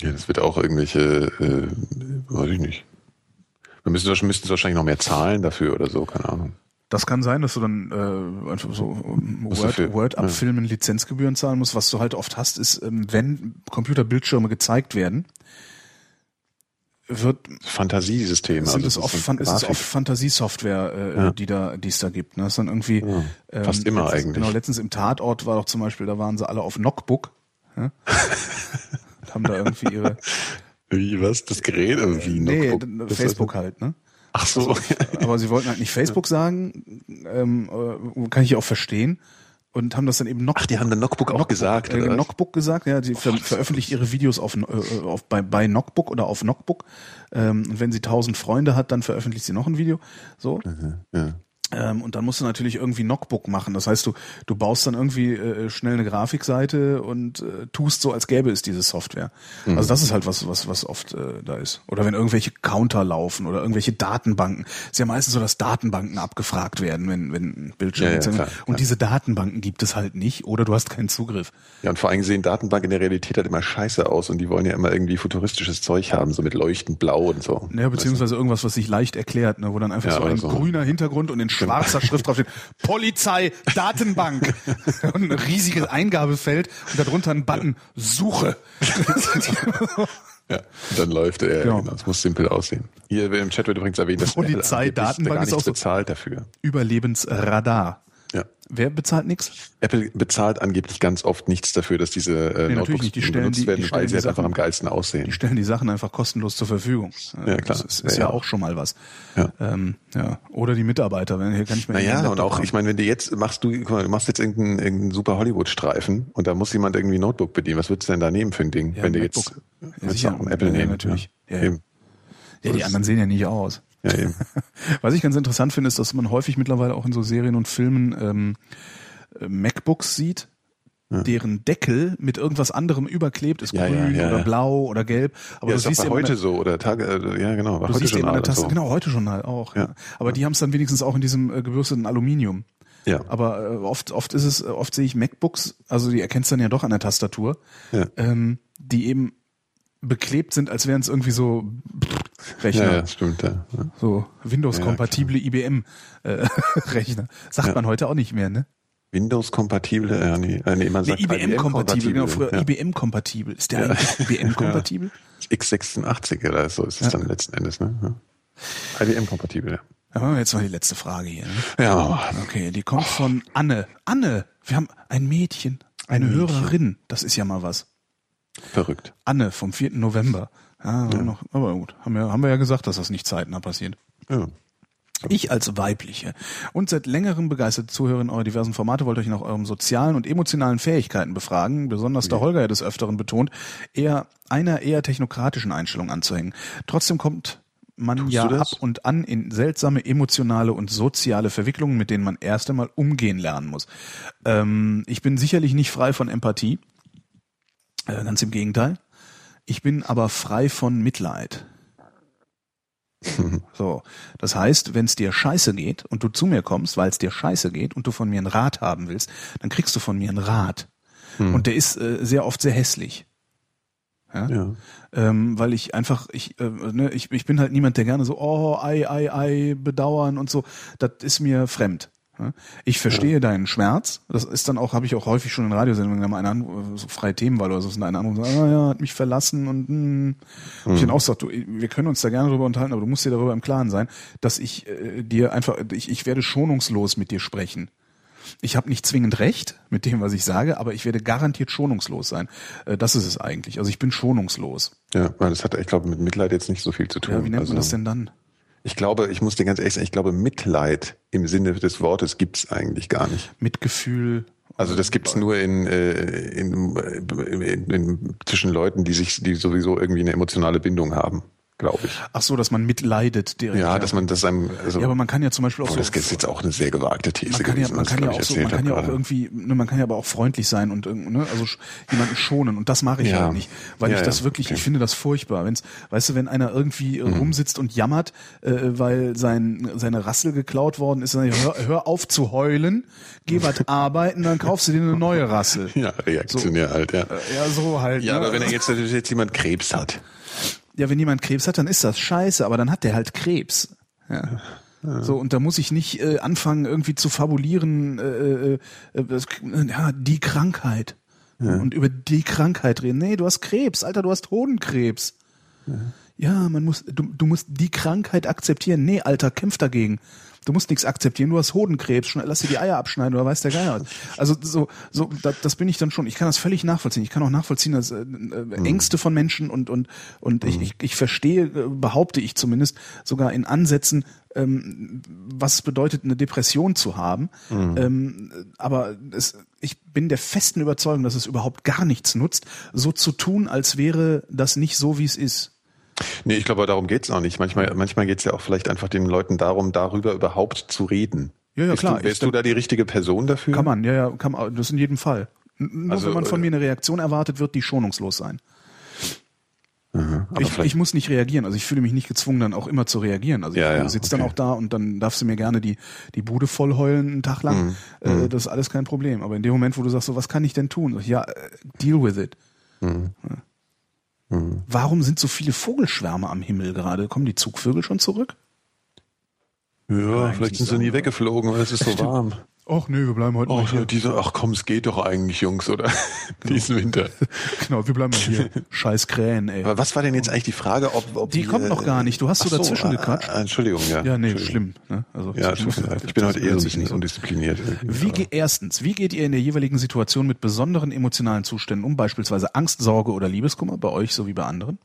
Ja, das wird auch irgendwelche, äh, weiß ich nicht. Wir müssen, wir müssten wahrscheinlich noch mehr zahlen dafür oder so, keine Ahnung. Das kann sein, dass du dann äh, einfach so ähm, Word? Word Ja. abfilmen, Lizenzgebühren zahlen musst. Was du halt oft hast, ist, ähm, wenn Computerbildschirme gezeigt werden, wird Fantasie, dieses Thema. sind Also es oft, fan- ist es oft Fantasiesoftware, äh, Ja. die da, die es da gibt. Ne? Das ist dann irgendwie Ja, fast immer letztens, eigentlich. Genau, letztens im Tatort war doch zum Beispiel, da waren sie alle auf Knockbook. Ja? Haben da irgendwie ihre Wie, was? Das Gerät irgendwie? nee, d- Das Facebook halt, ne? Ach so. Aber sie wollten halt nicht Facebook sagen, ähm, äh, kann ich auch verstehen. Und haben das dann eben Knockbook, Ach, die haben dann Knockbook auch gesagt, äh, oder? Knockbook gesagt, ja, sie ver veröffentlicht ihre Videos auf, äh, auf bei, bei Knockbook oder auf Knockbook. Ähm, und wenn sie tausend Freunde hat, dann veröffentlicht sie noch ein Video. So. Ja. Ähm, und dann musst du natürlich irgendwie Knockbook machen. Das heißt, du, du baust dann irgendwie äh, schnell eine Grafikseite und äh, tust so, als gäbe es diese Software. Mhm. Also das ist halt was, was, was oft äh, da ist. Oder wenn irgendwelche Counter laufen oder irgendwelche Datenbanken. Es ist ja meistens so, dass Datenbanken abgefragt werden, wenn, wenn Bildschirme Ja, ja, sind. klar, Und klar. diese Datenbanken gibt es halt nicht oder du hast keinen Zugriff. Ja, und vor allem sehen Datenbanken in der Realität halt immer scheiße aus und die wollen ja immer irgendwie futuristisches Zeug haben, so mit leuchtend blau und so. Ja, beziehungsweise irgendwas, was sich leicht erklärt, ne, wo dann einfach Ja, so ein so. grüner Hintergrund und in schwarzer Schrift draufsteht, Polizei, Datenbank und ein riesiges Eingabefeld und darunter ein Button, Suche. Ja, dann läuft er, Genau. genau. das muss simpel aussehen. Hier im Chat wird übrigens erwähnt, dass Polizei, Datenbank ist auch so- bezahlt dafür. Überlebensradar. Ja. Wer bezahlt nichts? Apple bezahlt angeblich ganz oft nichts dafür, dass diese äh, Nee, Notebooks nicht. Die stellen benutzt die- werden, die stellen weil sie halt einfach Sachen- am geilsten aussehen. Die stellen die Sachen einfach kostenlos zur Verfügung. Ja, klar. Das ist, ja, Ja, ja. auch schon mal was. Ja. Ähm, ja. Oder die Mitarbeiter, wenn hier kann ich mir Naja, und auch, haben. ich meine, wenn du jetzt machst du, du machst jetzt irgendeinen, irgendeinen super Hollywood-Streifen und da muss jemand irgendwie ein Notebook bedienen. Was würdest du denn da nehmen für ein Ding? Ja, wenn du jetzt. Ja, sicher. auch ein Apple Ja, nehmen? natürlich. Ja, ja, die anderen sehen ja nicht aus. Ja, eben. Was ich ganz interessant finde, ist, dass man häufig mittlerweile auch in so Serien und Filmen ähm, äh, MacBooks sieht, deren Deckel mit irgendwas anderem überklebt, ist Ja, grün ja, ja, oder ja. blau oder gelb. Aber ja, du siehst immer heute so oder Tage, äh, ja genau, Du heute siehst alles Taste, so. genau, heute schon halt auch. Ja. Ja. Aber die haben es dann wenigstens auch in diesem äh, gebürsteten Aluminium. Ja. Aber äh, oft, oft ist es, äh, oft sehe ich MacBooks, also die erkennst dann ja doch an der Tastatur, Ja. ähm, die eben beklebt sind, als wären es irgendwie so Rechner, Ja, ja, stimmt. Ja. Ja. so Windows-kompatible IBM-Rechner. Sagt Ja. man heute auch nicht mehr, ne? Windows-kompatible, ja, nee, äh, nee, man Nee, sagt IBM-kompatibel, genau, früher ja. IBM-kompatibel. Ist der eigentlich IBM-kompatibel? X86 oder so ist es dann letzten Endes, ne? Ja. IBM-kompatibel, ja. Dann machen wir jetzt mal die letzte Frage hier. Ne? Ja. Okay, die kommt von Anne. Anne, wir haben ein Mädchen, eine Hörerin. Das ist ja mal was. verrückt. Anne vom 4. November. Ja, Noch, aber gut, haben wir, haben wir ja gesagt, dass das nicht zeitnah passiert. Ja. Ich als weibliche und seit längerem begeisterte Zuhörerin eurer diversen Formate wollte euch nach euren sozialen und emotionalen Fähigkeiten befragen, besonders da Holger ja des Öfteren betont, eher einer eher technokratischen Einstellung anzuhängen. Trotzdem kommt man ja du ab und an in seltsame emotionale und soziale Verwicklungen, mit denen man erst einmal umgehen lernen muss. Ähm, ich bin sicherlich nicht frei von Empathie, äh, ganz im Gegenteil. Ich bin aber frei von Mitleid. So, das heißt, wenn es dir scheiße geht und du zu mir kommst, weil es dir scheiße geht und du von mir einen Rat haben willst, dann kriegst du von mir einen Rat. Und der ist äh, sehr oft sehr hässlich. Ja? Ja. Ähm, weil ich einfach, ich, äh, ne, ich, ich bin halt niemand, der gerne so, oh, ei, ei, ei, bedauern und so. Das ist mir fremd. Ja? Ich verstehe deinen Schmerz. Das ist dann auch, habe ich auch häufig schon in Radiosendungen, wenn mal einer so freie Themenwahl oder so, ist einer Anruf, ah ja, hat mich verlassen und hm. Hab ich dann auch gesagt, du, wir können uns da gerne drüber unterhalten, aber du musst dir darüber im Klaren sein, dass ich äh, dir einfach, ich, ich werde schonungslos mit dir sprechen. Ich habe nicht zwingend recht mit dem, was ich sage, aber ich werde garantiert schonungslos sein. Äh, das ist es eigentlich. Also ich bin schonungslos. Ja, weil das hat, ich glaube, mit Mitleid jetzt nicht so viel zu tun. Ja, wie nennt also, man das denn dann? Ich glaube, ich muss dir ganz ehrlich sagen, ich glaube, Mitleid im Sinne des Wortes gibt's eigentlich gar nicht. Mitgefühl. Also das gibt's nur in, äh, in, in, in, zwischen Leuten, die sich, die sowieso irgendwie eine emotionale Bindung haben, glaube ich. Ach so, dass man mitleidet direkt. Ja, dass man das einem, also, Ja, aber man kann ja zum Beispiel auch boah, so. das ist jetzt auch eine sehr gewagte These man kann ja, gewesen, man was kann ja auch so, man kann ja auch irgendwie, ne, man kann ja aber auch freundlich sein und ne, also jemanden schonen und das mache ich Ja. halt nicht, weil Ja, ich das ja, wirklich, okay. Mhm. ich finde das furchtbar, wenn's, weißt du, wenn einer irgendwie äh, rumsitzt und jammert, äh, weil sein seine Rassel geklaut worden ist, dann hör, hör auf zu heulen, geh was arbeiten, dann kaufst du dir eine neue Rassel. Ja, reaktionär halt, ja. Ja, so halt. Ja, ne? aber wenn er jetzt natürlich jetzt jemand Krebs hat. Ja, wenn jemand Krebs hat, dann ist das scheiße, aber dann hat der halt Krebs. Ja. So, und da muss ich nicht äh, anfangen, irgendwie zu fabulieren, äh, äh, das, ja, die Krankheit. Und über die Krankheit reden. Nee, du hast Krebs, Alter, du hast Hodenkrebs. Ja, man muss, du, du musst die Krankheit akzeptieren. Nee, Alter, kämpf dagegen. Du musst nichts akzeptieren, du hast Hodenkrebs, schon, lass dir die Eier abschneiden oder weiß der Geier. Also so, so das, das bin ich dann schon. Ich kann das völlig nachvollziehen. Ich kann auch nachvollziehen, dass äh, äh, Ängste von Menschen und und und ich, ich, ich verstehe, äh, behaupte ich zumindest sogar in Ansätzen, ähm, was es bedeutet, eine Depression zu haben. Ähm, aber es, ich bin der festen Überzeugung, dass es überhaupt gar nichts nutzt, so zu tun, als wäre das nicht so, wie es ist. Nee, ich glaube, darum geht's auch nicht. Manchmal, manchmal geht's ja auch vielleicht einfach den Leuten darum, darüber überhaupt zu reden. Ja, ja, Bist klar. Du, wärst Ich- du da die richtige Person dafür? Kann man, ja, ja, kann man, das in jedem Fall. Nur Also, wenn man von äh, mir eine Reaktion erwartet, wird die schonungslos sein. aber Ich, ich muss nicht reagieren, also ich fühle mich nicht gezwungen, dann auch immer zu reagieren. Also ich ja, sitze dann okay. auch da und dann darfst du mir gerne die, die Bude voll heulen einen Tag lang. Mhm. Äh, das ist alles kein Problem. Aber in dem Moment, wo du sagst, so, was kann ich denn tun? Ich, ja, äh, deal with it. Mhm. Ja. Warum sind so viele Vogelschwärme am Himmel gerade? Kommen die Zugvögel schon zurück? ja, vielleicht sind sie nie weggeflogen, weil es ist so warm. Ach nee, wir bleiben heute Oh, mal hier. diese, ach komm, es geht doch eigentlich, Jungs, oder? Diesen Winter. Genau, wir bleiben mal hier. Scheiß Krähen, ey. Aber was war denn jetzt eigentlich die Frage, ob, ob Die wir- kommt noch gar nicht. Du hast so dazwischen ah, gequatscht. ah, Entschuldigung, ja. Ja, nee, schlimm. Ne? Also, Ja, mir leid. Ich bin heute eher so ein bisschen nicht so. undiszipliniert. Wie ge erstens, wie geht ihr in der jeweiligen Situation mit besonderen emotionalen Zuständen um, beispielsweise Angst, Sorge oder Liebeskummer, bei euch sowie bei anderen?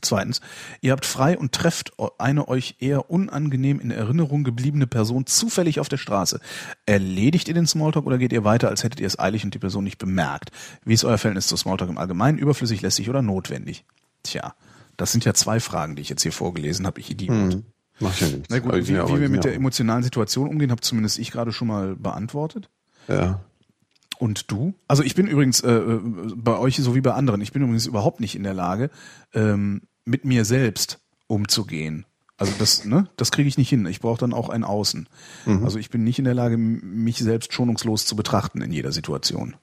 Zweitens, ihr habt frei und trefft eine euch eher unangenehm in Erinnerung gebliebene Person zufällig auf der Straße. Erledigt ihr den Smalltalk oder geht ihr weiter, als hättet ihr es eilig und die Person nicht bemerkt? Wie ist euer Verhältnis zu Smalltalk im Allgemeinen? Überflüssig, lästig oder notwendig? Tja, das sind ja zwei Fragen, die ich jetzt hier vorgelesen habe, ich Idiot. Hm, Macht ja nichts. Na gut, wie, wie wir mit der emotionalen Situation umgehen, habe zumindest ich gerade schon mal beantwortet. Ja. Und du? Also ich bin übrigens äh, äh, bei euch so wie bei anderen, ich bin übrigens überhaupt nicht in der Lage, ähm, mit mir selbst umzugehen. Also das, ne, das kriege ich nicht hin. Ich brauche dann auch ein Außen. Mhm. Also ich bin nicht in der Lage, mich selbst schonungslos zu betrachten in jeder Situation.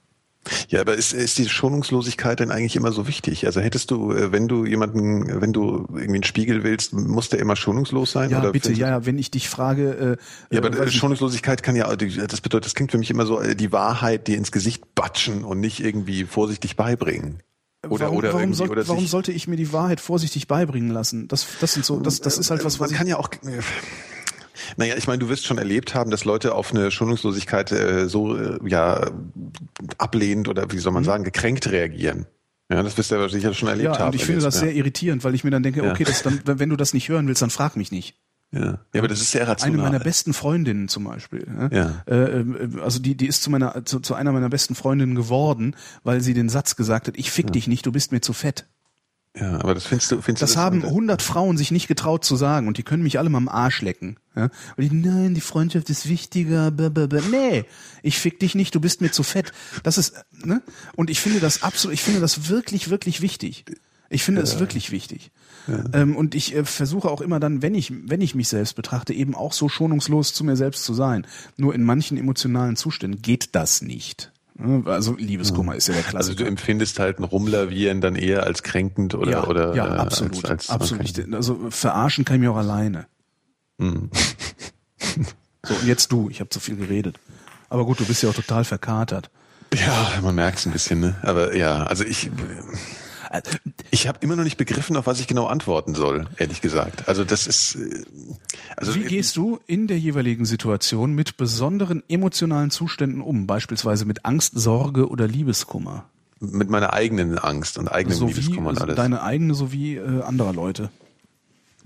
Ja, aber ist, ist die Schonungslosigkeit denn eigentlich immer so wichtig? Also hättest du, äh, wenn du jemanden, wenn du irgendwie einen Spiegel willst, muss der immer schonungslos sein? Ja, oder bitte, ja, ja, wenn ich dich frage, äh, Ja, aber äh, äh, Schonungslosigkeit kann ja, das bedeutet, das klingt für mich immer so, die Wahrheit dir ins Gesicht batschen und nicht irgendwie vorsichtig beibringen. Oder, warum, oder warum, soll, oder warum sollte ich mir die Wahrheit vorsichtig beibringen lassen? Das, das sind so, das, das ist halt was, was Man ich, kann ja auch. Naja, ich meine, du wirst schon erlebt haben, dass Leute auf eine Schonungslosigkeit äh, so äh, ja ablehnend oder wie soll man sagen, gekränkt reagieren. Ja, das wirst du ja sicher schon erlebt Mhm. ja, haben. und ich finde jetzt, das ja. sehr irritierend, weil ich mir dann denke, Ja. okay, das dann, wenn du das nicht hören willst, dann frag mich nicht. Ja. ja, aber das ist sehr Eine rational. meiner besten Freundinnen zum Beispiel. Ja. Äh, äh, also die, die ist zu meiner, zu, zu einer meiner besten Freundinnen geworden, weil sie den Satz gesagt hat: Ich fick dich nicht, du bist mir zu fett. Ja, aber das findest du, findest Das du haben 100 Frauen sich nicht getraut zu sagen und die können mich alle mal am Arsch lecken. Ja? Weil die, nein, die Freundschaft ist wichtiger. Blablabla. Nee, ich fick dich nicht, du bist mir zu fett. Das ist, ne? Und ich finde das absolut, ich finde das wirklich, wirklich wichtig. Ich finde es wirklich wichtig. Ähm, und ich äh, versuche auch immer dann, wenn ich, wenn ich mich selbst betrachte, eben auch so schonungslos zu mir selbst zu sein. Nur in manchen emotionalen Zuständen geht das nicht. Ne? Also Liebeskummer ist ja der Also Klassiker. du empfindest halt ein Rumlavieren dann eher als kränkend oder ja, oder ja, äh, absolut, als, als, absolut. okay. Also verarschen kann ich mir auch alleine. Hm. So, und jetzt du, ich habe zu viel geredet. Aber gut, du bist ja auch total verkatert. Ja, man merkt es ein bisschen, ne? Aber ja, also ich ich habe immer noch nicht begriffen, auf was ich genau antworten soll, ehrlich gesagt. Also das ist äh, also Wie gehst du in der jeweiligen Situation mit besonderen emotionalen Zuständen um, beispielsweise mit Angst, Sorge oder Liebeskummer? mit meiner eigenen Angst und eigenem Sowie Liebeskummer und alles. deine eigene sowie äh, anderer Leute.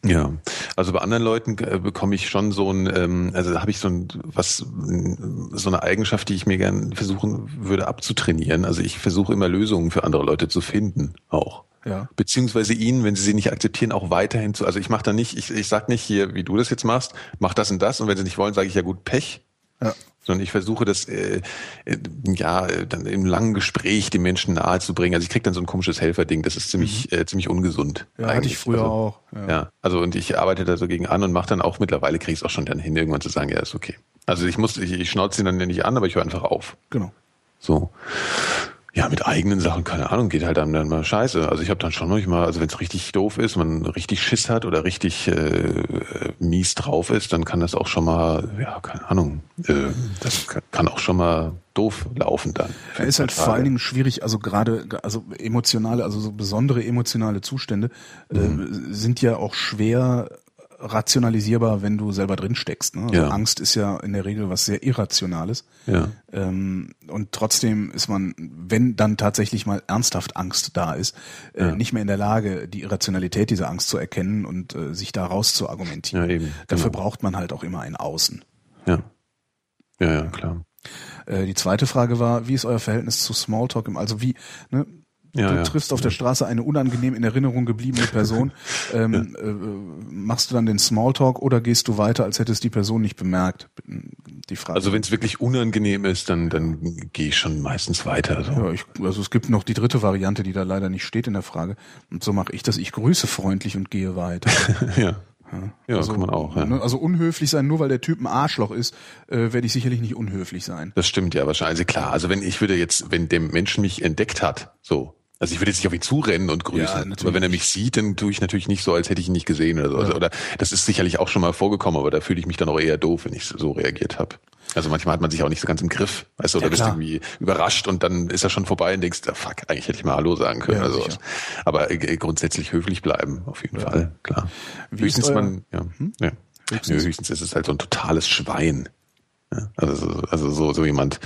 Ja, also bei anderen Leuten äh, bekomme ich schon so ein, ähm, also habe ich so ein, was, so eine Eigenschaft, die ich mir gern versuchen würde abzutrainieren. Also ich versuche immer Lösungen für andere Leute zu finden, auch. Ja. Beziehungsweise ihnen, wenn sie sie nicht akzeptieren, auch weiterhin zu. Also ich mache da nicht, ich, ich sag nicht hier, wie du das jetzt machst, mach das und das und wenn sie nicht wollen, sage ich ja gut, Pech. Ja. Sondern ich versuche das äh, äh, ja äh, dann im langen Gespräch den Menschen nahe zu bringen. Also ich krieg dann so ein komisches Helferding, das ist ziemlich äh, ziemlich ungesund. Mhm. Ja, hatte eigentlich. ich früher also, auch. Ja. Ja. also und ich arbeite da so gegen an und mache dann auch mittlerweile kriege ich es auch schon dann hin, irgendwann zu sagen, ja, ist okay. Also ich muss, ich, ich schnauze ihn dann nicht an, aber ich höre einfach auf. Genau. So. Ja, mit eigenen Sachen, keine Ahnung, geht halt einem dann mal scheiße. Also ich habe dann schon manchmal, also wenn es richtig doof ist, man richtig Schiss hat oder richtig äh, mies drauf ist, dann kann das auch schon mal, ja, keine Ahnung, äh, das kann- auch schon mal doof laufen dann. Er ist halt vor allen Dingen schwierig, also gerade, also emotionale, also so besondere emotionale Zustände Mhm. äh, sind ja auch schwer rationalisierbar, wenn du selber drin steckst. Ne? Also Ja. Angst ist ja in der Regel was sehr Irrationales. Ja. Ähm, und trotzdem ist man, wenn dann tatsächlich mal ernsthaft Angst da ist, äh, Ja. nicht mehr in der Lage, die Irrationalität dieser Angst zu erkennen und äh, sich da raus zu argumentieren. Ja, eben. Dafür Genau. braucht man halt auch immer ein Außen. Ja. Ja, ja, klar. Äh, die zweite Frage war, wie ist euer Verhältnis zu Smalltalk? Im, also wie, ne, Ja, du ja. triffst auf der Straße eine unangenehm in Erinnerung gebliebene Person. ähm, äh, machst du dann den Smalltalk oder gehst du weiter, als hättest die Person nicht bemerkt? Die Frage. Also wenn es wirklich unangenehm ist, dann, dann gehe ich schon meistens weiter. So. ja, ich, also es gibt noch die dritte Variante, die da leider nicht steht in der Frage. Und so mache ich das. Ich grüße freundlich und gehe weiter. ja. Ja, also, kann man auch. Ja. ne, also unhöflich sein, nur weil der Typ ein Arschloch ist, äh, werde ich sicherlich nicht unhöflich sein. Das stimmt ja wahrscheinlich. Also klar, also wenn ich würde jetzt, wenn der Mensch mich entdeckt hat, so, also ich würde jetzt nicht auf ihn zurennen und grüßen. Ja, aber wenn er mich sieht, dann tue ich natürlich nicht so, als hätte ich ihn nicht gesehen oder so. Also, oder das ist sicherlich auch schon mal vorgekommen, aber da fühle ich mich dann auch eher doof, wenn ich so reagiert habe. Also manchmal hat man sich auch nicht so ganz im Griff, weißt du, oder Ja, bist irgendwie überrascht und dann ist er schon vorbei und denkst, ah, fuck, eigentlich hätte ich mal Hallo sagen können Ja, oder sicher. sowas. Aber äh, grundsätzlich höflich bleiben, auf jeden Fall, klar. Wie höchstens man, ja, ja. Höchstens. höchstens ist es halt so ein totales Schwein. Ja, also, so- also so, so jemand,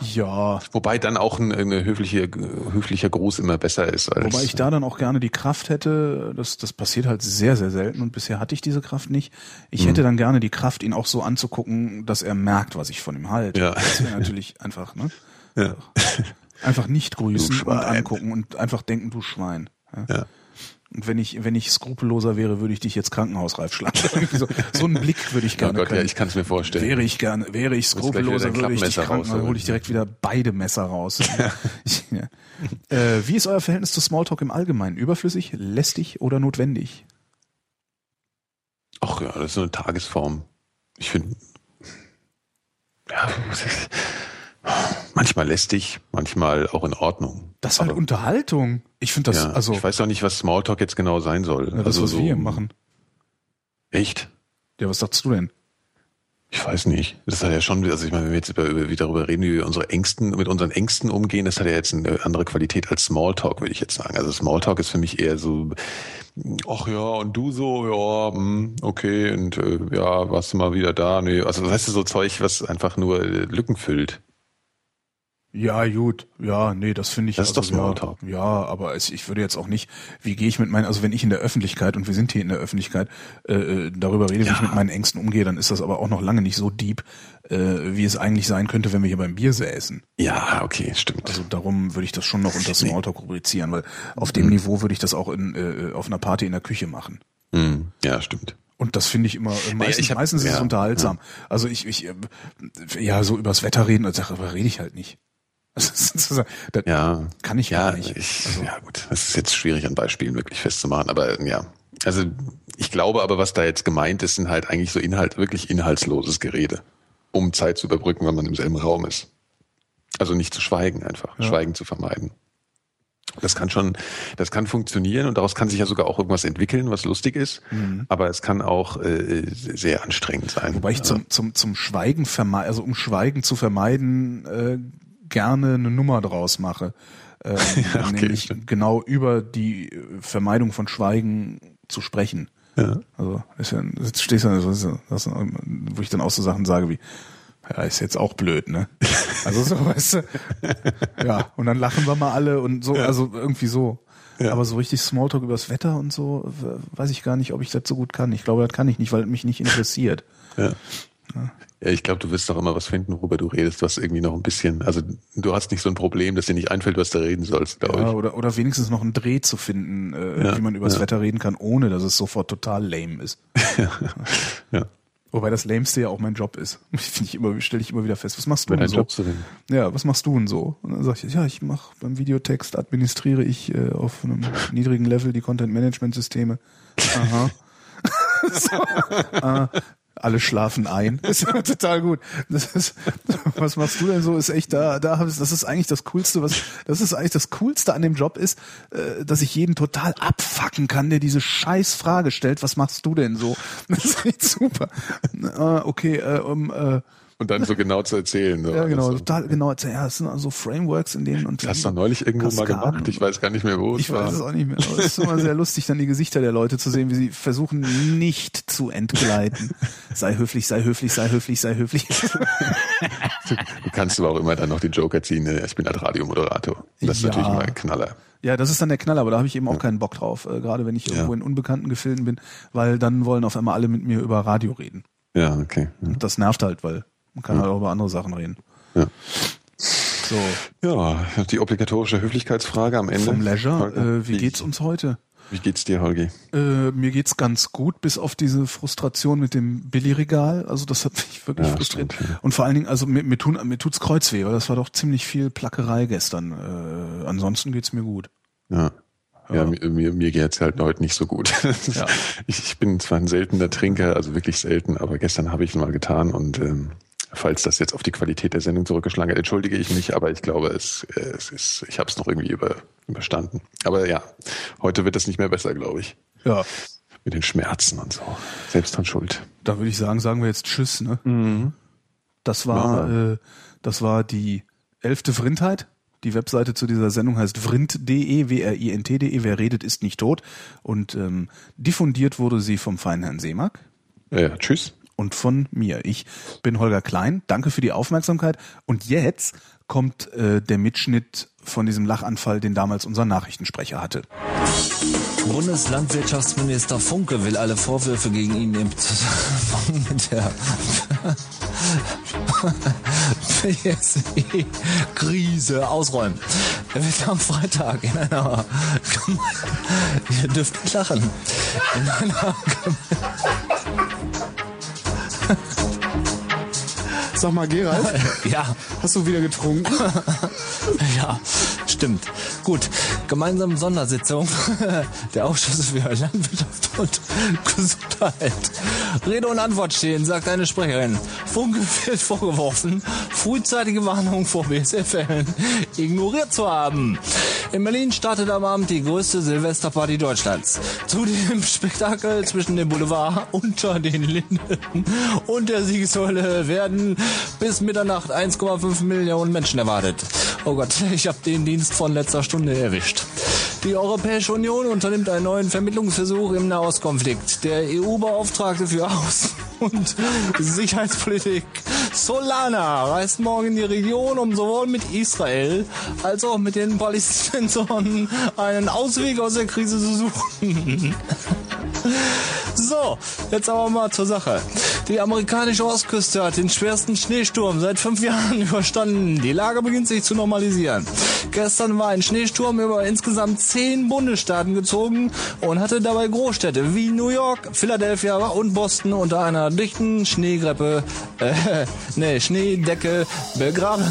Ja, Wobei dann auch ein, eine höfliche, höflicher Gruß immer besser ist als. Wobei ich da dann auch gerne die Kraft hätte, das, das passiert halt sehr, sehr selten und bisher hatte ich diese Kraft nicht. Ich Mhm. hätte dann gerne die Kraft, ihn auch so anzugucken, dass er merkt, was ich von ihm halte. Ja. Das wäre natürlich einfach, ne? Ja. Einfach nicht grüßen und angucken und einfach denken, du Schwein. Ja. Ja. Und wenn ich, wenn ich skrupelloser wäre, würde ich dich jetzt krankenhausreif schlagen. So, so einen Blick würde ich Oh gerne Gott, ja, können. ich kann es mir vorstellen. Wäre ich gerne, wäre ich skrupelloser, würde ich dich Klappmesser kranken, dann rausholen. hole ich direkt wieder beide Messer raus. Ich, ja. äh, wie ist euer Verhältnis zu Smalltalk im Allgemeinen? Überflüssig, lästig oder notwendig? Ach ja, das ist so eine Tagesform. Ich finde, ja, manchmal lästig, manchmal auch in Ordnung. Das ist halt Aber, Unterhaltung. Ich finde das, ja, also, ich weiß auch nicht, was Smalltalk jetzt genau sein soll. ja, das, also was so, wir hier machen. Echt? Ja, was sagst du denn? Ich weiß nicht. Das hat ja schon, also ich meine, wenn wir jetzt über, über, wie darüber reden, wie wir unsere Ängsten, mit unseren Ängsten umgehen, das hat ja jetzt eine andere Qualität als Smalltalk, würde ich jetzt sagen. Also Smalltalk ist für mich eher so, ach ja, und du so, ja, hm, okay, und äh, ja, warst du mal wieder da? Nee, also weißt du, so Zeug, was einfach nur Lücken füllt. Ja, gut. Ja, nee, das finde ich. Das ist doch Smalltalk. Ja, ja, aber es, ich würde jetzt auch nicht, wie gehe ich mit meinen, also wenn ich in der Öffentlichkeit, und wir sind hier in der Öffentlichkeit, äh, äh, darüber rede, wie Ja. ich mit meinen Ängsten umgehe, dann ist das aber auch noch lange nicht so deep, äh, wie es eigentlich sein könnte, wenn wir hier beim Bier säßen. Ja, okay, stimmt. Also darum würde ich das schon noch unter Smalltalk rubrizieren, weil auf dem Niveau würde ich das auch in, äh, auf einer Party in der Küche machen. Hm, ja, stimmt. Und das finde ich immer, äh, meistens, ich hab- meistens ist es ja, unterhaltsam. Also ich, ich, äh, ja, so übers Wetter reden, darüber rede ich halt nicht. Das, Ja. kann ich Ja, nicht. ich, Also- ja gut, das ist jetzt schwierig an Beispielen wirklich festzumachen, aber ja. Also ich glaube aber, was da jetzt gemeint ist, sind halt eigentlich so Inhalt, wirklich inhaltsloses Gerede, um Zeit zu überbrücken, wenn man im selben Raum ist. Also nicht zu schweigen einfach, Ja. Schweigen zu vermeiden. Das kann schon, das kann funktionieren und daraus kann sich ja sogar auch irgendwas entwickeln, was lustig ist, aber es kann auch äh, sehr anstrengend sein. Mhm. Wobei ich zum, zum, zum Schweigen vermeiden, also um Schweigen zu vermeiden, äh, gerne eine Nummer draus mache. Ähm, Ja, okay, nämlich stimmt. genau über die äh, Vermeidung von Schweigen zu sprechen. ja. Also ist ja, jetzt stehst du, das ist, das, wo ich dann auch so Sachen sage wie, ja, ist jetzt auch blöd, ne? Also so, weißt du, ja, und dann lachen wir mal alle und so, also irgendwie so. Ja. Aber so richtig Smalltalk übers Wetter und so, weiß ich gar nicht, ob ich das so gut kann. Ich glaube, das kann ich nicht, weil es mich nicht interessiert. Ja. Ja, ich glaube, du wirst doch immer was finden, worüber du redest, was irgendwie noch ein bisschen, also du hast nicht so ein Problem, dass dir nicht einfällt, was du reden sollst, glaube Ja, ich. oder, oder wenigstens noch einen Dreh zu finden, äh, Ja, wie man übers ja. Wetter reden kann, ohne dass es sofort total lame ist. Ja. Wobei das Lameste ja auch mein Job ist. Finde ich immer, stelle ich immer wieder fest. Was machst du denn so? Job zu reden. Ja, was machst du denn so? Und dann sag ich, ja, ich mache beim Videotext, administriere ich äh, auf einem niedrigen Level die Content-Management-Systeme. Aha. so, äh, alle schlafen ein. Das ist total gut. Das ist, was machst du denn so? Ist echt da, da das ist eigentlich das Coolste, was, das ist eigentlich das Coolste an dem Job ist, äh, dass ich jeden total abfacken kann, der diese scheiß Frage stellt. Was machst du denn so? Das ist echt super. Äh, okay, äh, um, äh, Und dann so genau zu erzählen. So. ja, genau, Also, total genau. Ja, es sind also Frameworks in denen und das hast du doch neulich irgendwo mal Kaskaden. gemacht. Ich weiß gar nicht mehr, wo es Ich war. weiß es auch nicht mehr. Aber es ist immer sehr lustig, dann die Gesichter der Leute zu sehen, wie sie versuchen, nicht zu entgleiten. Sei höflich, sei höflich, sei höflich, sei höflich. Du kannst aber auch immer dann noch die Joker ziehen, ne? ich bin halt Radiomoderator. Das ist Ja. natürlich mal ein Knaller. Ja, das ist dann der Knaller, aber da habe ich eben auch keinen Bock drauf, äh, gerade wenn ich irgendwo in unbekannten Gefilden bin, weil dann wollen auf einmal alle mit mir über Radio reden. Ja, okay. Ja. Und das nervt halt, weil man kann halt auch über andere Sachen reden. Ja. So. Ja, die obligatorische Höflichkeitsfrage am Ende. Vom Leisure, äh, wie geht's uns heute? Wie geht's dir, Holgi? Äh, mir geht's ganz gut, bis auf diese Frustration mit dem Billigregal. Also das hat mich wirklich Ja, frustriert. stimmt, ja. Und vor allen Dingen, also mir, mir, tun, mir tut's Kreuzweh, weil das war doch ziemlich viel Plackerei gestern. Äh, ansonsten geht's mir gut. Ja. Ja, mir, mir, mir geht's halt heute nicht so gut. Ja. Ich, ich bin zwar ein seltener Trinker, also wirklich selten, aber gestern habe ich ihn mal getan und ähm, falls das jetzt auf die Qualität der Sendung zurückgeschlagen hat, entschuldige ich mich, aber ich glaube, es, äh, es ist, ich habe es noch irgendwie über, überstanden. Aber ja, heute wird es nicht mehr besser, glaube ich. Ja, Mit den Schmerzen und so. Selbst dran schuld. da würde ich sagen, sagen wir jetzt Tschüss. Ne? Das war, Ja. äh, das war die elfte Vrindheit. Die Webseite zu dieser Sendung heißt vrind.de, W-R-I-N-T.de. Wer redet, ist nicht tot. Und ähm, diffundiert wurde sie vom feinen Herrn Seemack Ja, tschüss. Und von mir. Ich bin Holger Klein. Danke für die Aufmerksamkeit. Und jetzt kommt äh, der Mitschnitt von diesem Lachanfall, den damals unser Nachrichtensprecher hatte. Bundeslandwirtschaftsminister Funke will alle Vorwürfe gegen ihn im Zusammenhang mit der BSE-Krise ausräumen. Er wird am Freitag in einer Ihr dürft lachen. In einer Sag mal, Gerald, ja, hast du wieder getrunken? Ja, stimmt. Gut, gemeinsame Sondersitzung der Ausschüsse für Landwirtschaft und Gesundheit. Rede und Antwort stehen, sagt eine Sprecherin. Funke wird vorgeworfen, frühzeitige Warnung vor BSF-Fällen ignoriert zu haben. In Berlin startet am Abend die größte Silvesterparty Deutschlands. Zu dem Spektakel zwischen dem Boulevard unter den Linden und der Siegessäule werden bis Mitternacht 1,5 Millionen Menschen erwartet. Oh Gott, ich habe den Dienst von letzter Stunde erwischt. Die Europäische Union unternimmt einen neuen Vermittlungsversuch im Nahostkonflikt. Der EU-Beauftragte für Außen- und Sicherheitspolitik Solana reist morgen in die Region, um sowohl mit Israel als auch mit den Palästinensern einen Ausweg aus der Krise zu suchen. So, jetzt aber mal zur Sache. Die amerikanische Ostküste hat den schwersten Schneesturm seit fünf Jahren überstanden. Die Lage beginnt sich zu normalisieren. Gestern war ein Schneesturm über insgesamt zehn Bundesstaaten gezogen und hatte dabei Großstädte wie New York, Philadelphia und Boston unter einer dichten Schneegreppe, äh, nee, Schneedecke begraben.